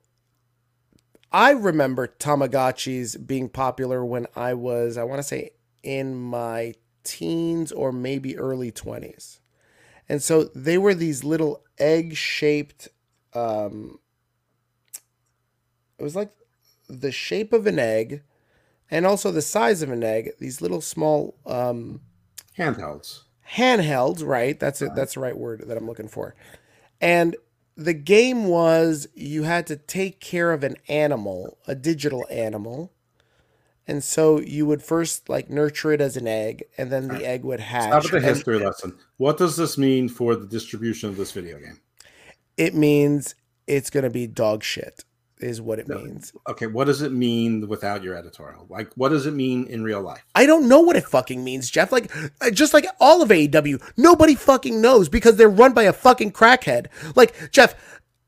I remember Tamagotchis being popular when I was I want to say in my teens or maybe early 20s. And so they were these little egg shaped, um, it was like the shape of an egg and also the size of an egg, these little small, um,
handhelds.
Handhelds, right? That's it. That's the right word that I'm looking for. And the game was you had to take care of an animal, a digital animal, and so you would first like nurture it as an egg, and then the egg would hatch.
Stop the history lesson. What does this mean for the distribution of this video game?
It means it's going to be dog shit, is what it no. means.
Okay, what does it mean without your editorial? Like, what does it mean in real life?
I don't know what it fucking means, Jeff. Like, uh, just like all of AEW, nobody fucking knows because they're run by a fucking crackhead. Like, Jeff,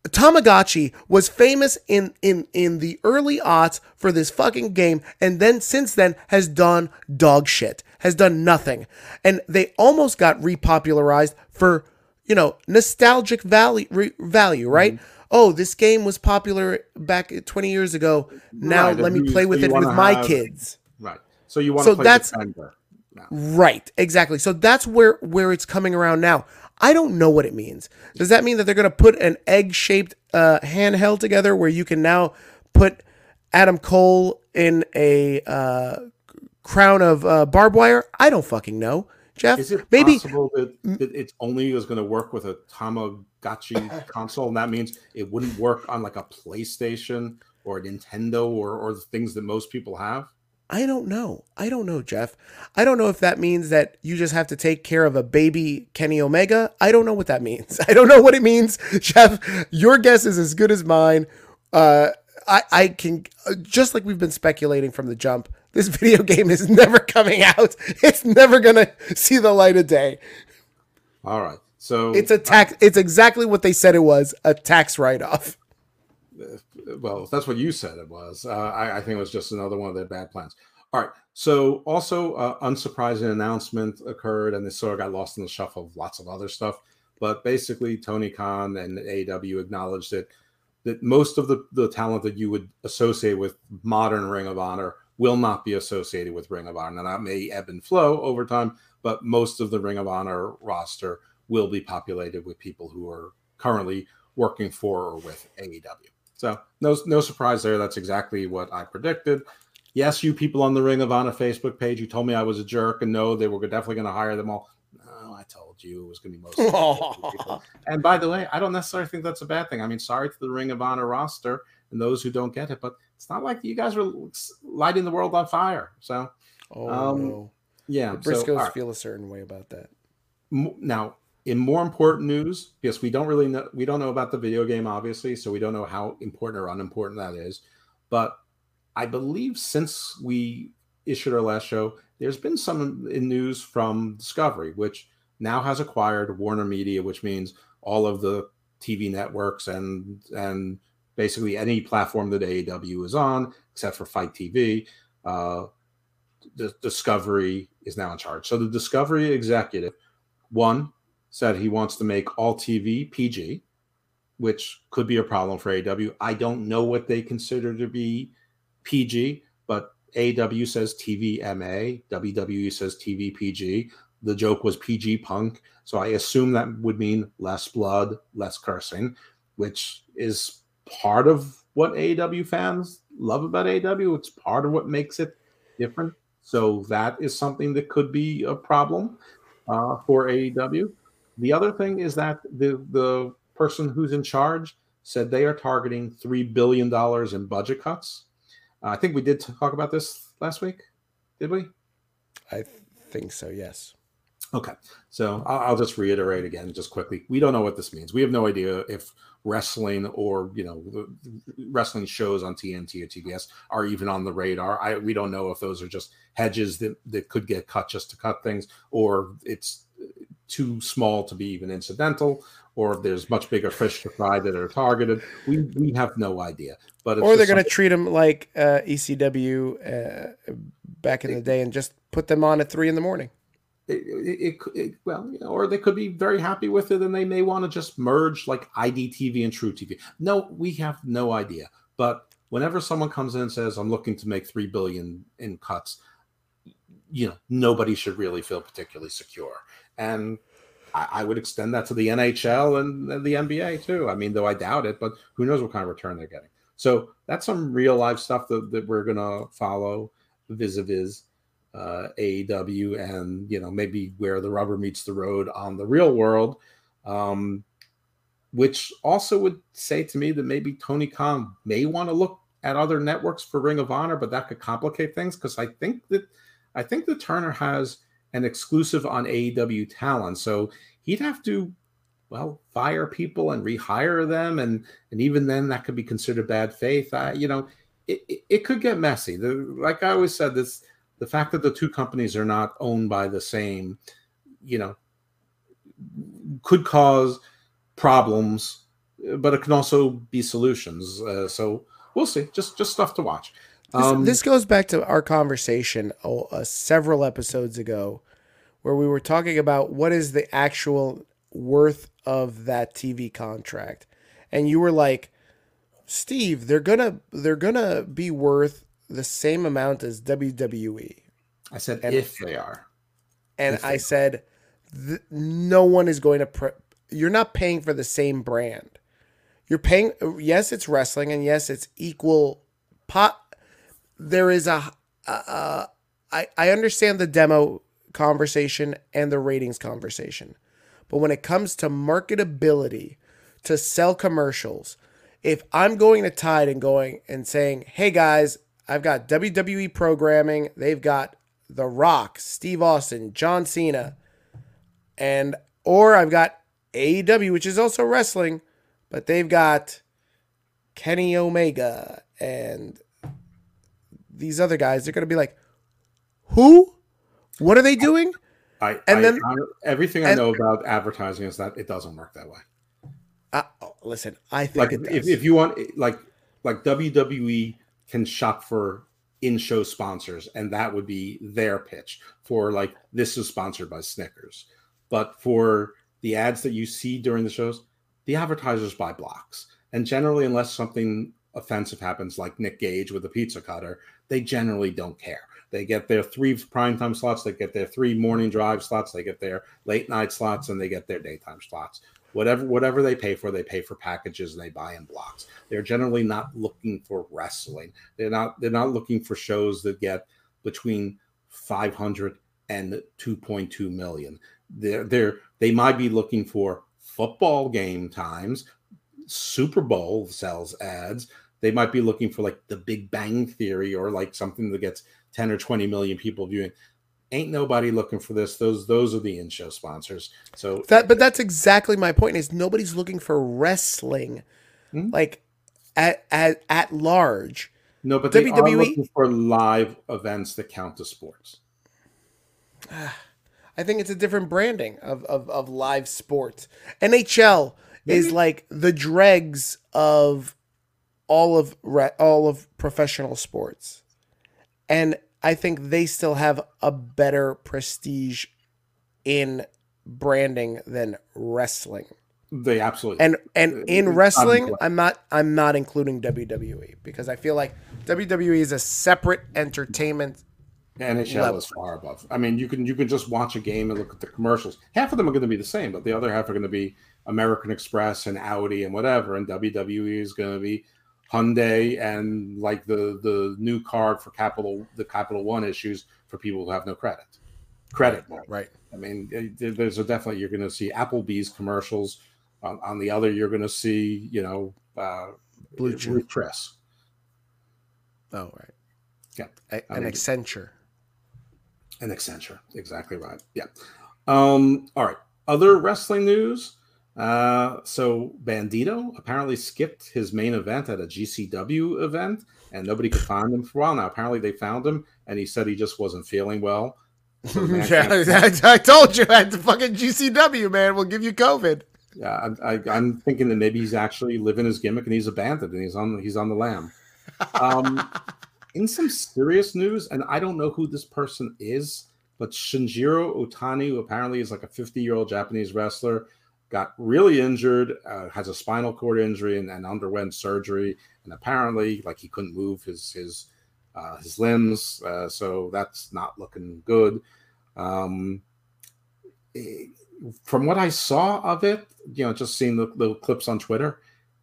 Tamagotchi was famous in in in the early aughts for this fucking game, and then since then has done dog shit, has done nothing, and they almost got repopularized for you know nostalgic value re, value, right? Mm-hmm. Oh, this game was popular back 20 years ago. Now right, let me play with it with my have, kids.
Right. So you want so to play that's, Defender.
No. Right, exactly. So that's where where it's coming around now. I don't know what it means. Does that mean that they're going to put an egg shaped uh, handheld together where you can now put Adam Cole in a uh, crown of uh, barbed wire? I don't fucking know. Jeff,
is it maybe possible that, that it's only is going to work with a Tamagotchi console, and that means it wouldn't work on like a PlayStation or a Nintendo or or the things that most people have?
I don't know. I don't know, Jeff. I don't know if that means that you just have to take care of a baby Kenny Omega. I don't know what that means. I don't know what it means, Jeff. Your guess is as good as mine. Uh, I, I can just like we've been speculating from the jump. This video game is never coming out. It's never gonna see the light of day.
All right. So
it's a tax. It's exactly what they said it was a tax write off
well, that's what you said it was. Uh, I, I, think it was just another one of their bad plans. All right. So, also, uh, unsurprising announcement occurred, and this sort of got lost in the shuffle of lots of other stuff. But basically, Tony Khan and AEW acknowledged that that most of the, the talent that you would associate with modern Ring of Honor will not be associated with Ring of Honor. Now, that may ebb and flow over time, but most of the Ring of Honor roster will be populated with people who are currently working for or with AEW. So no no surprise there. That's exactly what I predicted. Yes, you people on the Ring of Honor Facebook page, you told me I was a jerk, and no, they were definitely going to hire them all. No, I told you it was going to be most. people. And by the way, I don't necessarily think that's a bad thing. I mean, sorry to the Ring of Honor roster and those who don't get it, but it's not like you guys were lighting the world on fire. So,
oh um, no.
yeah,
the Briscoes so, right. feel a certain way about that.
Now, in more important news, yes, we don't really know we don't know about the video game, obviously, so we don't know how important or unimportant that is. But I believe since we issued our last show, there's been some news from Discovery, which now has acquired Warner Media, which means all of the TV networks and and basically any platform that AEW is on, except for FITE TV. Uh, the Discovery is now in charge. So the Discovery executive, one, said he wants to make all TV PG, which could be a problem for AW. I don't know what they consider to be PG, but AW says TV MA, WWE says TV PG. The joke was PG punk. So I assume that would mean less blood, less cursing, which is part of what AW fans love about AW. It's part of what makes it different. So that is something that could be a problem uh, for AEW. The other thing is that the the person who's in charge said they are targeting three billion dollars in budget cuts. Uh, I think we did talk about this last week, did we?
I think so. Yes.
Okay, so I'll, I'll just reiterate again, just quickly. We don't know what this means. We have no idea if wrestling or you know wrestling shows on TNT or TBS are even on the radar. I we don't know if those are just hedges that that could get cut just to cut things, or it's too small to be even incidental, or if there's much bigger fish to fry that are targeted. We we have no idea. But it's
Or they're going to treat them like uh, ECW uh, back in the day and just put them on at three in the morning.
it, it, it, it well, you know, or they could be very happy with it and they may want to just merge like IDTV and True TV. No, we have no idea. But whenever someone comes in and says, "I'm looking to make three billion in cuts," you know, nobody should really feel particularly secure. And I, I would extend that to the NHL and, and the NBA too. I mean, though I doubt it, but who knows what kind of return they're getting. So that's some real life stuff that, that we're gonna follow vis-a-vis uh, AEW and you know maybe where the rubber meets the road on the real world, um, which also would say to me that maybe Tony Khan may want to look at other networks for Ring of Honor, but that could complicate things because I think that I think that Turner has an exclusive on AEW talent, so he'd have to well fire people and rehire them, and and even then that could be considered bad faith. I, you know, it, it, it could get messy. The, like I always said, this the fact that the two companies are not owned by the same, you know, could cause problems, but it can also be solutions. Uh, so we'll see. Just just stuff to watch.
This,
Um,
this goes back to our conversation oh, uh, several episodes ago, where we were talking about what is the actual worth of that TV contract, and you were like, "Steve, they're gonna they're gonna be worth the same amount as WWE,"
I said
and-
if they are.
and I
they-
said, "No one is going to. Pre- you're not paying for the same brand. You're paying. Yes, it's wrestling, and yes, it's equal pot." There is a, understand the demo conversation and the ratings conversation but when it comes to marketability to sell commercials if i'm going to tide and going and saying hey guys i've got wwe programming they've got the rock steve austin john cena and or i've got aew which is also wrestling but they've got kenny omega and these other guys, they're going to be like, who? What are they doing?
I
And
I,
then-
I- everything I
and-
know about advertising is that it doesn't work that way.
Uh, oh, listen, I think
Like
it does.
if, if you want like like WWE can shop for in-show sponsors and that would be their pitch for like this is sponsored by Snickers. But for the ads that you see during the shows, the advertisers buy blocks. And generally unless something offensive happens like Nick Gage with the pizza cutter, they generally don't care. They get their three primetime slots, they get their three morning drive slots, they get their late night slots, and they get their daytime slots. Whatever whatever they pay for, they pay for packages and they buy in blocks. They're generally not looking for wrestling. They're not they're not looking for shows that get between 500 and 2.2 million. They're they're they might be looking for football game times, Super Bowl sells ads. They might be looking for like the Big Bang Theory or like something that gets 10 or 20 million people viewing. Ain't nobody looking for this. Those those are the in-show sponsors. So
that, but that's exactly my point. Is nobody's looking for wrestling,
Hmm?
like at at at large.
no, but they are
WWE
looking for live events that count as sports.
I think it's a different branding of of, of live sports. NHL is like the dregs of all of re- all of professional sports, and I think they still have a better prestige in branding than wrestling.
They absolutely
And and in wrestling. I'm not I'm not including WWE because I feel like WWE is a separate entertainment.
NHL
level.
is far above. I mean, you can you can just watch a game and look at the commercials. Half of them are going to be the same, but the other half are going to be American Express and Audi and whatever. And WWE is going to be Hyundai and like the the new card for Capital the Capital One issues for people who have no credit. Credit.
Right.
I mean, eh, there's a definitely you're going to see Applebee's commercials. On, on the other, you're going to see you know uh, BlueChew. Press.
Oh, right.
Yeah.
A- an
mean-
Accenture.
An Accenture, exactly right. Yeah. Um, all right. Other wrestling news. Uh, so Bandito apparently skipped his main event at a GCW event, and nobody could find him for a while. Now apparently they found him, and he said he just wasn't feeling well. So the man can't-
yeah, I, I told you at the fucking GCW, man. We'll give you COVID.
yeah, I, I, I'm thinking that maybe he's actually living his gimmick, and he's a bandit, and he's on he's on the lam. Um, in some serious news, and I don't know who this person is, but Shinjiro Otani, who apparently is like a 50 year old Japanese wrestler, got really injured, uh, has a spinal cord injury, and, and underwent surgery. And apparently, like he couldn't move his his uh, his limbs, uh, so that's not looking good. Um, eh, from what I saw of it, you know, just seeing the little clips on Twitter,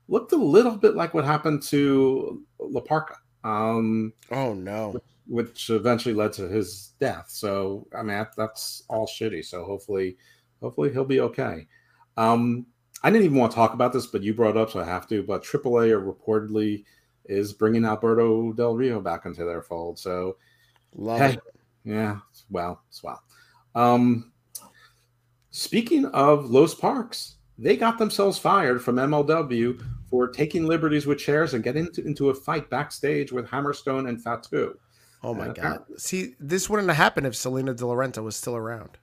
looked a little bit like what happened to La Parka. Um,
Oh no.
which eventually led to his death. So I mean that, that's all shitty. So hopefully, hopefully he'll be okay. Um, I didn't even want to talk about this, but you brought it up, so I have to. But AAA reportedly is bringing Alberto Del Rio back into their fold. So
Love
Hey.
it.
yeah, well, it's well. Um, speaking of Los Parks, they got themselves fired from MLW for taking liberties with chairs and getting into, into a fight backstage with Hammerstone and Fatu.
Oh my
Uh,
god. See, this wouldn't have happened if Salina de la Renta was still around.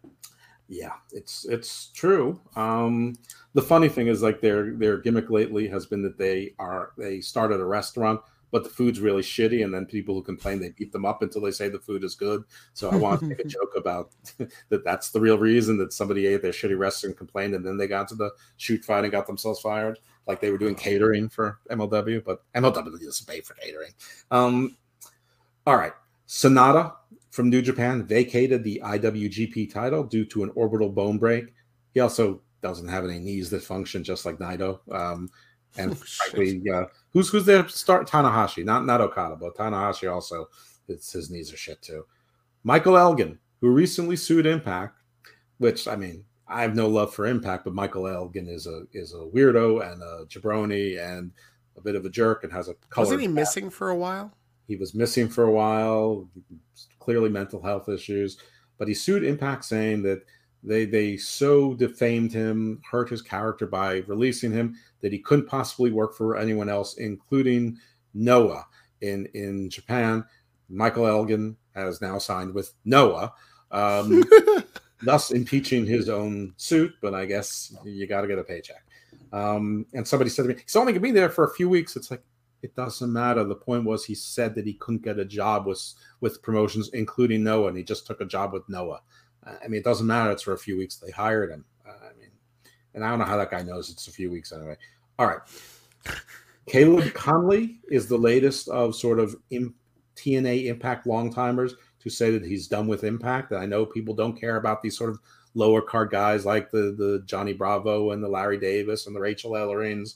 Yeah, it's it's true. Um, the funny thing is, like their their gimmick lately has been that they are they started a restaurant, but the food's really shitty, and then people who complain they beat them up until they say the food is good. So I want to make a joke about that. That's the real reason that somebody ate their shitty restaurant and complained, and then they got to the shoot fight and got themselves fired, like they were doing catering for MLW, but MLW doesn't pay for catering. Um, all right, Sonata from New Japan vacated the IWGP title due to an orbital bone break. He also doesn't have any knees that function just like Naito. Um, and
Oh,
frankly, uh, who's who's their start? Tanahashi, not not Okada, but Tanahashi also. It's, his knees are shit too. Michael Elgin, who recently sued Impact, which I mean, I have no love for Impact, but Michael Elgin is a is a weirdo and a jabroni and a bit of a jerk and has a color.
Wasn't he missing for a while?
He was missing for a while, clearly mental health issues, but he sued Impact saying that they they so defamed him, hurt his character by releasing him that he couldn't possibly work for anyone else, including Noah in in Japan. Michael Elgin has now signed with Noah, um, thus impeaching his own suit. But I guess you got to get a paycheck. Um, and somebody said to me, "He's only gonna be there for a few weeks." It's like it doesn't matter. The point was he said that he couldn't get a job with with promotions, including Noah, and he just took a job with Noah. Uh, I mean, it doesn't matter. It's for a few weeks. They hired him. Uh, I mean, and I don't know how that guy knows it's a few weeks anyway. All right. Caleb Conley is the latest of sort of im- TNA Impact long timers to say that he's done with Impact. And I know people don't care about these sort of lower card guys like the the Johnny Bravo and the Larry Davis and the Rachel Ellerings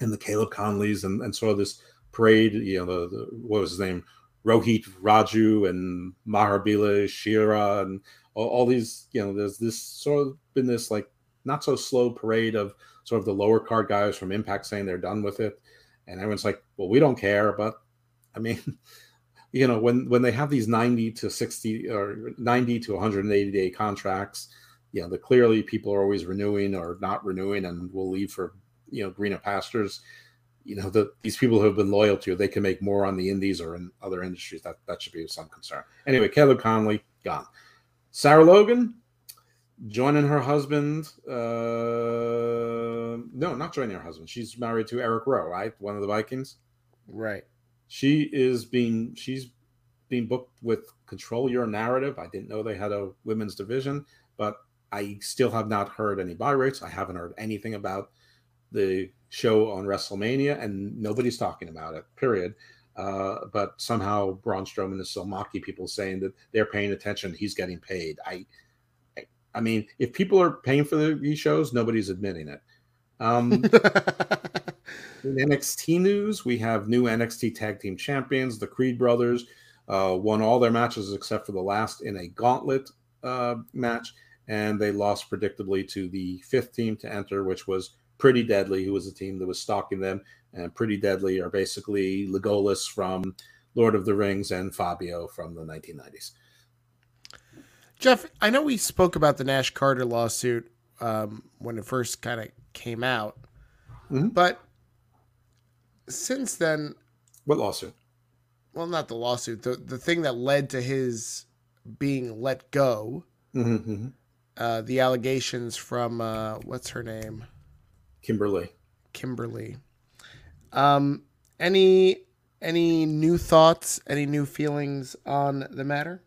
and the Caleb Conleys and, and sort of this parade, you know, the, the what was his name? Rohit Raju and Mahabali Shera and all, all these, you know, there's this sort of been this like not so slow parade of sort of the lower card guys from Impact saying they're done with it. And everyone's like, well, we don't care. But I mean, you know, when when they have these 90 to 60 or 90 to 180 day contracts, you know, the clearly people are always renewing or not renewing and will leave for you know greener pastures you know the, these people who have been loyal to you they can make more on the indies or in other industries that that should be of some concern anyway caleb conley gone sarah logan joining her husband uh no not joining her husband she's married to eric rowe right one of the vikings
Right.
she is being she's being booked with Control Your Narrative. I didn't know they had a women's division, but I still have not heard any buy rates. I haven't heard anything about the show on WrestleMania, and nobody's talking about it. Period. Uh, but somehow Braun Strowman is still mocking people, saying that they're paying attention. He's getting paid. I, I, I mean, if people are paying for the, these shows, nobody's admitting it. Um, in NXT news, we have new NXT Tag Team Champions. The Creed brothers uh, won all their matches except for the last in a gauntlet uh, match, and they lost predictably to the fifth team to enter, which was Pretty Deadly, who was a team that was stalking them. And Pretty Deadly are basically Legolas from Lord of the Rings and Fabio from the 1990s.
Jeff, I know we spoke about the Nash Carter lawsuit um, when it first kind of came out,
Mhm.
but since then,
What lawsuit?
well, not the lawsuit, the the thing that led to his being let go,
Mm-hmm.
uh, the allegations from uh, what's her name,
Kimberly.
Kimberly. Um, any any new thoughts? Any new feelings on the matter?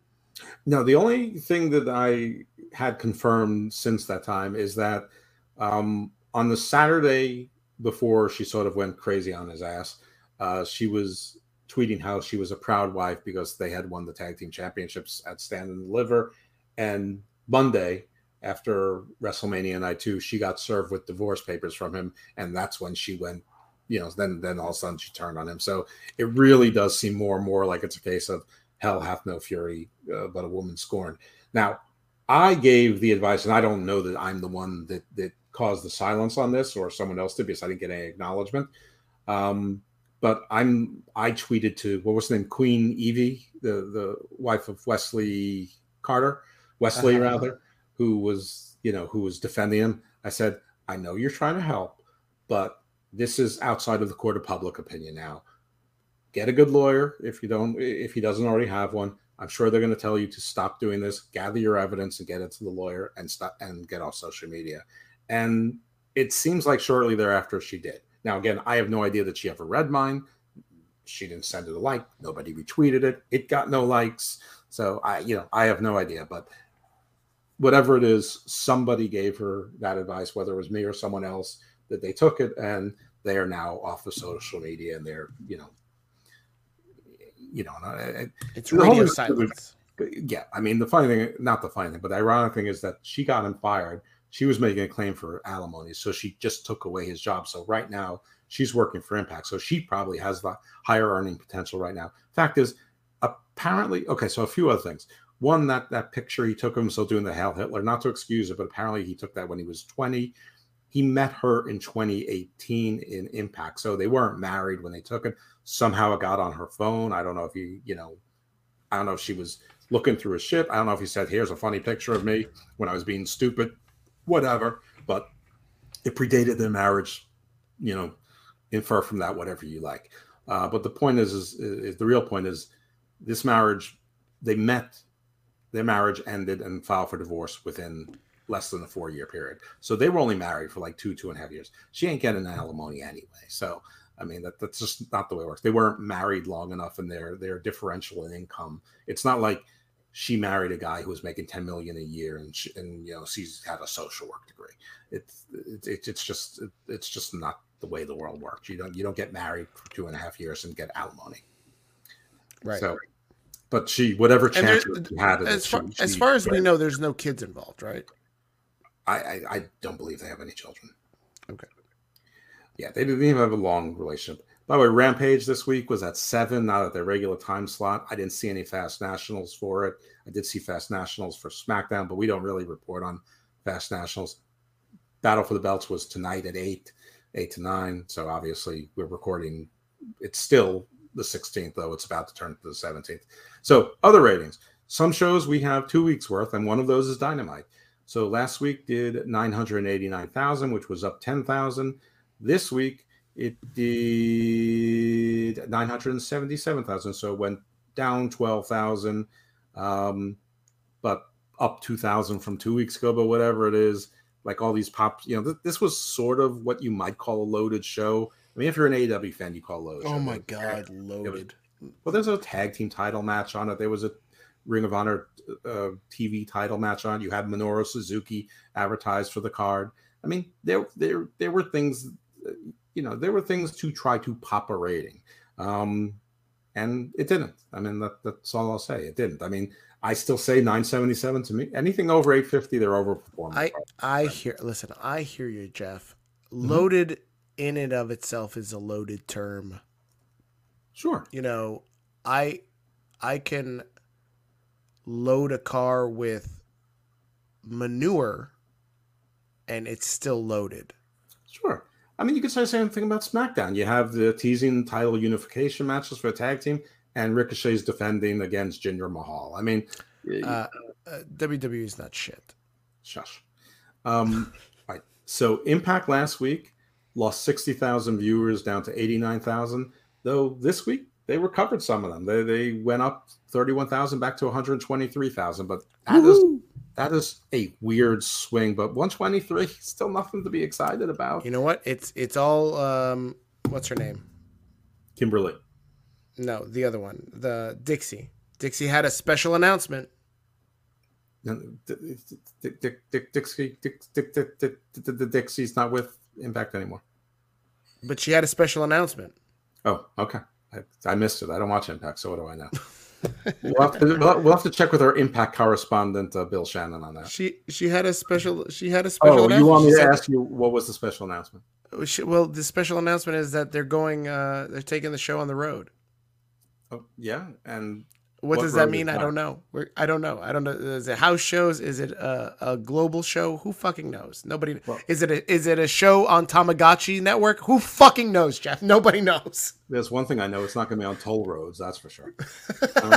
No, the only thing that I had confirmed since that time is that um, on the Saturday before she sort of went crazy on his ass, uh, she was tweeting how she was a proud wife because they had won the tag team championships at Stand and Deliver. And Monday, after WrestleMania night two, she got served with divorce papers from him, and that's when she went. You know, then then all of a sudden she turned on him. So it really does seem more and more like it's a case of hell hath no fury uh, but a woman scorned. Now, I gave the advice, and I don't know that I'm the one that that caused the silence on this, or someone else did because I didn't get any acknowledgement. Um, but I'm I tweeted to what was the name Queen Evie, the the wife of Wesley Carter, Wesley
Uh-huh.
rather, who was you know who was defending him. I said, I know you're trying to help, but this is outside of the court of public opinion now. Get a good lawyer if you don't if he doesn't already have one. I'm sure they're going to tell you to stop doing this gather your evidence and get it to the lawyer and stop and get off social media. And it seems like shortly thereafter she did. Now again i have no idea that she ever read mine. She didn't send it a like. Nobody retweeted it. It got no likes. So i you know i have no idea but whatever it is somebody gave her that advice whether it was me or someone else that they took it and they are now off of social media and they're you know you know
It's radio silence.
yeah i mean the funny thing not the funny thing but the ironic thing is that she got him fired. She was making a claim for alimony so she just took away his job. So right now she's working for impact so she probably has the higher earning potential right now. Fact is apparently okay so a few other things one that that picture he took of himself doing the hail hitler not to excuse it but apparently he took that when he was 20 he met her in 2018 in impact. So they weren't married when they took it somehow it got on her phone. I don't know if he you know i don't know if she was looking through his shit. I don't know if he said here's a funny picture of me when i was being stupid whatever. But it predated their marriage you know infer from that whatever you like. Uh, but the point is, is is the real point is this marriage they met their marriage ended and filed for divorce within less than a four year period. So they were only married for like two two and a half years. She ain't getting an alimony anyway. So i mean that, that's just not the way it works. They weren't married long enough and their their differential in income it's not like she married a guy who was making 10 million a year and she, and you know she's had a social work degree. It's it's it's just it's just not the way the world works. You don't you don't get married for two and a half years and get alimony.
Right.
so but she whatever chance she had
as far,
she-
as far as we know, there's no kids involved, right?
I, I I don't believe they have any children.
Okay.
Yeah, they didn't even have a long relationship. By the way, Rampage this week was at seven, not at their regular time slot. I didn't see any Fast Nationals for it. I did see Fast Nationals for SmackDown, but we don't really report on Fast Nationals. Battle for the Belts was tonight at eight, eight to nine. So obviously we're recording. It's still the 16th, though. It's about to turn to the 17th. So other ratings. Some shows we have two weeks worth, and one of those is Dynamite. So last week did 989,000, which was up 10,000. This week it did 977,000, so it went down 12,000, um, but up 2,000 from two weeks ago. But whatever it is, like all these pops, you know, th- this was sort of what you might call a loaded show. I mean, if you're an AEW fan, you call it loaded.
Oh my
But
god, loaded.
Well, there's a tag team title match on it. There was a Ring of Honor uh, TV title match on. it. You had Minoru Suzuki advertised for the card. I mean, there there there were things, uh, you know, there were things to try to pop a rating, um, and it didn't. I mean, that, that's all I'll say. It didn't. I mean, I still say 977 to me. Anything over 850, they're overperforming.
I I hear. Listen, I hear you, Jeff.
Mm-hmm.
In and of itself is a loaded term.
sure.
You know, I I can load a car with manure, and it's still loaded.
Sure. I mean, you could say the same thing about SmackDown. You have the teasing title unification matches for a tag team, and Ricochet's defending against Jinder Mahal. I mean,
Uh, uh, WWE is not shit.
shush. Um, right. So Impact last week lost 60,000 viewers down to 89,000, though this week they recovered some of them. They, they went up 31,000 back to 123,000, but that is that is a weird swing, but 123 still nothing to be excited about.
You know what? It's it's all um what's her name?
Kimberly.
No, the other one. The Dixie. Dixie had a special announcement.
Dixie, Dixie's not with Impact anymore.
But she had a special announcement.
Oh, okay. I, I missed it. I don't watch Impact, so what do I know? we'll, have to, we'll, we'll have to check with our Impact correspondent, uh, Bill Shannon, on that.
She she had a special she had a special
Oh,
announcement.
you want me to ask you what was the special announcement?
she- well, the special announcement is that they're going uh they're taking the show on the road.
Oh, yeah, and
What,
What
does that mean? I don't know. We're, I don't know. I don't know. Is it house shows? Is it a, a global show? Who fucking knows? Nobody.
Well-
is it a, is it a show on Tamagotchi Network? Who fucking knows, Jeff? Nobody knows.
there's one thing I know: it's not going to be on toll roads. That's for sure. Um,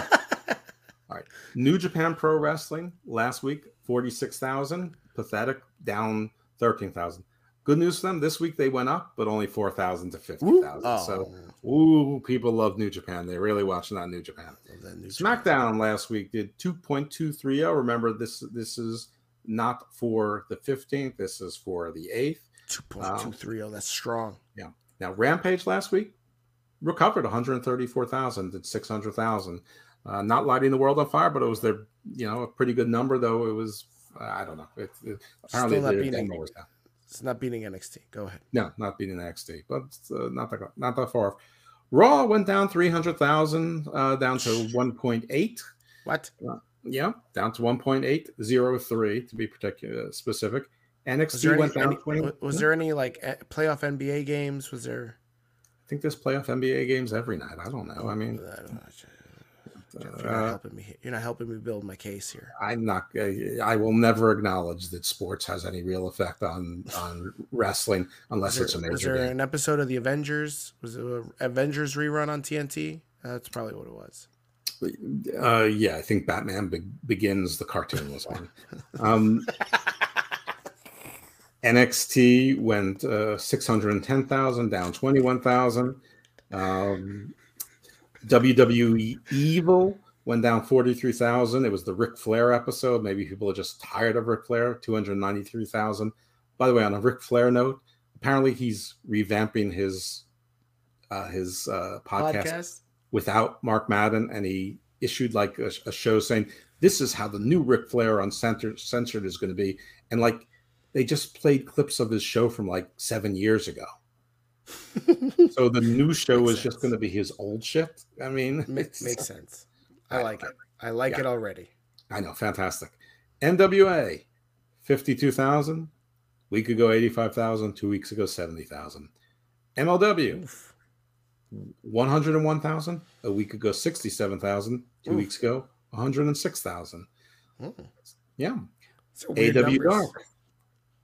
all right, New Japan Pro Wrestling last week forty-six thousand, pathetic, down thirteen thousand. Good news for them. This week they went up, but only four thousand to fifty thousand.
Oh,
So, ooh, people love New Japan. They're really watching that New Japan.
that new
SmackDown last week did 2.230. Remember, this this is not for the 15th. This is for the 8th.
two point two three zero. That's strong. Yeah.
Now, Rampage last week recovered 134,000 to 600,000. Uh, not lighting the world on fire, but it was their, you know, a pretty good number, though. It was, I don't know. It, it, apparently,
Still not
their
beating-
demo was down.
It's not beating NXT. Go ahead.
No, not beating NXT, but uh, not that not that far off. Raw went down 300,000, uh, down to 1.8.
What?
Yeah, down to 1.803 to be particular specific.
Was
NXT
there any,
went down
any-
20.
wa- was there any like playoff NBA games? Was there?
I think there's playoff NBA games every night. I don't know. I mean,
I. Jeff, You're not
uh,
helping me. here. You're not helping me build my case here.
I'm not. I will never acknowledge that sports has any real effect on on wrestling unless
Was
it's a
there, was there
game.
an episode of the Avengers? Was it a Avengers rerun on TNT? That's probably what it was.
Uh, yeah, I think Batman Be- Begins the cartoon was on. Um, NXT went uh, 610,000 down 21,000. Um, WWE Evil went down 43,000. It was the Ric Flair episode. Maybe people are just tired of Ric Flair. 293,000. By the way, on a Ric Flair note, apparently he's revamping his uh, his uh, podcast without Mark Madden, and he issued like a, a show saying this is how the new Ric Flair uncensored censored is going to be, and like they just played clips of his show from like seven years ago. so the new show
Makes
is just going to be his old shit. I mean,
Ma- makes sense. I
I-
like it. I like
yeah.
it already.
I know, fantastic. NWA, fifty-two thousand. Week ago, eighty-five thousand. Two weeks ago, seventy thousand. MLW, 101,000. A week ago, 67,000. Two
Oof.
weeks ago, 106,000.
Mm.
Yeah. AW. Dark,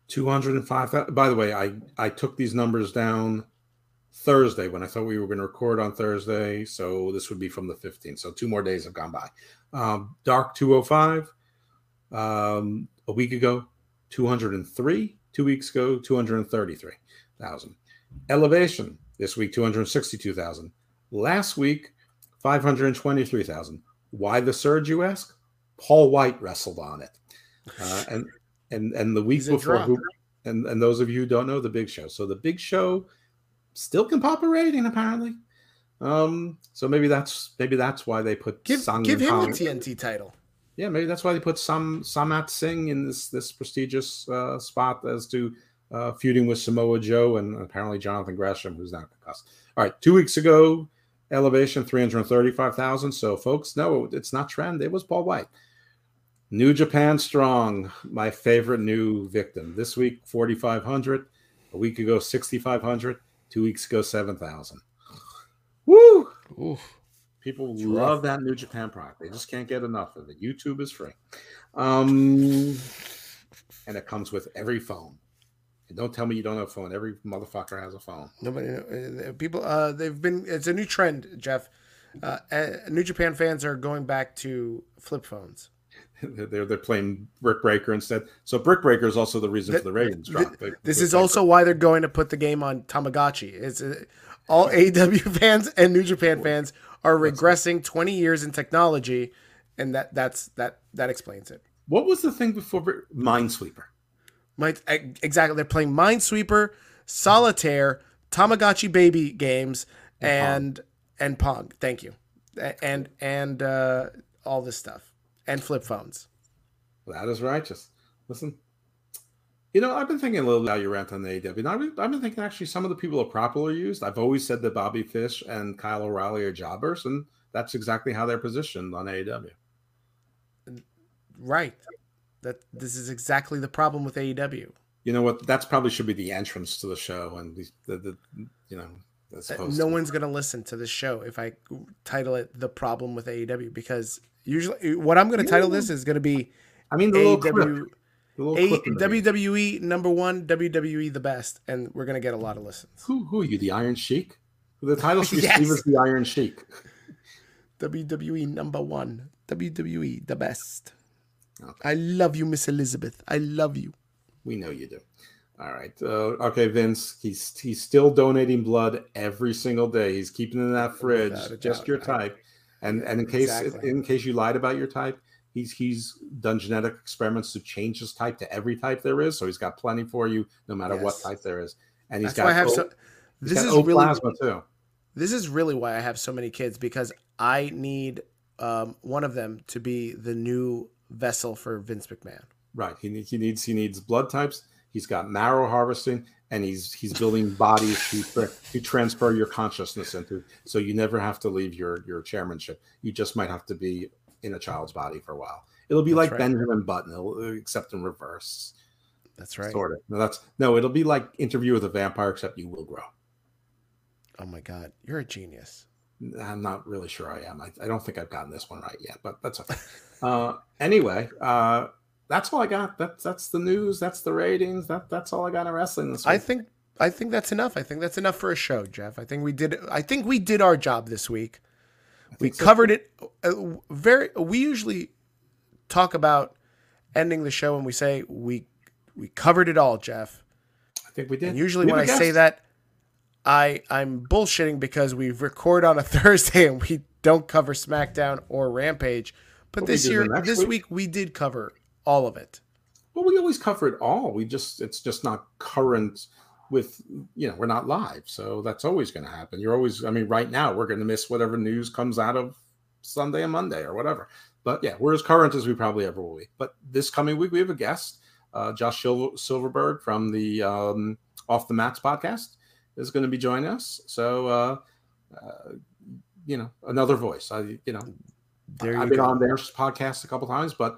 205,000. By the way, I, I took these numbers down Thursday when I thought we were going to record on Thursday. So this would be from the 15th. So two more days have gone by. Um, Dark 205. Um, a week ago, 203. Two weeks ago, 233,000. Elevation this week, 262,000. Last week, 523,000. Why the surge, you ask? Paul White wrestled on it. Uh, and and and the week
He's
before who and and those of you who don't know the big show so the big show still can pop a rating apparently Um, so maybe that's maybe that's why they put
Give
Sang
give him the TNT title.
Yeah, maybe that's why they put Sam Satnam Singh in this this prestigious uh, spot as to uh, feuding with Samoa Joe and apparently Jonathan Gresham, who's not concussed. All right, two weeks ago, elevation three hundred thirty-five thousand. So, folks, no, it's not trend. It was Paul White. New Japan Strong, my favorite new victim. This week, forty-five hundred. A week ago, sixty-five hundred. Two weeks ago, seven thousand. Woo!
Oof.
People
It's
love
rough.
that New Japan product. They just can't get enough of it. YouTube is free. Um, and it comes with every phone. And don't tell me you don't have a phone. Every motherfucker has a phone.
Nobody, uh, people, uh, they've been. It's a new trend, Jeff. Uh, uh, New Japan fans are going back to flip phones.
they're, they're playing Brick Breaker instead. So Brick Breaker is also the reason
Th-
for the ratings drop. They-
This is also why they're going to put the game on Tamagotchi. It's uh, all AEW fans and New Japan fans are regressing 20 years in technology, and that that's that that explains it.
What was the thing before Minesweeper?
Might exactly. They're playing Minesweeper, Solitaire, Tamagotchi baby games, and and Pong. Thank you, and and uh, all this stuff and flip phones.
That is righteous. Listen, you know, I've been thinking a little about your rant on the AW. And I've been, I've been thinking actually some of the people are properly used. I've always said that Bobby Fish and Kyle O'Reilly are jobbers, and that's exactly how they're positioned on AEW.
Right. That this is exactly the problem with AEW.
You know what? That's probably should be the entrance to the show, and the, the, the you know,
Uh, no
to-
one's gonna listen to this show if I title it "The Problem with AEW" because usually what I'm gonna title this is gonna be
I mean, the little clip, the little
A,
clip in the video.
WWE number one, WWE the best, and we're gonna get a lot of listens.
Who, who are you? The Iron Sheik? The title should be
Yes.
Steve is the Iron Sheik.
WWE number one, WWE the best.
Okay.
I love you, Miss Elizabeth. I love you.
We know you do. All right. Uh, okay, Vince. He's he's still donating blood every single day. He's keeping it in that fridge, just your type. And and in case
Exactly.
in case you lied about your type, he's he's done genetic experiments to change his type to every type there is. So he's got plenty for you, no matter what type there is. And he's
That's
got
why I have
O-
so. This is really
plasma too.
this is really why I have so many kids because I need um, one of them to be the new vessel for Vince McMahon.
Right. He needs he needs he needs blood types. He's got marrow harvesting, and he's he's building bodies to tra- to transfer your consciousness into. So you never have to leave your your chairmanship. You just might have to be in a child's body for a while. It'll be
That's
like
right.
Benjamin Button, it'll- except in reverse.
That's right.
Sort of. No, that's no. It'll be like Interview with a Vampire, except you will grow.
Oh my God, you're a genius.
I'm not really sure I am. I, I don't think I've gotten this one right yet, but that's okay. uh, anyway, uh, that's all I got. That's that's the news. That's the ratings. That that's all I got in wrestling this week.
I think I think that's enough. I think that's enough for a show, Jeff. I think we did. I think we did our job this week. We
so,
covered it uh, very. We usually talk about ending the show and we say we we covered it all, Jeff.
I think we did.
And usually
We
when I say that, I I'm bullshitting because we record on a Thursday and we don't cover SmackDown or Rampage. But
But
this year, this
week.
week we did cover all of it.
well, we always cover it all. We just it's just not current with you know we're not live, so that's always going to happen. You're always. I mean, right now we're going to miss whatever news comes out of Sunday and Monday or whatever. But yeah, we're as current as we probably ever will be. But this coming week we have a guest, uh, Josh Silverberg from the um, Off the Mats podcast is going to be joining us. So. Uh, uh, you know, another voice. I, you know,
There you
I've been
go.
on their podcast a couple times, but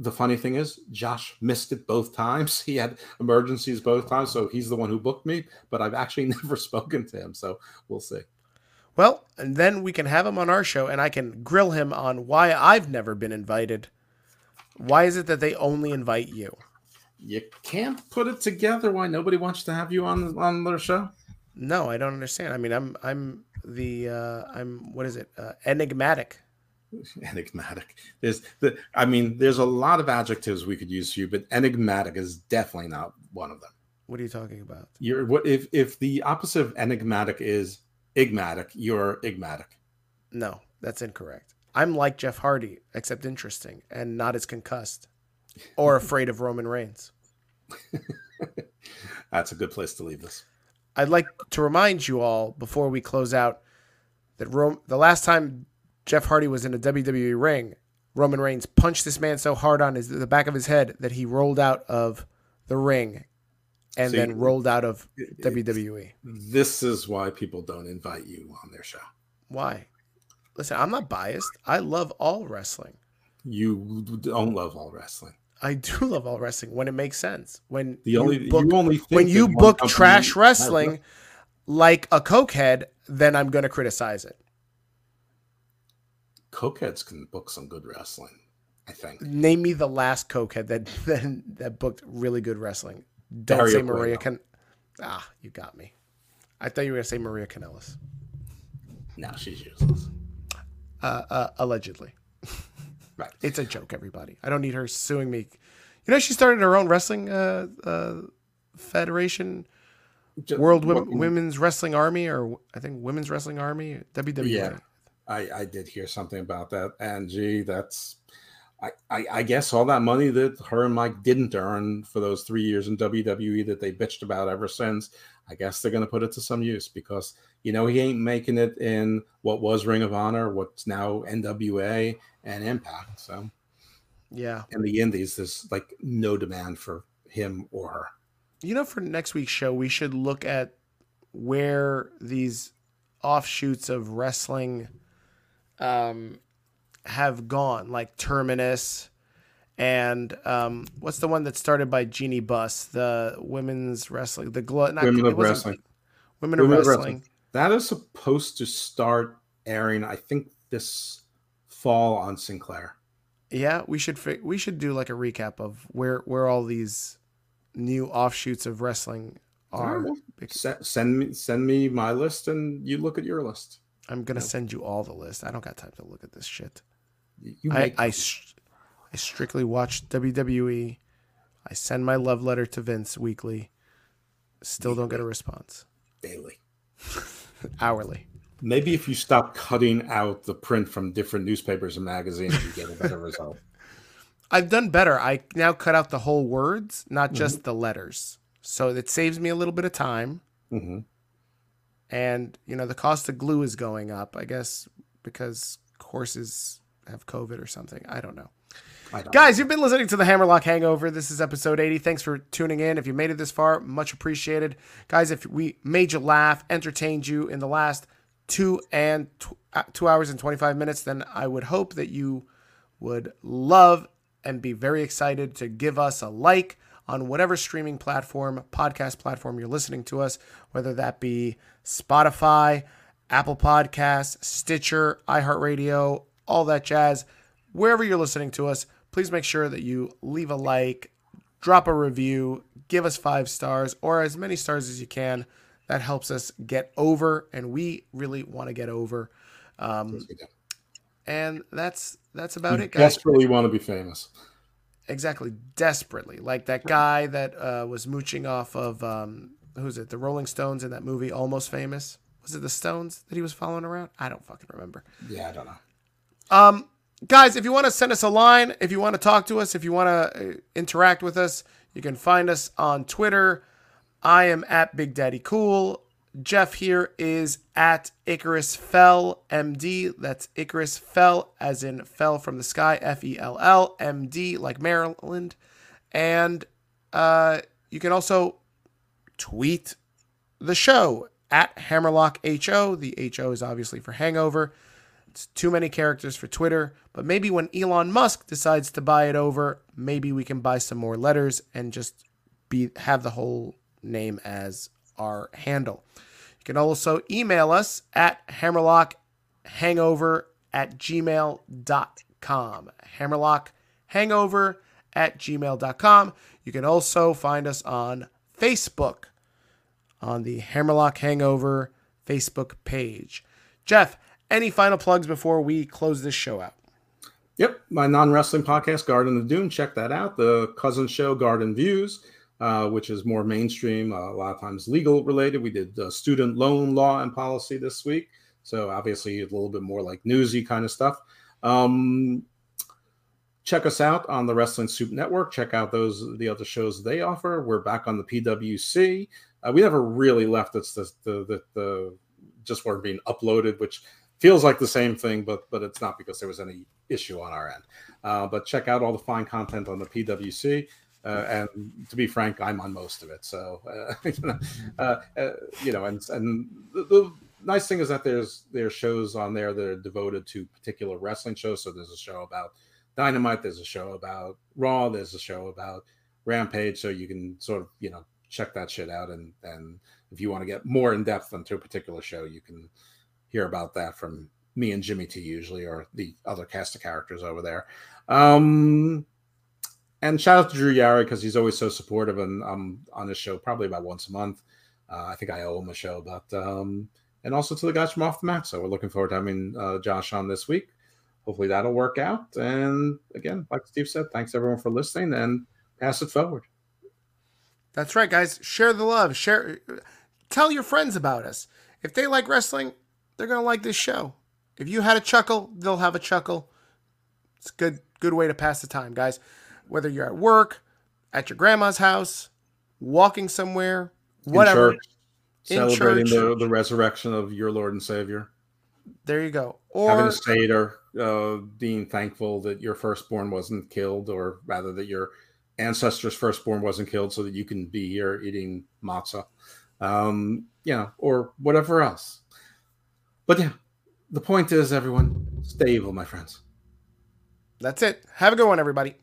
the funny thing is, Josh missed it both times. He had emergencies both times, so he's the one who booked me. But I've actually never spoken to him, so we'll see.
Well, and then we can have him on our show and I can grill him on why I've never been invited. Why is it that they only invite you?
You can't put it together why nobody wants to have you on on their show.
No, I don't understand. I mean, I'm I'm the uh I'm what is it? Uh, enigmatic.
Enigmatic. There's the. I mean, there's a lot of adjectives we could use for you, but enigmatic is definitely not one of them.
What are you talking about?
You're what if if the opposite of enigmatic is igmatic, you're igmatic.
No, that's incorrect. I'm like Jeff Hardy, except interesting and not as concussed or afraid of Roman Reigns.
That's a good place to leave this.
I'd like to remind you all before we close out that Rome, the last time Jeff Hardy was in a WWE ring, Roman Reigns punched this man so hard on his the back of his head that he rolled out of the ring and
See,
then rolled out of
it-
WWE.
This is why people don't invite you on their show.
Why? Listen, I'm not biased. I love all wrestling.
You don't love all wrestling.
I do love all wrestling when it makes sense. When
The
you
only
book,
you only
when you book trash wrestling like a cokehead, then I'm going to criticize it.
Cokeheads can book some good wrestling. I think
Name me the last cokehead that that, that booked really good wrestling. Don't
Dario
say Maria Can. Ah, you got me. I thought you were going to say Maria Kanellis.
now she's useless.
Uh, uh, allegedly,
Right.
it's a joke. Everybody, I don't need her suing me. You know, she started her own wrestling uh, uh, federation,
Ju-
World Women's Wrestling Army, or I think Women's Wrestling Army, WWE.
Yeah. I, I did hear something about that, and gee, that's I, I I guess all that money that her and Mike didn't earn for those three years in WWE that they bitched about ever since. I guess they're going to put it to some use because you know he ain't making it in what was Ring of Honor, what's now NWA and Impact. So
yeah.
in the Indies, there's like no demand for him or her.
You know, for next week's show, we should look at where these offshoots of wrestling um, have gone, like Terminus and um, what's the one that started by Jeannie Buss, the women's wrestling, the glo- not,
Women of Wrestling.
Women of
Women of
Wrestling.
Wrestling. That is supposed to start airing, I think, this fall on Sinclair.
Yeah, we should fi- we should do like a recap of where where all these new offshoots of wrestling are.
Alright, well, send me send me my list, and you look at your list.
I'm gonna send you all the list. I don't got time to look at this shit.
You
I I, str- I strictly watch WWE. I send my love letter to Vince weekly. Still don't get a response.
daily.
Hourly.
Maybe if you stop cutting out the print from different newspapers and magazines, you get a better result.
I've done better. I now cut out the whole words, not
Mm-hmm.
just the letters. So it saves me a little bit of time.
hmm
And, you know, the cost of glue is going up, I guess, because horses have COVID or something. I don't know. Guys, you've been listening to the Hammerlock Hangover. This is episode 80. Thanks for tuning in. If you made it this far, much appreciated. Guys, if we made you laugh, entertained you in the last two and tw- uh, two hours and 25 minutes, then I would hope that you would love and be very excited to give us a like on whatever streaming platform, podcast platform you're listening to us, whether that be Spotify, Apple Podcasts, Stitcher, iHeartRadio, all that jazz. Wherever you're listening to us, please make sure that you leave a like, drop a review, give us five stars or as many stars as you can. That helps us get over, and we really want to get over. Um,
Yes, we do.
and that's that's about
You
it, guys.
desperately want to be famous.
Exactly, desperately. Like that guy that uh, was mooching off of um, who's it? The Rolling Stones in that movie, Almost Famous. Was it the Stones that he was following around? I don't fucking remember.
Yeah, I don't know.
Um, guys, if you want to send us a line, if you want to talk to us, if you want to uh, interact with us, you can find us on Twitter. I am at Big Daddy Cool. Jeff here is at Icarus Fell MD. That's Icarus Fell, as in fell from the sky, F E L L M D, like Maryland. And uh, you can also tweet the show at Hammerlock HO. The HO is obviously for hangover. It's too many characters for Twitter, but maybe when Elon Musk decides to buy it over, maybe we can buy some more letters and just be have the whole name as our handle. You can also email us at hammerlockhangover at gmail.com. Hammerlockhangover at gmail.com. You can also find us on Facebook on the Hammerlock Hangover Facebook page. Jeff, any final plugs before we close this show out?
Yep, my non-wrestling podcast, Garden of Doom. Check that out. The cousin show, Garden Views, uh, which is more mainstream, uh, a lot of times legal related. We did uh, student loan law and policy this week, so obviously a little bit more like newsy kind of stuff. Um, check us out on the Wrestling Soup Network. Check out those the other shows they offer. We're back on the PWC. Uh, we never really left. It's the the the, the just weren't being uploaded, which feels like the same thing, but but it's not because there was any issue on our end. Uh, but check out all the fine content on the PWC. Uh, and to be frank, I'm on most of it. So, uh, uh, uh, you know, and and the, the, nice thing is that there's there's shows on there that are devoted to particular wrestling shows. So there's a show about Dynamite, there's a show about Raw, there's a show about Rampage. So you can sort of you know check that shit out, and and if you want to get more in depth into a particular show, you can hear about that from me and Jimmy T usually, or the other cast of characters over there. Um, and shout out to Drew Yari because he's always so supportive, and I'm on his show probably about once a month. Uh, I think I owe him a show, but um, and also to the guys from Off the Mat. So we're looking forward to having uh, Josh on this week. Hopefully that'll work out. And again, like Steve said, thanks everyone for listening and pass it forward.
That's right, guys. Share the love. Share. Tell your friends about us. If they like wrestling, they're gonna like this show. If you had a chuckle, they'll have a chuckle. It's a good good way to pass the time, guys. Whether you're at work, at your grandma's house, walking somewhere, whatever.
In church, celebrating church. The, the resurrection of your Lord and Savior.
There you go. Or
having a seder, uh, being thankful that your firstborn wasn't killed, or rather that your ancestor's firstborn wasn't killed, so that you can be here eating matzah, um, you know, or whatever else. But yeah, the point is, everyone, stay evil, my friends.
That's it. Have a good one, everybody.